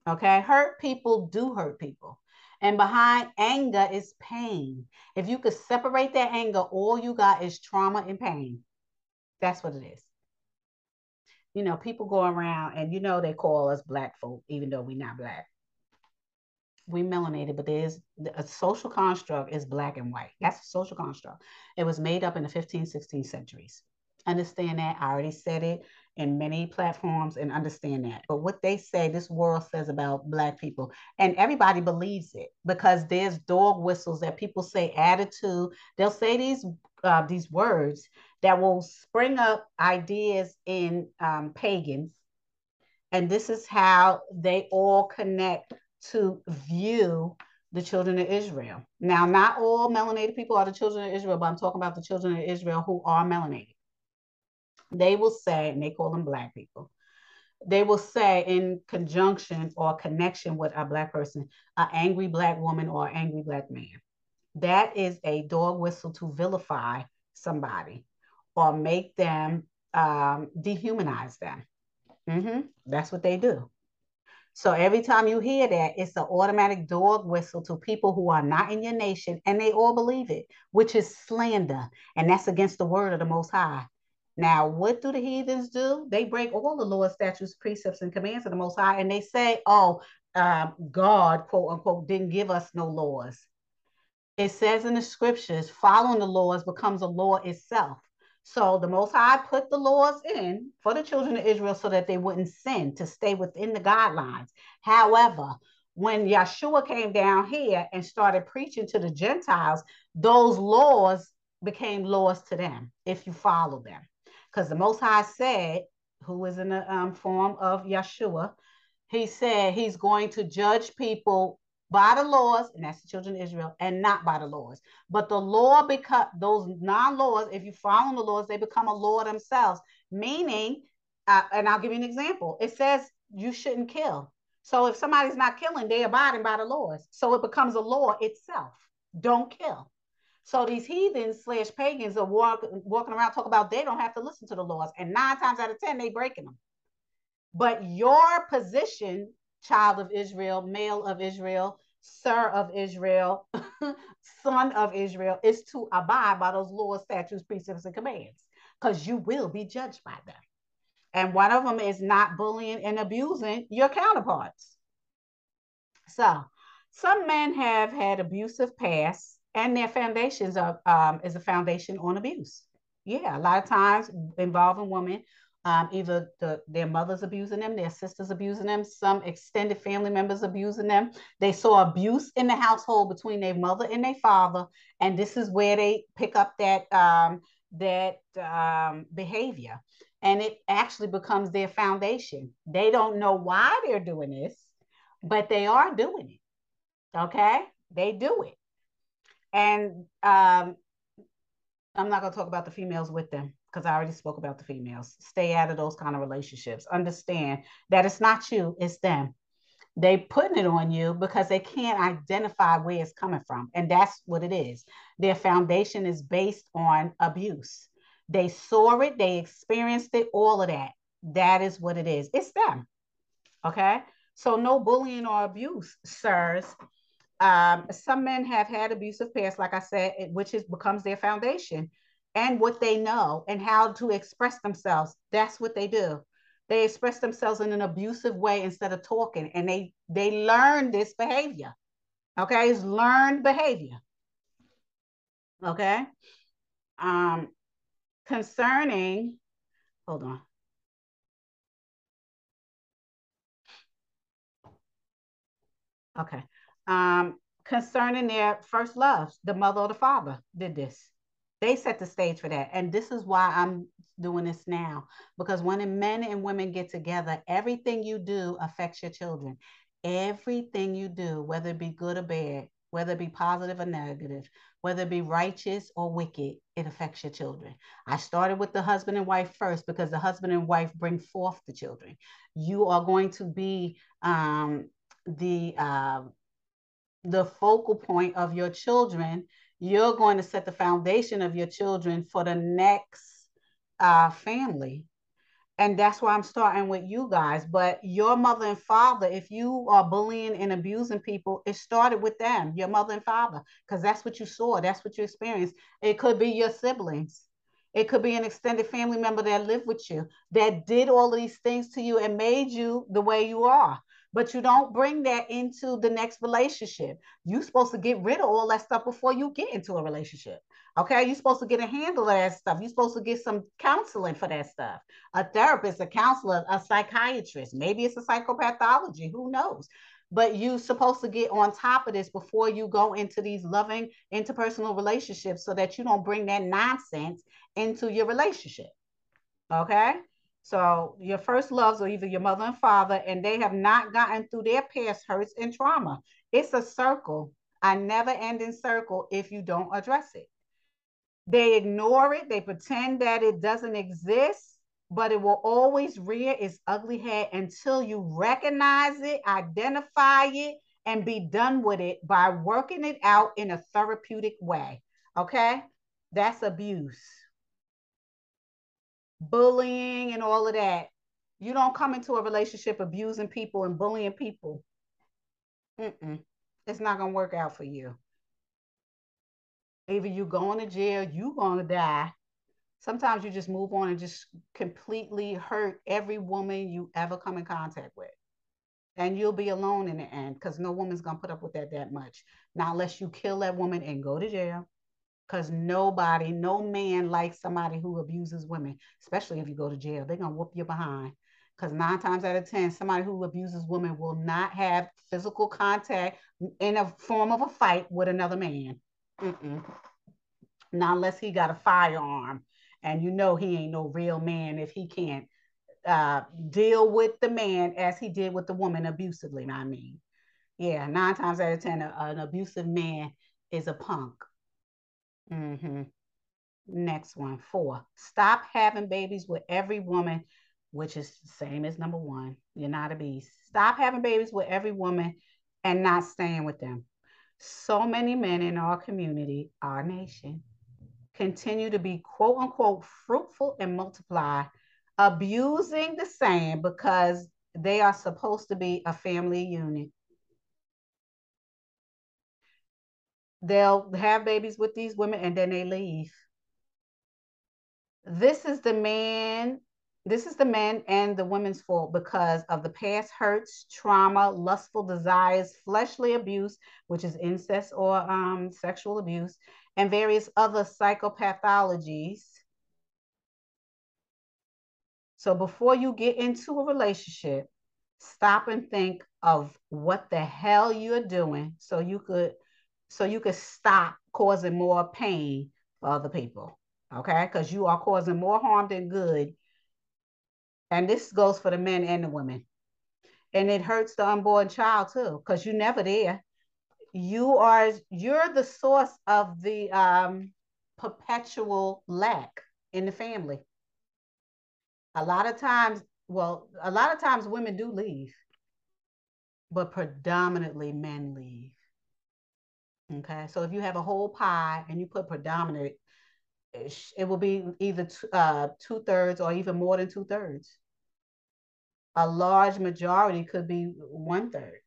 Okay. Hurt people do hurt people. And behind anger is pain. If you could separate that anger, all you got is trauma and pain. That's what it is. You know, people go around and you know they call us black folk, even though we're not black we melanated, but there's a social construct is black and white. That's a social construct. It was made up in the 15th, 16th centuries. Understand that. I already said it in many platforms and understand that. But what they say, this world says about black people, and everybody believes it because there's dog whistles that people say attitude. They'll say these uh, these words that will spring up ideas in um, pagans. And this is how they all connect to view the children of Israel. Now, not all melanated people are the children of Israel, but I'm talking about the children of Israel who are melanated. They will say, and they call them black people, they will say in conjunction or connection with a black person, an angry black woman or angry black man. That is a dog whistle to vilify somebody or make them um, dehumanize them. Mm-hmm. That's what they do. So every time you hear that, it's an automatic dog whistle to people who are not in your nation, and they all believe it, which is slander, and that's against the word of the Most High. Now, what do the heathens do? They break all the laws, statutes, precepts, and commands of the Most High, and they say, "Oh, um, God, quote unquote, didn't give us no laws." It says in the scriptures, following the laws becomes a law itself. So the Most High put the laws in for the children of Israel so that they wouldn't sin, to stay within the guidelines. However, when Yeshua came down here and started preaching to the Gentiles, those laws became laws to them if you follow them. Because the Most High said, who is in the um, form of Yeshua, he said he's going to judge people by the laws, and that's the children of Israel, and not by the laws. But the law become those non-laws, if you follow the laws, they become a law themselves. Meaning, uh, and I'll give you an example. It says you shouldn't kill. So if somebody's not killing, they abiding by the laws. So it becomes a law itself. Don't kill. So these heathens slash pagans are walk, walking around talking about they don't have to listen to the laws, and nine times out of ten they breaking them. But your position child of Israel, male of Israel, sir of Israel, [LAUGHS] son of Israel, is to abide by those laws, statutes, precepts, and commands, because you will be judged by them. And one of them is not bullying and abusing your counterparts. So, some men have had abusive pasts, and their foundations of um, is a foundation on abuse. Yeah, a lot of times involving women Um, either the, their mothers abusing them, their sisters abusing them, some extended family members abusing them. They saw abuse in the household between their mother and their father, and this is where they pick up that um, that um, behavior, and it actually becomes their foundation. They don't know why they're doing this, but they are doing it. Okay, they do it, and um, I'm not going to talk about the females with them because I already spoke about the females. Stay out of those kind of relationships. Understand that it's not you, it's them. They putting it on you because they can't identify where it's coming from. And that's what it is. Their foundation is based on abuse. They saw it, they experienced it, all of that. That is what it is. It's them. Okay. So no bullying or abuse, sirs. Um, some men have had abusive past, like I said, which is becomes their foundation and what they know and how to express themselves. That's what they do. They express themselves in an abusive way instead of talking, and they they learn this behavior. Okay, it's learned behavior. Okay. Um, concerning, hold on. Okay. Um, concerning their first loves, the mother or the father did this. They set the stage for that. And this is why I'm doing this now. Because when men and women get together, everything you do affects your children. Everything you do, whether it be good or bad, whether it be positive or negative, whether it be righteous or wicked, it affects your children. I started with the husband and wife first because the husband and wife bring forth the children. You are going to be um, the uh, the focal point of your children you're going to set the foundation of your children for the next uh, family. And that's why I'm starting with you guys. But your mother and father, if you are bullying and abusing people, it started with them, your mother and father, because that's what you saw, that's what you experienced. It could be your siblings. It could be an extended family member that lived with you that did all of these things to you and made you the way you are but you don't bring that into the next relationship. You're supposed to get rid of all that stuff before you get into a relationship. Okay, you're supposed to get a handle of that stuff. You're supposed to get some counseling for that stuff. A therapist, a counselor, a psychiatrist, maybe it's a psychopathology, who knows? But you're supposed to get on top of this before you go into these loving interpersonal relationships so that you don't bring that nonsense into your relationship. Okay. So your first loves are either your mother and father, and they have not gotten through their past hurts and trauma. It's a circle, a never ending circle if you don't address it. They ignore it, they pretend that it doesn't exist, but it will always rear its ugly head until you recognize it, identify it, and be done with it by working it out in a therapeutic way. Okay? That's abuse bullying and all of that. You don't come into a relationship abusing people and bullying people. Mm-mm. It's not gonna work out for you. Either you going to jail, you gonna die. Sometimes you just move on and just completely hurt every woman you ever come in contact with. And you'll be alone in the end because no woman's gonna put up with that that much. Not unless you kill that woman and go to jail because nobody, no man likes somebody who abuses women, especially if you go to jail. They're gonna whoop you behind. Because nine times out of ten, somebody who abuses women will not have physical contact in a form of a fight with another man. Mm-mm. Not unless he got a firearm, and you know he ain't no real man if he can't uh, deal with the man as he did with the woman abusively. I mean, yeah, nine times out of ten, a, an abusive man is a punk. Mm-hmm. Next one, four. Stop having babies with every woman, which is the same as number one. You're not a beast. Stop having babies with every woman and not staying with them. So many men in our community, our nation, continue to be quote unquote fruitful and multiply, abusing the same because they are supposed to be a family unit. They'll have babies with these women and then they leave. This is the man, this is the man and the women's fault because of the past hurts, trauma, lustful desires, fleshly abuse, which is incest or um, sexual abuse, and various other psychopathologies. So before you get into a relationship, stop and think of what the hell you're doing so you could so you could stop causing more pain for other people. Okay? Because you are causing more harm than good. And this goes for the men and the women. And it hurts the unborn child too, because you're never there. You are you're the source of the um perpetual lack in the family a lot of times, well, a lot of times women do leave, but predominantly men leave. Okay, so if you have a whole pie and you put predominant, it will be either uh, two thirds or even more than two thirds. A large majority could be one third.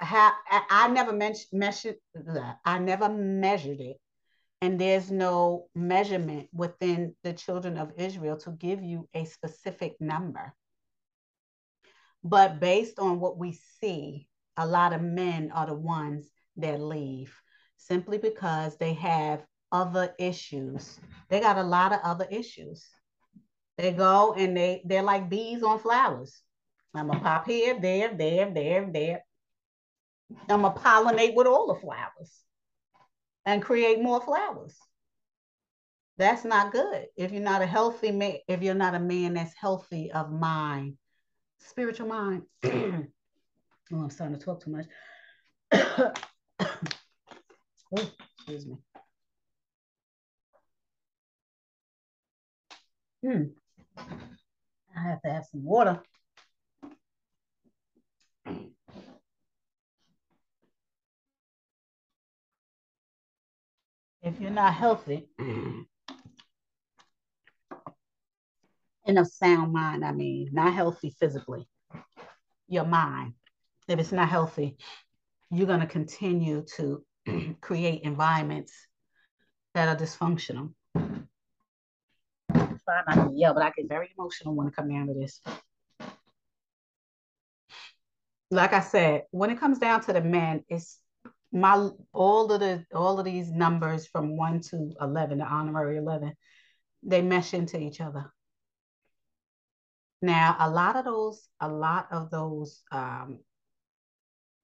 I, I never mentioned measured. I never measured it and there's no measurement within the children of Israel to give you a specific number. But based on what we see, a lot of men are the ones that leave simply because they have other issues. They got a lot of other issues. They go and they they're like bees on flowers. I'm gonna pop here, there, there, there, there. I'm gonna pollinate with all the flowers and create more flowers. That's not good. If you're not a healthy man, if you're not a man that's healthy of mind, spiritual mind. [CLEARS THROAT] oh, I'm starting to talk too much. [COUGHS] oh, excuse me. Hmm. I have to have some water. if you're not healthy, in a sound mind, I mean, not healthy physically, your mind, if it's not healthy, you're going to continue to [CLEARS THROAT] create environments that are dysfunctional. To yell, but I get very emotional when it comes down to this. Like I said, when it comes down to the men, it's my all of the all of these numbers from one to eleven, the honorary eleven, they mesh into each other. Now, a lot of those, a lot of those um,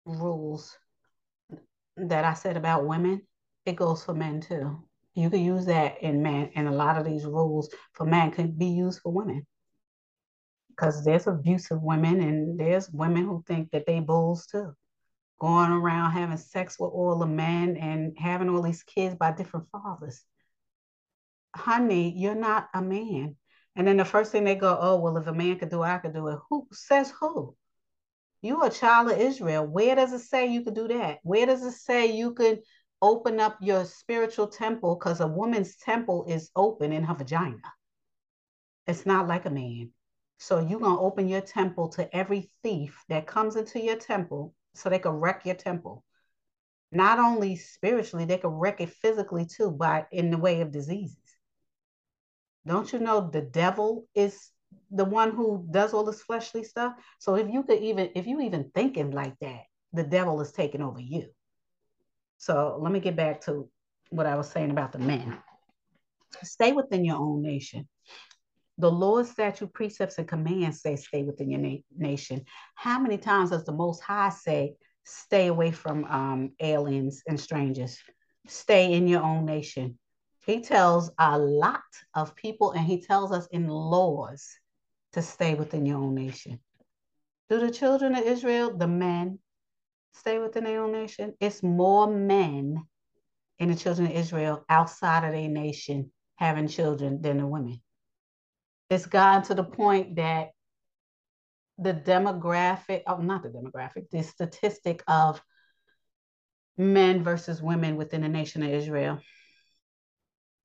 rules that I said about women, it goes for men too. You can use that in men, and a lot of these rules for men can be used for women. Because there's abusive women, and there's women who think that they bulls too going around having sex with all the men and having all these kids by different fathers. Honey, you're not a man. And then the first thing they go, oh, well, if a man could do it, I could do it. Who says who? You're a child of Israel. Where does it say you could do that? Where does it say you could open up your spiritual temple? Because a woman's temple is open in her vagina. It's not like a man. So you're going to open your temple to every thief that comes into your temple so they could wreck your temple. Not only spiritually, they could wreck it physically too, by in the way of diseases. Don't you know the devil is the one who does all this fleshly stuff? So if you could even, if you even thinking like that, the devil is taking over you. So let me get back to what I was saying about the men. Stay within your own nation. The Lord's statute, precepts, and commands say stay within your na- nation. How many times does the Most High say stay away from um, aliens and strangers? Stay in your own nation. He tells a lot of people, and he tells us in laws to stay within your own nation. Do the children of Israel, the men, stay within their own nation? It's more men in the children of Israel outside of their nation having children than the women it's gotten to the point that the demographic, oh, not the demographic, the statistic of men versus women within the nation of Israel.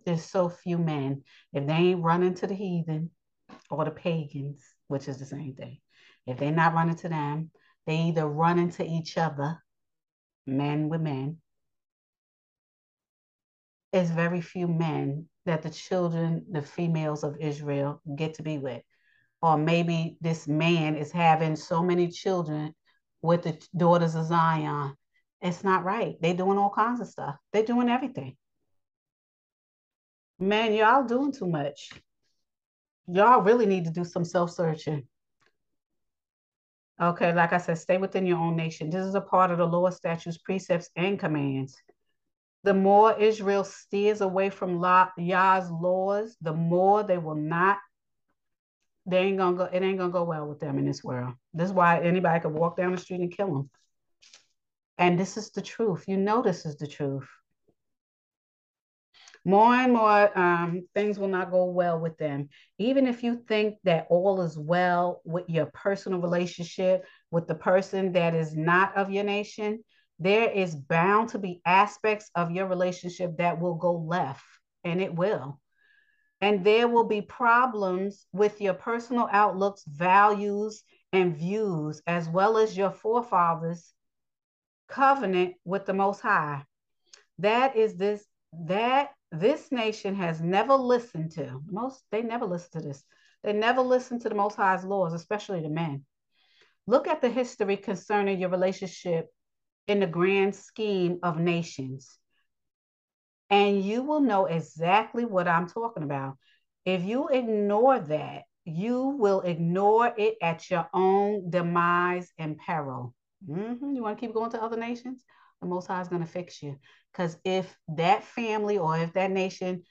There's so few men. If they ain't running to the heathen or the pagans, which is the same thing, if they're not running to them, they either run into each other, men with men. It's very few men that the children, the females of Israel get to be with. Or maybe this man is having so many children with the daughters of Zion. It's not right. They're doing all kinds of stuff. They're doing everything. Man, y'all doing too much. Y'all really need to do some self-searching. Okay, like I said, stay within your own nation. This is a part of the Lord's statutes, precepts, and commands. The more Israel steers away from Yah's laws, the more they will not. They ain't gonna go. It ain't gonna go well with them in this world. This is why anybody could walk down the street and kill them. And this is the truth. You know, this is the truth more and more um, things will not go well with them. Even if you think that all is well with your personal relationship with the person that is not of your nation, there is bound to be aspects of your relationship that will go left, and it will. And there will be problems with your personal outlooks, values, and views, as well as your forefathers' covenant with the Most High. That is this, that this nation has never listened to most they never listen to this. They never listen to the most high's laws especially the men. Look at the history concerning your relationship in the grand scheme of nations. And you will know exactly what i'm talking about. If you ignore that you will ignore it at your own demise and peril. Mm-hmm. you want to keep going to other nations the most high is going to fix you because if that family or if that nation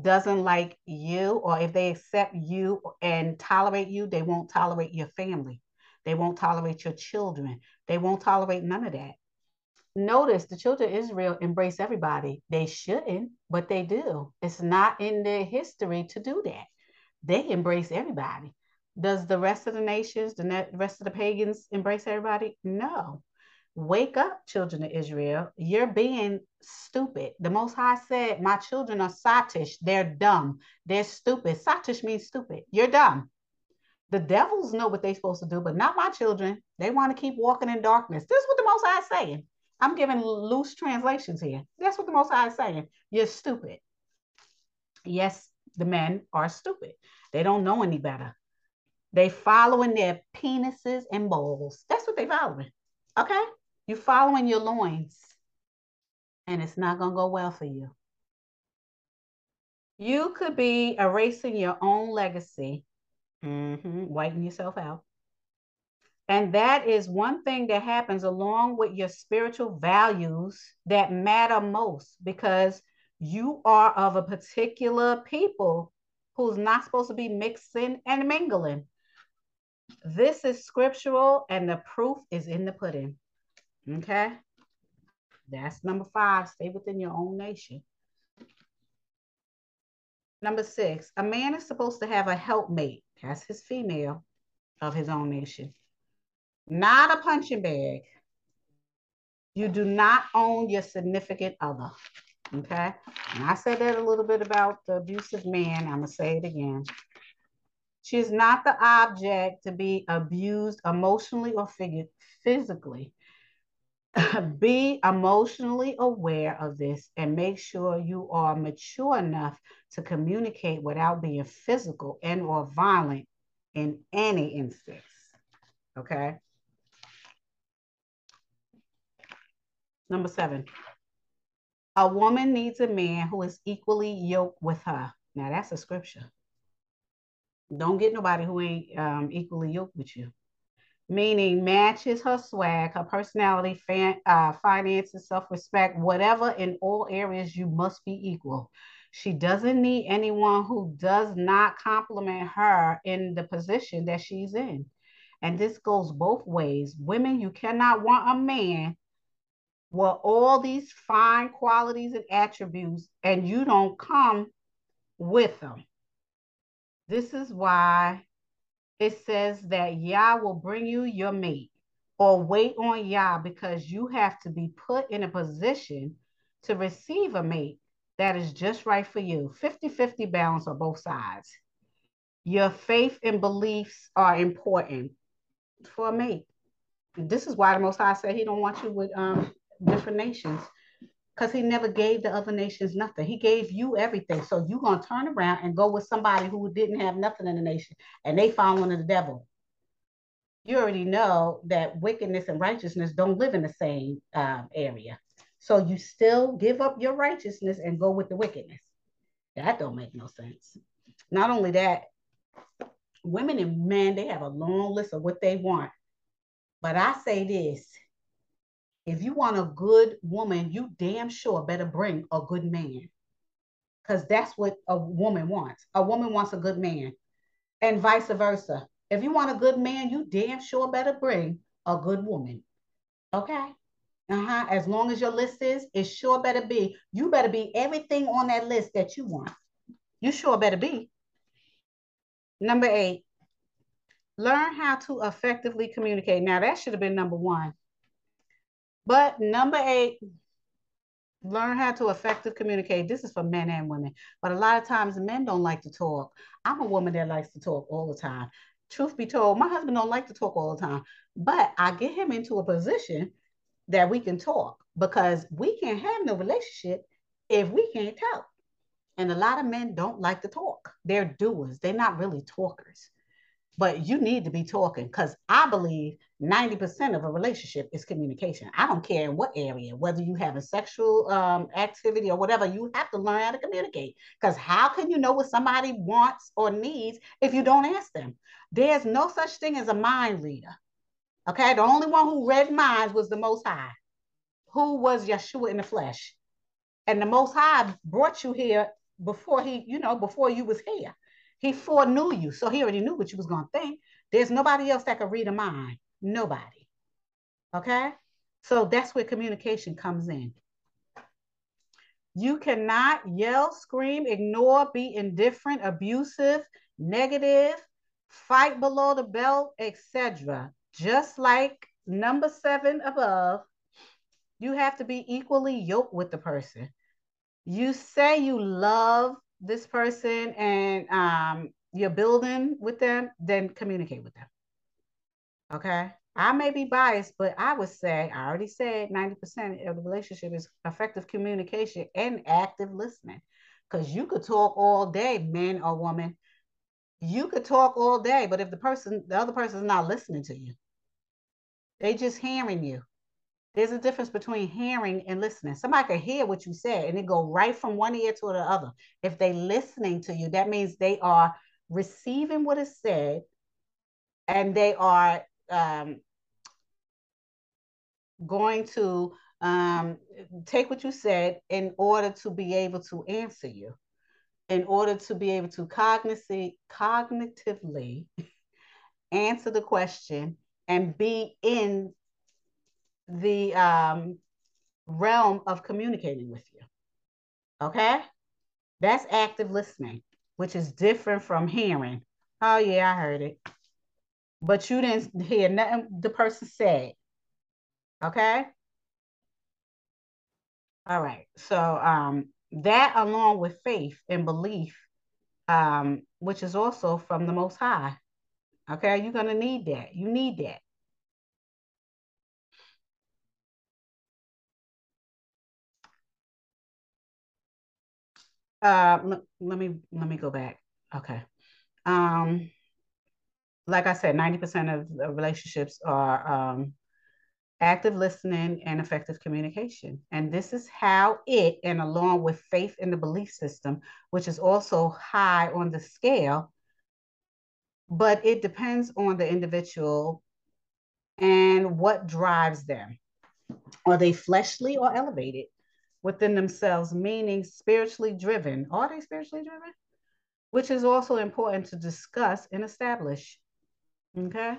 doesn't like you, or if they accept you and tolerate you, they won't tolerate your family. They won't tolerate your children. They won't tolerate none of that. Notice the children of Israel embrace everybody. They shouldn't, but they do. It's not in their history to do that. They embrace everybody. Does the rest of the nations, the rest of the pagans embrace everybody? No. Wake up, children of Israel. You're being stupid. The Most High said, My children are sottish. They're dumb. They're stupid. Sottish means stupid. You're dumb. The devils know what they're supposed to do, but not my children. They want to keep walking in darkness. This is what the Most High is saying. I'm giving loose translations here. That's what the Most High is saying. You're stupid. Yes, the men are stupid. They don't know any better. They following their penises and balls. That's what they following. Okay? You're following your loins, and it's not going to go well for you. You could be erasing your own legacy, mm-hmm, wiping yourself out. And that is one thing that happens along with your spiritual values that matter most because you are of a particular people who's not supposed to be mixing and mingling. This is scriptural, and the proof is in the pudding. Okay. That's number five. Stay within your own nation. Number six, a man is supposed to have a helpmate. That's his female of his own nation. Not a punching bag. You do not own your significant other. Okay. And I said that a little bit about the abusive man. I'm going to say it again. She is not the object to be abused emotionally or physically. [LAUGHS] be emotionally aware of this and make sure you are mature enough to communicate without being physical and or violent in any instance okay? Number seven a woman needs a man who is equally yoked with her. Now that's a scripture. Don't get nobody who ain't um, equally yoked with you meaning matches her swag, her personality, fan, uh, finances, self respect, whatever, in all areas, you must be equal. She doesn't need anyone who does not compliment her in the position that she's in. And this goes both ways. Women, you cannot want a man with all these fine qualities and attributes, and you don't come with them. This is why it says that Yah will bring you your mate or wait on Yah because you have to be put in a position to receive a mate that is just right for you. 50 50 balance on both sides. Your faith and beliefs are important for a mate. This is why the Most High said He don't want you with um, different nations because he never gave the other nations nothing. He gave you everything. So you're going to turn around and go with somebody who didn't have nothing in the nation and they following the devil. You already know that wickedness and righteousness don't live in the same um, area. So you still give up your righteousness and go with the wickedness. That don't make no sense. Not only that, women and men, they have a long list of what they want. But I say this if you want a good woman, you damn sure better bring a good man. Because that's what a woman wants. A woman wants a good man, and vice versa. If you want a good man, you damn sure better bring a good woman. Okay? Uh-huh. As long as your list is, it sure better be. You better be everything on that list that you want. You sure better be. Number eight, learn how to effectively communicate. Now, that should have been number one. But number eight, learn how to effectively communicate. This is for men and women. But a lot of times men don't like to talk. I'm a woman that likes to talk all the time. Truth be told, my husband don't like to talk all the time. But I get him into a position that we can talk because we can't have no relationship if we can't talk. And a lot of men don't like to talk. They're doers. They're not really talkers. But you need to be talking because I believe 90% of a relationship is communication. I don't care in what area, whether you have a sexual um, activity or whatever, you have to learn how to communicate. Because how can you know what somebody wants or needs if you don't ask them? There's no such thing as a mind reader. Okay, the only one who read minds was the Most High, who was Yeshua in the flesh. And the Most High brought you here before he, you know, before you was here. He foreknew you, so he already knew what you was gonna think. There's nobody else that could read a mind. Nobody. Okay, so that's where communication comes in. You cannot yell, scream, ignore, be indifferent, abusive, negative, fight below the belt, etc. Just like number seven above, you have to be equally yoked with the person. You say you love this person and um, you're building with them, then communicate with them. Okay. I may be biased, but I would say, I already said 90% of the relationship is effective communication and active listening. Because you could talk all day, man or woman. You could talk all day, but if the person, the other person is not listening to you, they just hearing you. There's a difference between hearing and listening. Somebody can hear what you said and it go right from one ear to the other. If they listening to you, that means they are receiving what is said and they are um, going to um, take what you said in order to be able to answer you, in order to be able to cognitively [LAUGHS] answer the question and be in the um, realm of communicating with you. Okay? That's active listening, which is different from hearing. Oh, yeah, I heard it. But you didn't hear nothing the person said. Okay? All right. So um, that along with faith and belief, um, which is also from the Most High. Okay, you're gonna need that. You need that. Uh, let me let me go back. Okay. Um, like I said, 90% of the relationships are um, active listening and effective communication. And this is how it, and along with faith in the belief system, which is also high on the scale, but it depends on the individual and what drives them. Are they fleshly or elevated? Within themselves, meaning spiritually driven. Are they spiritually driven? Which is also important to discuss and establish. Okay.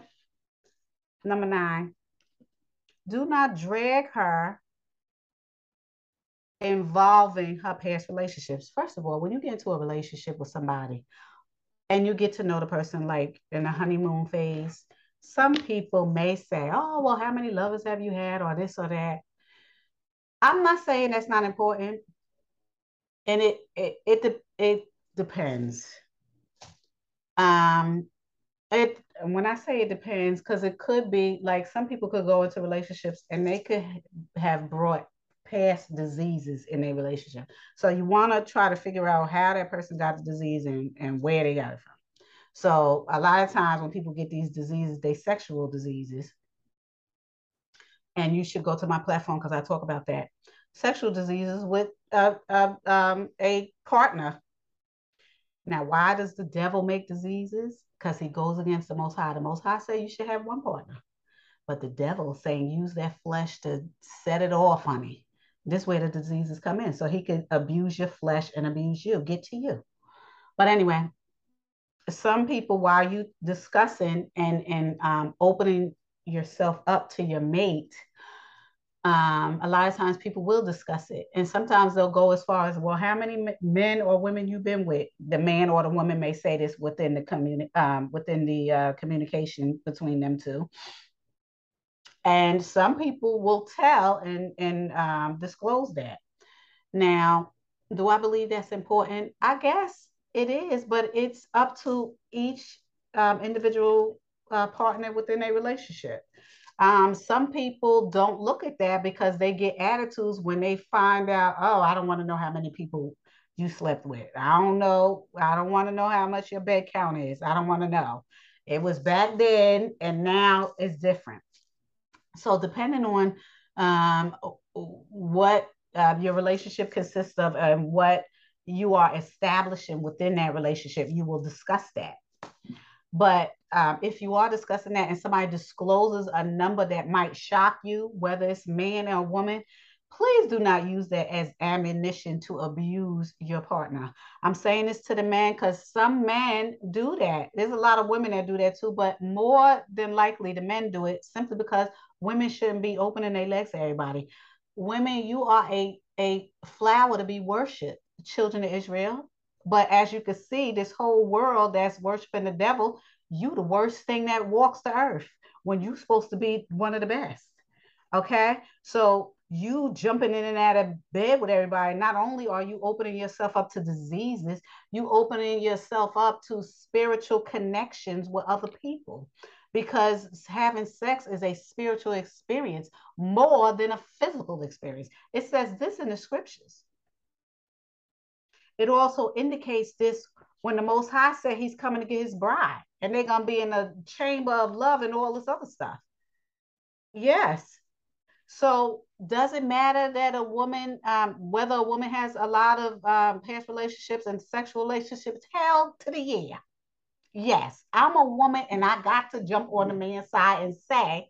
Number nine, do not drag her involving her past relationships. First of all, when you get into a relationship with somebody and you get to know the person like in the honeymoon phase, some people may say, Oh, well, how many lovers have you had, or this or that. I'm not saying that's not important, and it it it it depends. Um, it when I say it depends, because it could be like some people could go into relationships and they could have brought past diseases in their relationship. So you want to try to figure out how that person got the disease and, and where they got it from. So a lot of times when people get these diseases, they sexual diseases and you should go to my platform because I talk about that. Sexual diseases with a, a, um, a partner. Now, why does the devil make diseases? because he goes against the Most High. The Most High say you should have one partner, but the devil saying use that flesh to set it off, honey. This way the diseases come in, so he can abuse your flesh and abuse you, get to you. But anyway, some people while you discussing and and um, opening yourself up to your mate um, a lot of times people will discuss it. And sometimes they'll go as far as well how many men or women you've been with? The man or the woman may say this within the community um, within the uh, communication between them two. And some people will tell and and um, disclose that. Now do i believe that's important? I guess it is, but it's up to each um, individual uh, partner within a relationship. Um, some people don't look at that because they get attitudes when they find out, oh, I don't want to know how many people you slept with. I don't know. I don't want to know how much your bed count is. I don't want to know. It was back then and now it's different. So, depending on um, what uh, your relationship consists of and what you are establishing within that relationship, you will discuss that. But um, if you are discussing that and somebody discloses a number that might shock you, whether it's man or woman, please do not use that as ammunition to abuse your partner. I'm saying this to the man because some men do that. There's a lot of women that do that too, but more than likely the men do it simply because women shouldn't be opening their legs to everybody. Women, you are a, a flower to be worshipped children of Israel. But as you can see, this whole world that's worshiping the devil, you the worst thing that walks the earth when you're supposed to be one of the best. Okay. So you jumping in and out of bed with everybody, not only are you opening yourself up to diseases, you opening yourself up to spiritual connections with other people because having sex is a spiritual experience more than a physical experience. It says this in the scriptures. It also indicates this when the Most High said he's coming to get his bride and they're going to be in a chamber of love and all this other stuff. Yes. So does it matter that a woman, um, whether a woman has a lot of um, past relationships and sexual relationships? Hell to the yeah. Yes, I'm a woman and I got to jump on the man's side and say,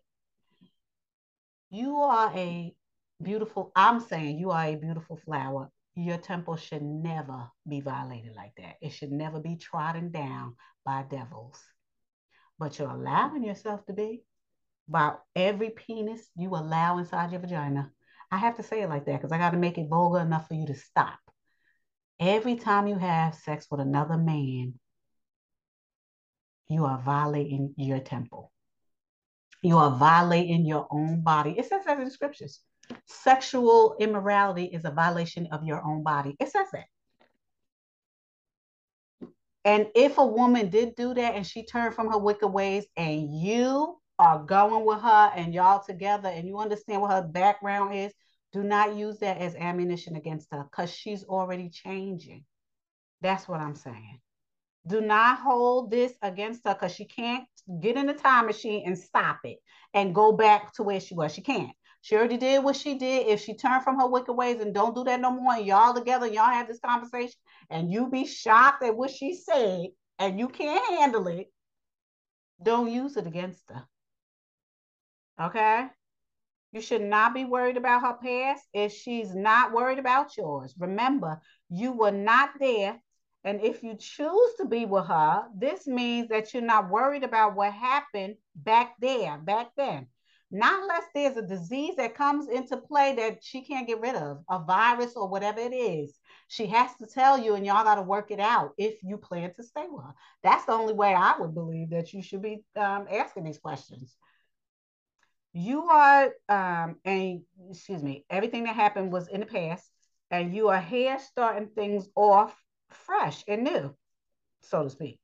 you are a beautiful, I'm saying you are a beautiful flower your temple should never be violated like that. It should never be trodden down by devils. But you're allowing yourself to be by every penis you allow inside your vagina. I have to say it like that because I got to make it vulgar enough for you to stop. Every time you have sex with another man, you are violating your temple. You are violating your own body. It says that in the scriptures. Sexual immorality is a violation of your own body. It says that. And if a woman did do that and she turned from her wicked ways and you are going with her and y'all together and you understand what her background is, do not use that as ammunition against her because she's already changing. That's what I'm saying. Do not hold this against her because she can't get in the time machine and stop it and go back to where she was. She can't. She already did what she did. If she turned from her wicked ways and don't do that no more, and y'all together, y'all have this conversation, and you be shocked at what she said, and you can't handle it, don't use it against her. Okay? You should not be worried about her past if she's not worried about yours. Remember, you were not there. And if you choose to be with her, this means that you're not worried about what happened back there, back then. Not unless there's a disease that comes into play that she can't get rid of, a virus or whatever it is. She has to tell you, and y'all got to work it out if you plan to stay with her. That's the only way I would believe that you should be um, asking these questions. You are, um, and excuse me, everything that happened was in the past, and you are here starting things off fresh and new, so to speak.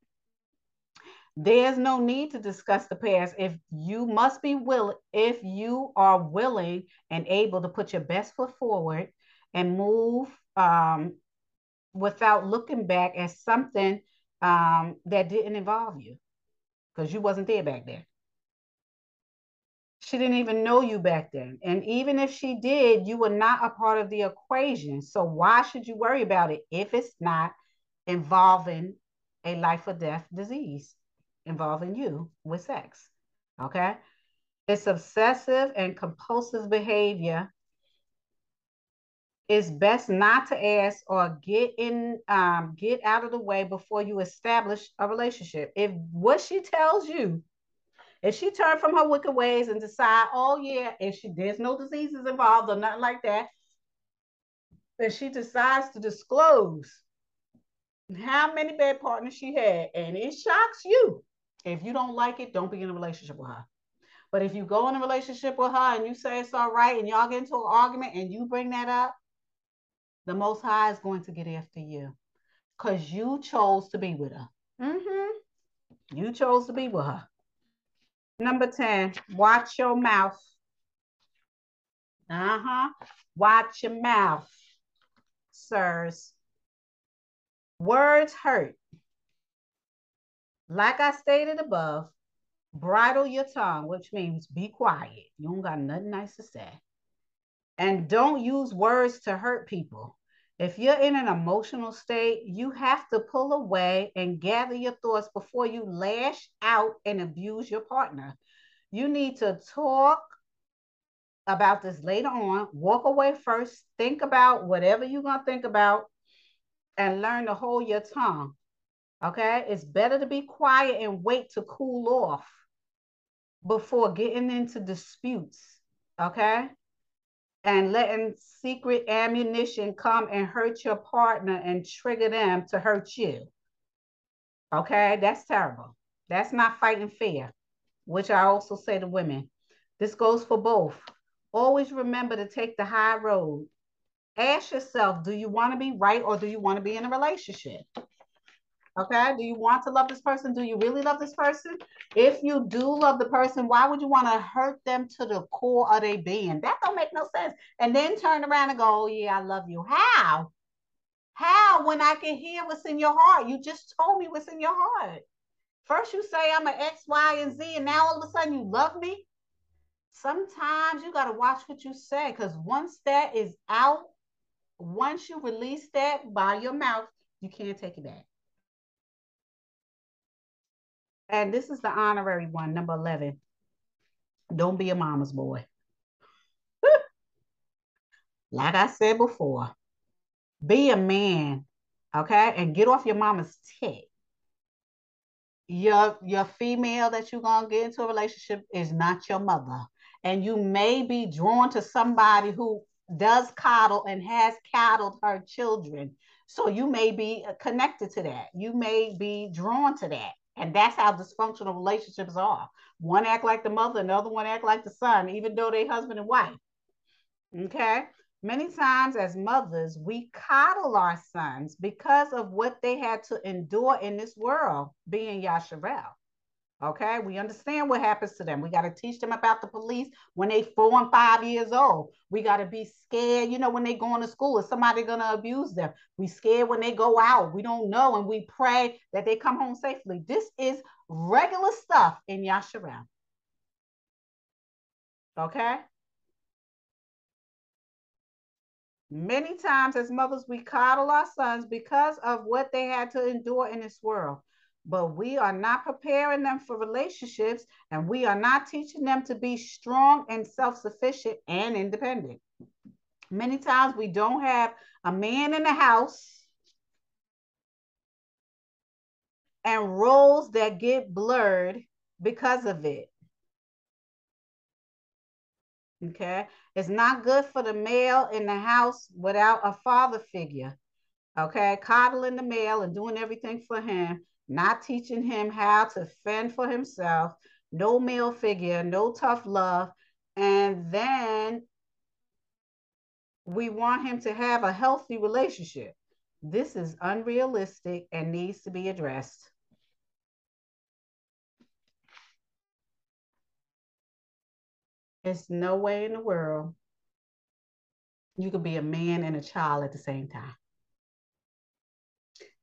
There's no need to discuss the past if you must be willing, if you are willing and able to put your best foot forward and move um, without looking back at something um, that didn't involve you because you wasn't there back then. She didn't even know you back then. And even if she did, you were not a part of the equation. So why should you worry about it if it's not involving a life or death disease? Involving you with sex. Okay. It's obsessive and compulsive behavior. It's best not to ask or get in, um, get out of the way before you establish a relationship. If what she tells you, if she turned from her wicked ways and decide, oh yeah, if she there's no diseases involved or nothing like that, then she decides to disclose how many bad partners she had, and it shocks you. If you don't like it, don't be in a relationship with her. But if you go in a relationship with her and you say it's all right and y'all get into an argument and you bring that up, the Most High is going to get after you because you chose to be with her. Mm-hmm. You chose to be with her. Number 10, watch your mouth. Uh-huh. Watch your mouth, sirs. Words hurt. Like I stated above, bridle your tongue, which means be quiet. You don't got nothing nice to say. And don't use words to hurt people. If you're in an emotional state, you have to pull away and gather your thoughts before you lash out and abuse your partner. You need to talk about this later on. Walk away first. Think about whatever you're going to think about and learn to hold your tongue. Okay? It's better to be quiet and wait to cool off before getting into disputes, okay? And letting secret ammunition come and hurt your partner and trigger them to hurt you. Okay, that's terrible. That's not fighting fair, which I also say to women. This goes for both. Always remember to take the high road. Ask yourself, do you want to be right or do you want to be in a relationship? Okay. Do you want to love this person? Do you really love this person? If you do love the person, why would you want to hurt them to the core of their being? That don't make no sense. And then turn around and go, oh, yeah, I love you. How? How when I can hear what's in your heart? You just told me what's in your heart. First you say I'm an X, Y, and Z, and now all of a sudden you love me. Sometimes you got to watch what you say because once that is out, once you release that by your mouth, you can't take it back. And this is the honorary one, number 11. Don't be a mama's boy. [LAUGHS] like I said before, be a man, okay? And get off your mama's tit. Your, your female that you're going to get into a relationship is not your mother. And you may be drawn to somebody who does coddle and has coddled her children. So you may be connected to that. You may be drawn to that. And that's how dysfunctional relationships are. One act like the mother, another one act like the son, even though they husband and wife. Okay. Many times as mothers, we coddle our sons because of what they had to endure in this world, being Yasharel. Okay, we understand what happens to them. We got to teach them about the police when they four and five years old. We got to be scared, you know, when they go into school, is somebody gonna abuse them? We scared when they go out. We don't know, and we pray that they come home safely. This is regular stuff in Yasharel. Okay. Many times as mothers, we coddle our sons because of what they had to endure in this world but we are not preparing them for relationships and we are not teaching them to be strong and self sufficient and independent. Many times we don't have a man in the house and roles that get blurred because of it. Okay, it's not good for the male in the house without a father figure. Okay, coddling the male and doing everything for him not teaching him how to fend for himself, no male figure, no tough love. And then we want him to have a healthy relationship. This is unrealistic and needs to be addressed. There's no way in the world you could be a man and a child at the same time.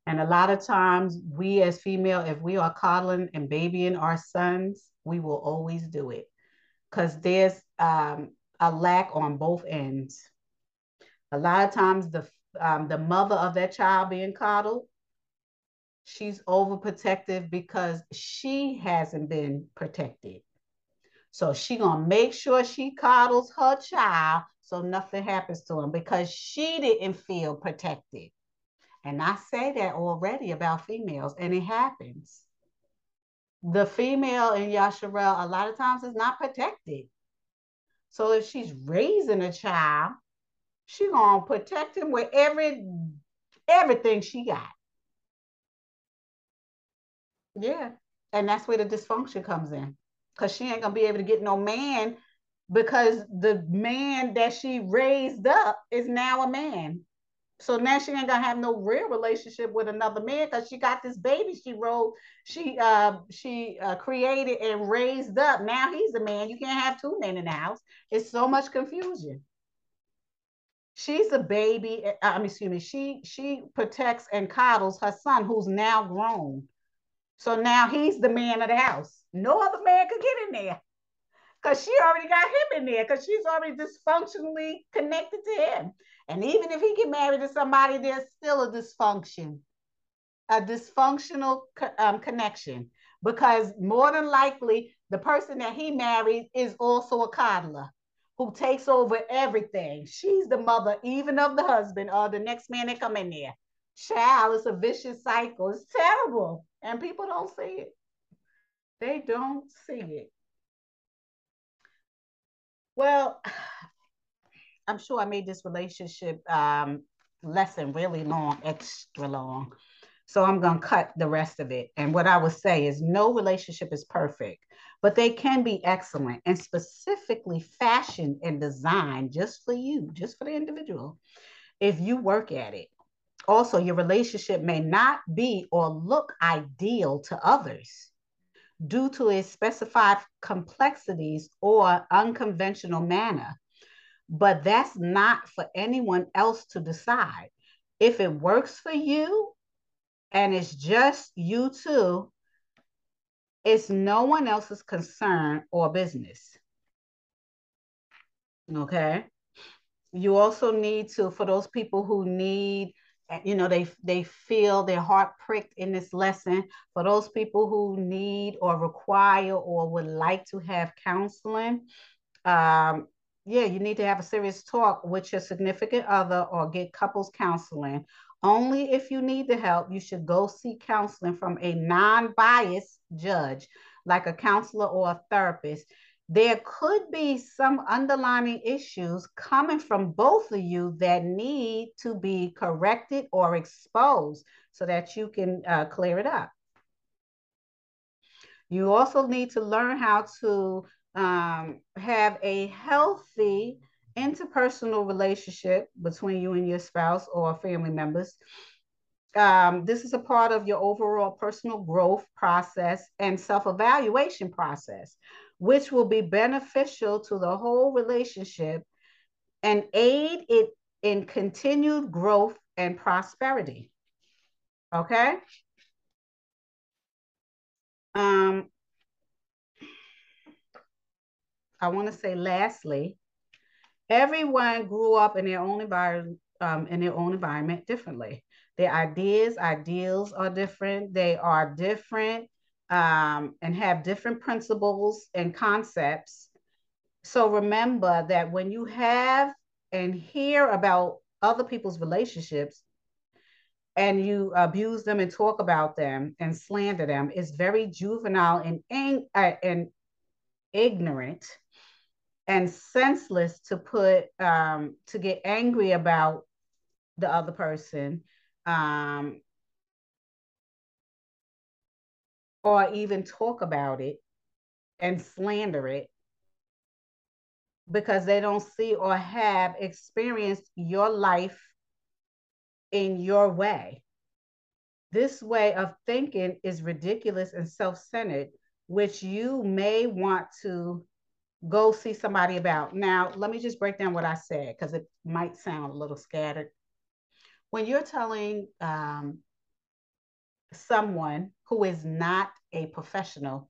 And a lot of times, we as female, if we are coddling and babying our sons, we will always do it because there's um, a lack on both ends. A lot of times, the um, the mother of that child being coddled, She's overprotective because she hasn't been protected. So she gonna make sure she coddles her child so nothing happens to him because she didn't feel protected. And I say that already about females, and it happens. The female in Yasharel a lot of times is not protected. So if she's raising a child, she gonna protect him with every everything she got. Yeah. And that's where the dysfunction comes in. Cause she ain't gonna be able to get no man because the man that she raised up is now a man. So now she ain't gonna have no real relationship with another man because she got this baby she wrote, she uh she uh, created and raised up. Now he's a man. You can't have two men in the house. It's so much confusion. She's a baby. Uh, I mean, excuse me. She she protects and coddles her son, who's now grown. So now he's the man of the house. No other man could get in there because she already got him in there because she's already dysfunctionally connected to him. And even if he get married to somebody, there's still a dysfunction, a dysfunctional um, connection because more than likely the person that he married is also a coddler who takes over everything. She's the mother even of the husband or the next man that come in there. Child, it's a vicious cycle. It's terrible. And people don't see it. They don't see it. Well, I'm sure I made this relationship um, lesson really long, extra long. So I'm going to cut the rest of it. And what I would say is no relationship is perfect, but they can be excellent and specifically fashioned and designed just for you, just for the individual, if you work at it. Also, your relationship may not be or look ideal to others due to its specified complexities or unconventional manner. But that's not for anyone else to decide. If it works for you and it's just you two, it's no one else's concern or business. Okay. You also need to, for those people who need you know they they feel their heart pricked in this lesson for those people who need or require or would like to have counseling um yeah you need to have a serious talk with your significant other or get couples counseling only if you need the help you should go seek counseling from a non-biased judge like a counselor or a therapist there could be some underlying issues coming from both of you that need to be corrected or exposed so that you can uh, clear it up. You also need to learn how to um, have a healthy interpersonal relationship between you and your spouse or family members. Um, this is a part of your overall personal growth process and self evaluation process which will be beneficial to the whole relationship and aid it in continued growth and prosperity. Okay? Um, I want to say lastly, everyone grew up in their own environment um, in their own environment differently. Their ideas, ideals are different. They are different um, and have different principles and concepts. So remember that when you have and hear about other people's relationships and you abuse them and talk about them and slander them, it's very juvenile and, uh, and ignorant and senseless to put um, to get angry about the other person um, or even talk about it and slander it because they don't see or have experienced your life in your way. This way of thinking is ridiculous and self centered, which you may want to go see somebody about. Now, let me just break down what I said because it might sound a little scattered. When you're telling um, someone who is not a professional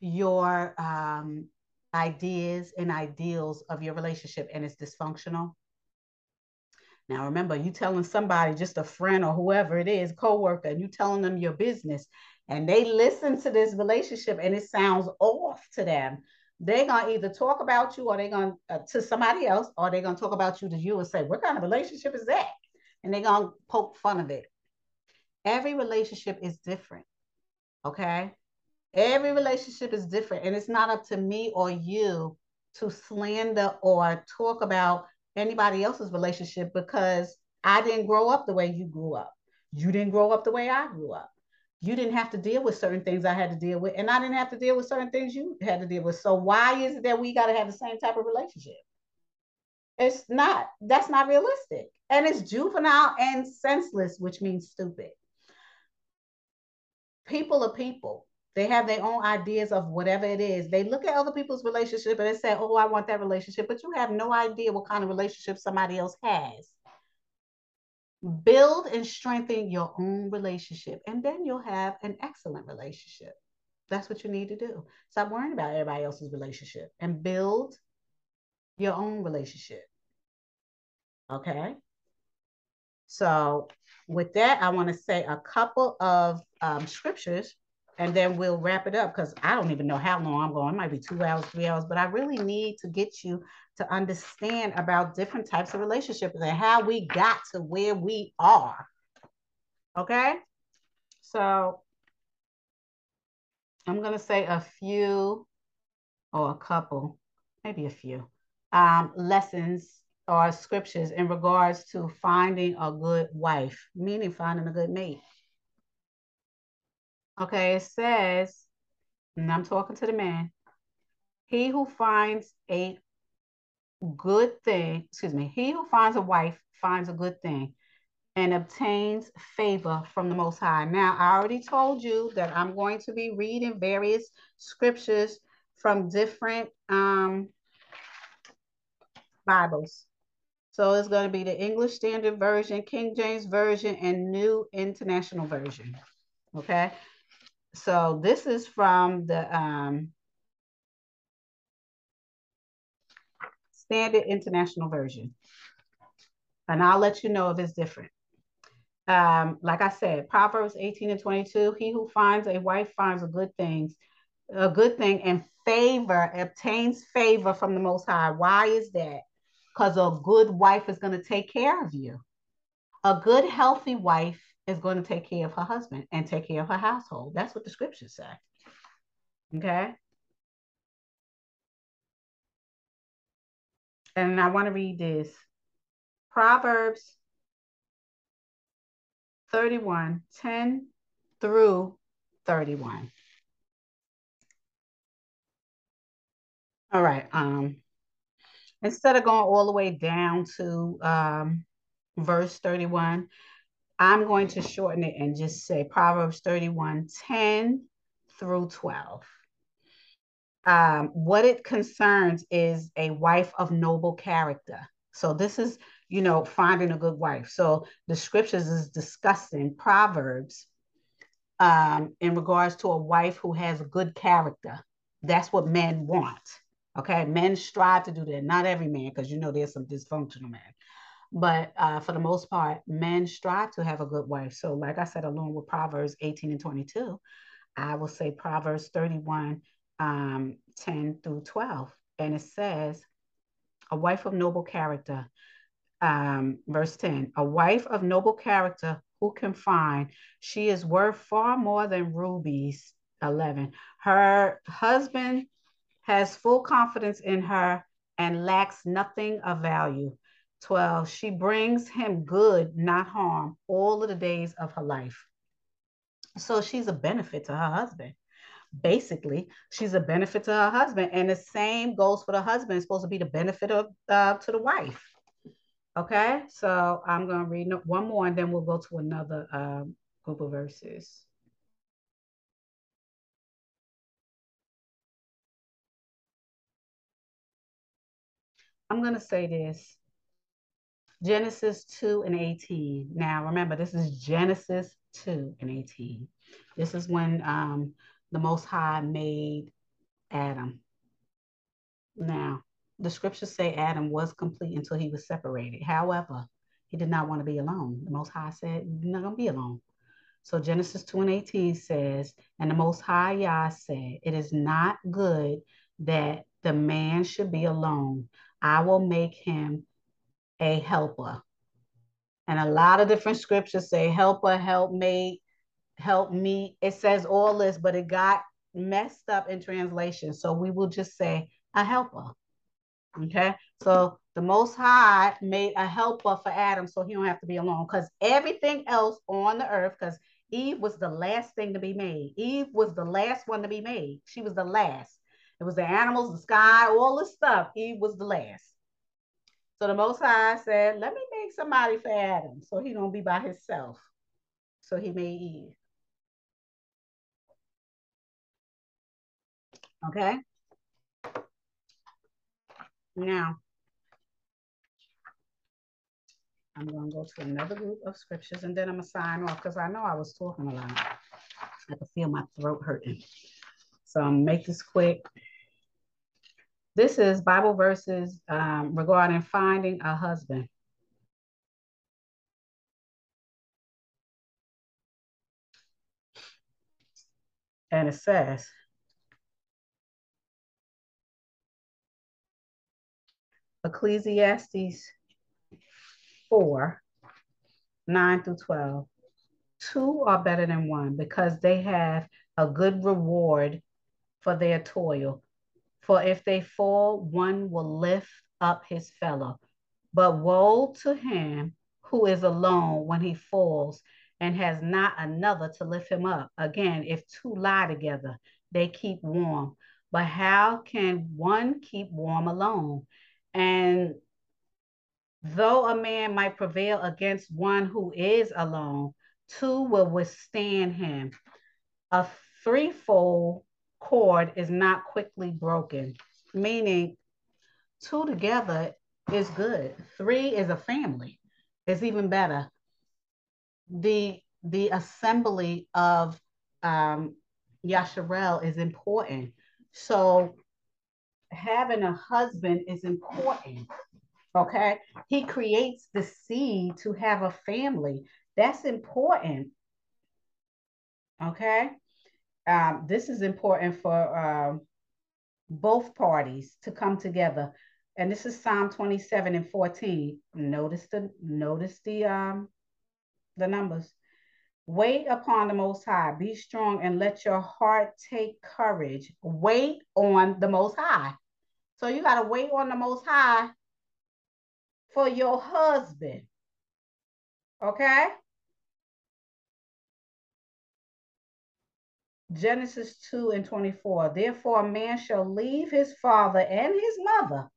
your um, ideas and ideals of your relationship and it's dysfunctional, Now, remember, you telling somebody, just a friend or whoever it is, coworker, and you telling them your business, and they listen to this relationship and it sounds off to them. They're gonna either talk about you or they're gonna uh, to somebody else, or they're gonna talk about you to you and say, "What kind of relationship is that?" And they're gonna poke fun of it. Every relationship is different. Okay, every relationship is different, and it's not up to me or you to slander or talk about anybody else's relationship because I didn't grow up the way you grew up. You didn't grow up the way I grew up. You didn't have to deal with certain things I had to deal with, and I didn't have to deal with certain things you had to deal with. So why is it that we got to have the same type of relationship? It's not. That's not realistic, and it's juvenile and senseless, which means stupid. People are people. They have their own ideas of whatever it is. They look at other people's relationship and they say, "Oh, I want that relationship," but you have no idea what kind of relationship somebody else has. Build and strengthen your own relationship, and then you'll have an excellent relationship. That's what you need to do. Stop worrying about everybody else's relationship and build your own relationship. Okay. So, with that, I want to say a couple of um, scriptures and then we'll wrap it up because I don't even know how long I'm going. It might be two hours, three hours, but I really need to get you to understand about different types of relationships and how we got to where we are. Okay. So I'm going to say a few or a couple, maybe a few um, lessons or scriptures in regards to finding a good wife, meaning finding a good mate. Okay, it says, and I'm talking to the man, he who finds a good thing, excuse me, he who finds a wife finds a good thing and obtains favor from the Most High. Now, I already told you that I'm going to be reading various scriptures from different um, Bibles. So it's going to be the English Standard Version, King James Version, and New International Version. Okay. So this is from the um, Standard International Version. And I'll let you know if it's different. Um, like I said, Proverbs 18 and 22, he who finds a wife finds a good thing, a good thing and favor, obtains favor from the Most High. Why is that? Because a good wife is going to take care of you. A good, healthy wife is going to take care of her husband and take care of her household. That's what the scriptures say. Okay. And I want to read this Proverbs 31 10 through 31. All right. Um, instead of going all the way down to um, verse 31, I'm going to shorten it and just say Proverbs 31 10 through 12. Um, what it concerns is a wife of noble character. So this is, you know, finding a good wife. So the scriptures is discussing Proverbs um, in regards to a wife who has good character. That's what men want. Okay, men strive to do that. Not every man, because you know there's some dysfunctional men. But uh, for the most part, men strive to have a good wife. So, like I said, along with Proverbs 18 and 22, I will say Proverbs 31, um, 10 through 12. And it says, A wife of noble character. Um, verse 10 A wife of noble character, who can find? She is worth far more than rubies. 11. Her husband has full confidence in her and lacks nothing of value. 12, she brings him good, not harm, all of the days of her life. So she's a benefit to her husband. Basically, she's a benefit to her husband. And the same goes for the husband. It's supposed to be the benefit of uh, to the wife. Okay, so I'm going to read one more and then we'll go to another um, group of verses. I'm going to say this Genesis 2 and 18. Now, remember, this is Genesis 2 and 18. This is when um, the Most High made Adam. Now, the scriptures say Adam was complete until he was separated. However, He did not want to be alone. The Most High said, You're not going to be alone. So Genesis 2 and 18 says, And the Most High Yah said, It is not good that the man should be alone. I will make him a helper. And a lot of different scriptures say helper, helpmate, help me. It says all this, but it got messed up in translation. So we will just say a helper. Okay. So the Most High made a helper for Adam so he don't have to be alone because everything else on the earth, because Eve was the last thing to be made. Eve was the last one to be made. She was the last. It was the animals, the sky, all this stuff. Eve was the last. So the Most High said, let me make somebody for Adam so he don't be by himself. So he made Eve. Okay. Now, I'm going to go to another group of scriptures and then I'm going to sign off because I know I was talking a lot. I can feel my throat hurting. So I'm make this quick. This is Bible verses um, regarding finding a husband. And it says, Ecclesiastes 4 9 through 12. Two are better than one because they have a good reward for their toil. For if they fall, one will lift up his fellow. But woe to him who is alone when he falls and has not another to lift him up. Again, if two lie together, they keep warm. But how can one keep warm alone? And though a man might prevail against one who is alone, two will withstand him. A threefold cord is not quickly broken, meaning two together is good. Three is a family. It's even better. The the assembly of um, Yasharel is important. So having a husband is important. Okay. He creates the seed to have a family. That's important. Okay. Um, this is important for um, both parties to come together. And this is Psalm 27 and 14. Notice the notice the um the numbers. Wait upon the Most High, be strong, and let your heart take courage. Wait on the Most High. So you got to wait on the Most High for your husband. Okay? Genesis 2 and 24. Therefore, a man shall leave his father and his mother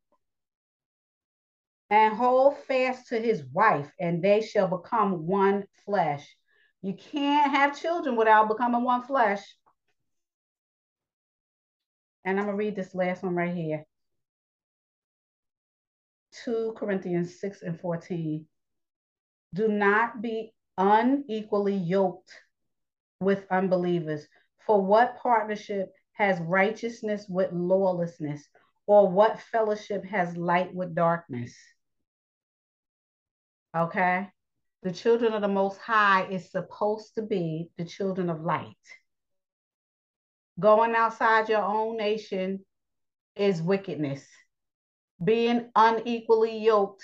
and hold fast to his wife, and they shall become one flesh. You can't have children without becoming one flesh. And I'm going to read this last one right here. 2 Corinthians 6 and 14. Do not be unequally yoked with unbelievers. For what partnership has righteousness with lawlessness? Or what fellowship has light with darkness? Okay. The children of the Most High is supposed to be the children of light. Going outside your own nation is wickedness. Being unequally yoked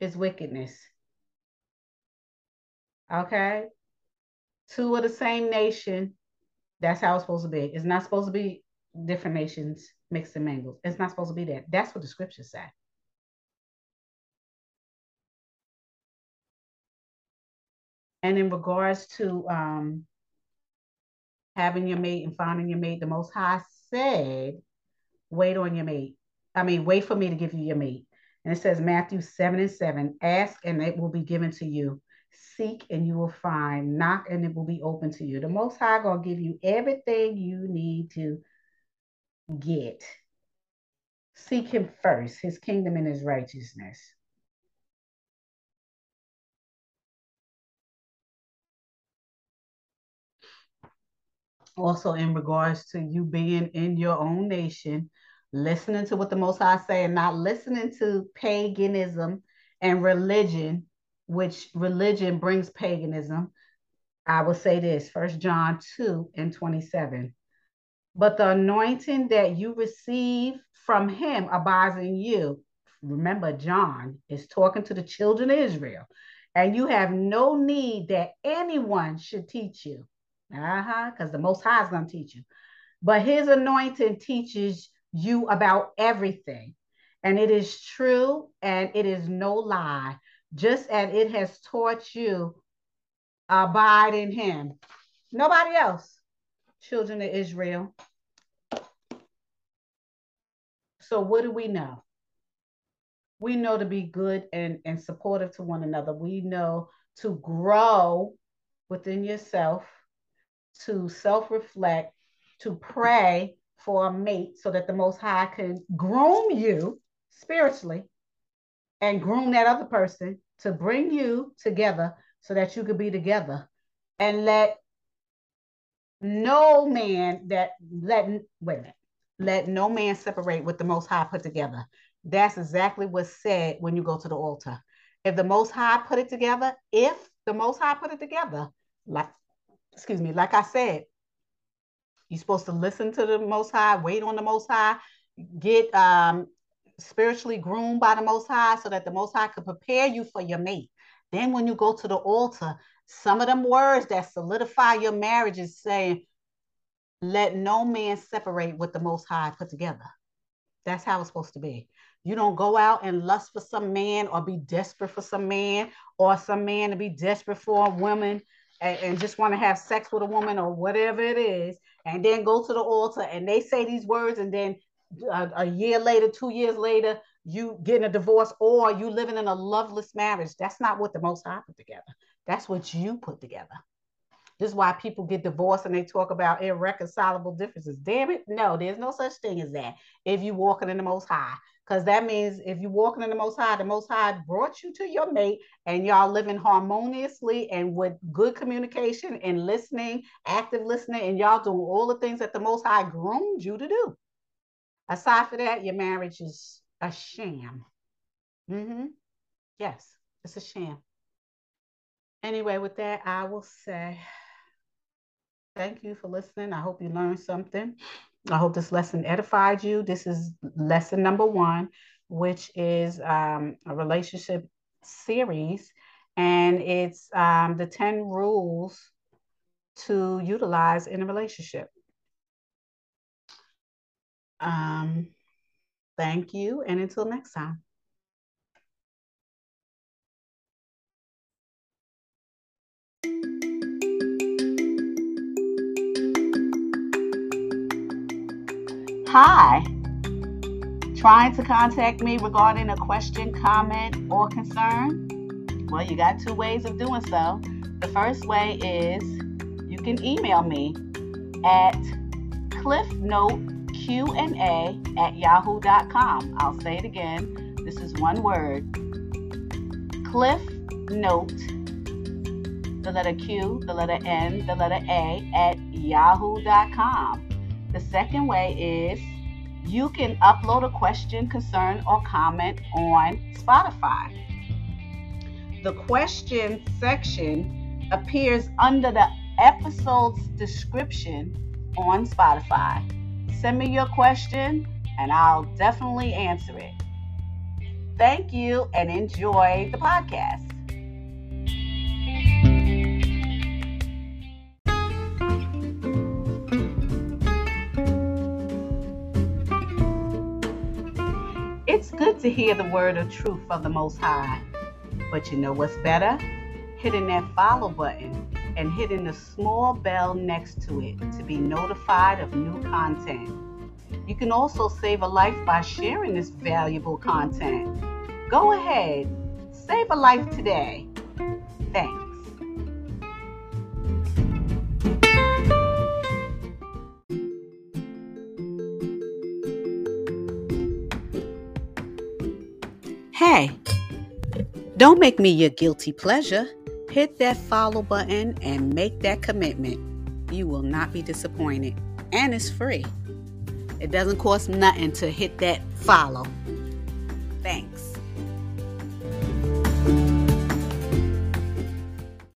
is wickedness. Okay? Two of the same nation, that's how it's supposed to be. It's not supposed to be different nations mixed and mingled. It's not supposed to be that. That's what the scriptures say. And in regards to um, having your mate and finding your mate, the Most High said, wait on your mate. I mean, wait for me to give you your mate. And it says Matthew 7 and 7 ask and it will be given to you. Seek and you will find. Knock and it will be open to you. The Most High gonna give you everything you need to get. Seek Him first, His kingdom and His righteousness. Also, in regards to you being in your own nation, listening to what the Most High say and not listening to paganism and religion which religion brings paganism, I will say this First John 2 and 27. But the anointing that you receive from him abides in you. Remember, John is talking to the children of Israel, and you have no need that anyone should teach you. Uh-huh, because the Most High is going to teach you. But his anointing teaches you about everything. And it is true and it is no lie. Just as it has taught you, abide in him. Nobody else. Children of Israel. So, what do we know? We know to be good and, and supportive to one another. We know to grow within yourself, to self reflect, to pray for a mate so that the Most High can groom you spiritually and groom that other person to bring you together so that you could be together. And let no man that let wait a minute. Let no man separate what the most high put together. That's exactly what's said when you go to the altar. If the most high put it together if the most high put it together like excuse me like i said you're supposed to listen to the most high wait on the most high get um spiritually groomed by the Most High so that the Most High could prepare you for your mate. Then, when you go to the altar, some of them words that solidify your marriage is saying, Let no man separate what the Most High put together. That's how it's supposed to be. You don't go out and lust for some man or be desperate for some man or some man to be desperate for a woman and, and just want to have sex with a woman or whatever it is, and then go to the altar and they say these words and then a, a year later, two years later, you getting a divorce or you living in a loveless marriage. That's not what the Most High put together. That's what you put together. This is why people get divorced and they talk about irreconcilable differences. Damn it, no, there's no such thing as that. If you walking in the Most High, because that means if you're walking in the Most High, the Most High brought you to your mate, and y'all living harmoniously and with good communication and listening, active listening, and y'all doing all the things that the Most High groomed you to do. Aside for that, your marriage is a sham. Mm-hmm. Yes, it's a sham. Anyway, with that, I will say thank you for listening. I hope you learned something. I hope this lesson edified you. This is lesson number one, which is um, a relationship series, and it's um, the 10 rules to utilize in a relationship. Um, thank you, and until next time. Hi. Trying to contact me regarding a question, comment, or concern? Well, you got two ways of doing so. The first way is you can email me at cliffnote Q&A at yahoo.com. I'll say it again. This is one word. Cliff Note, the letter Q, the letter N, the letter A at yahoo.com. The second way is you can upload a question, concern, or comment on Spotify. The question section appears under the episode's description on Spotify. Send me your question and I'll definitely answer it. Thank you and enjoy the podcast. It's good to hear the word of truth of the Most High. But you know what's better? Hitting that follow button and hitting the small bell next to it to be notified of new content. You can also save a life by sharing this valuable content. Go ahead, save a life today. Thanks. Hey, don't make me your guilty pleasure hit that follow button and make that commitment. You will not be disappointed. And it's free. It doesn't cost nothing to hit that follow. Thanks.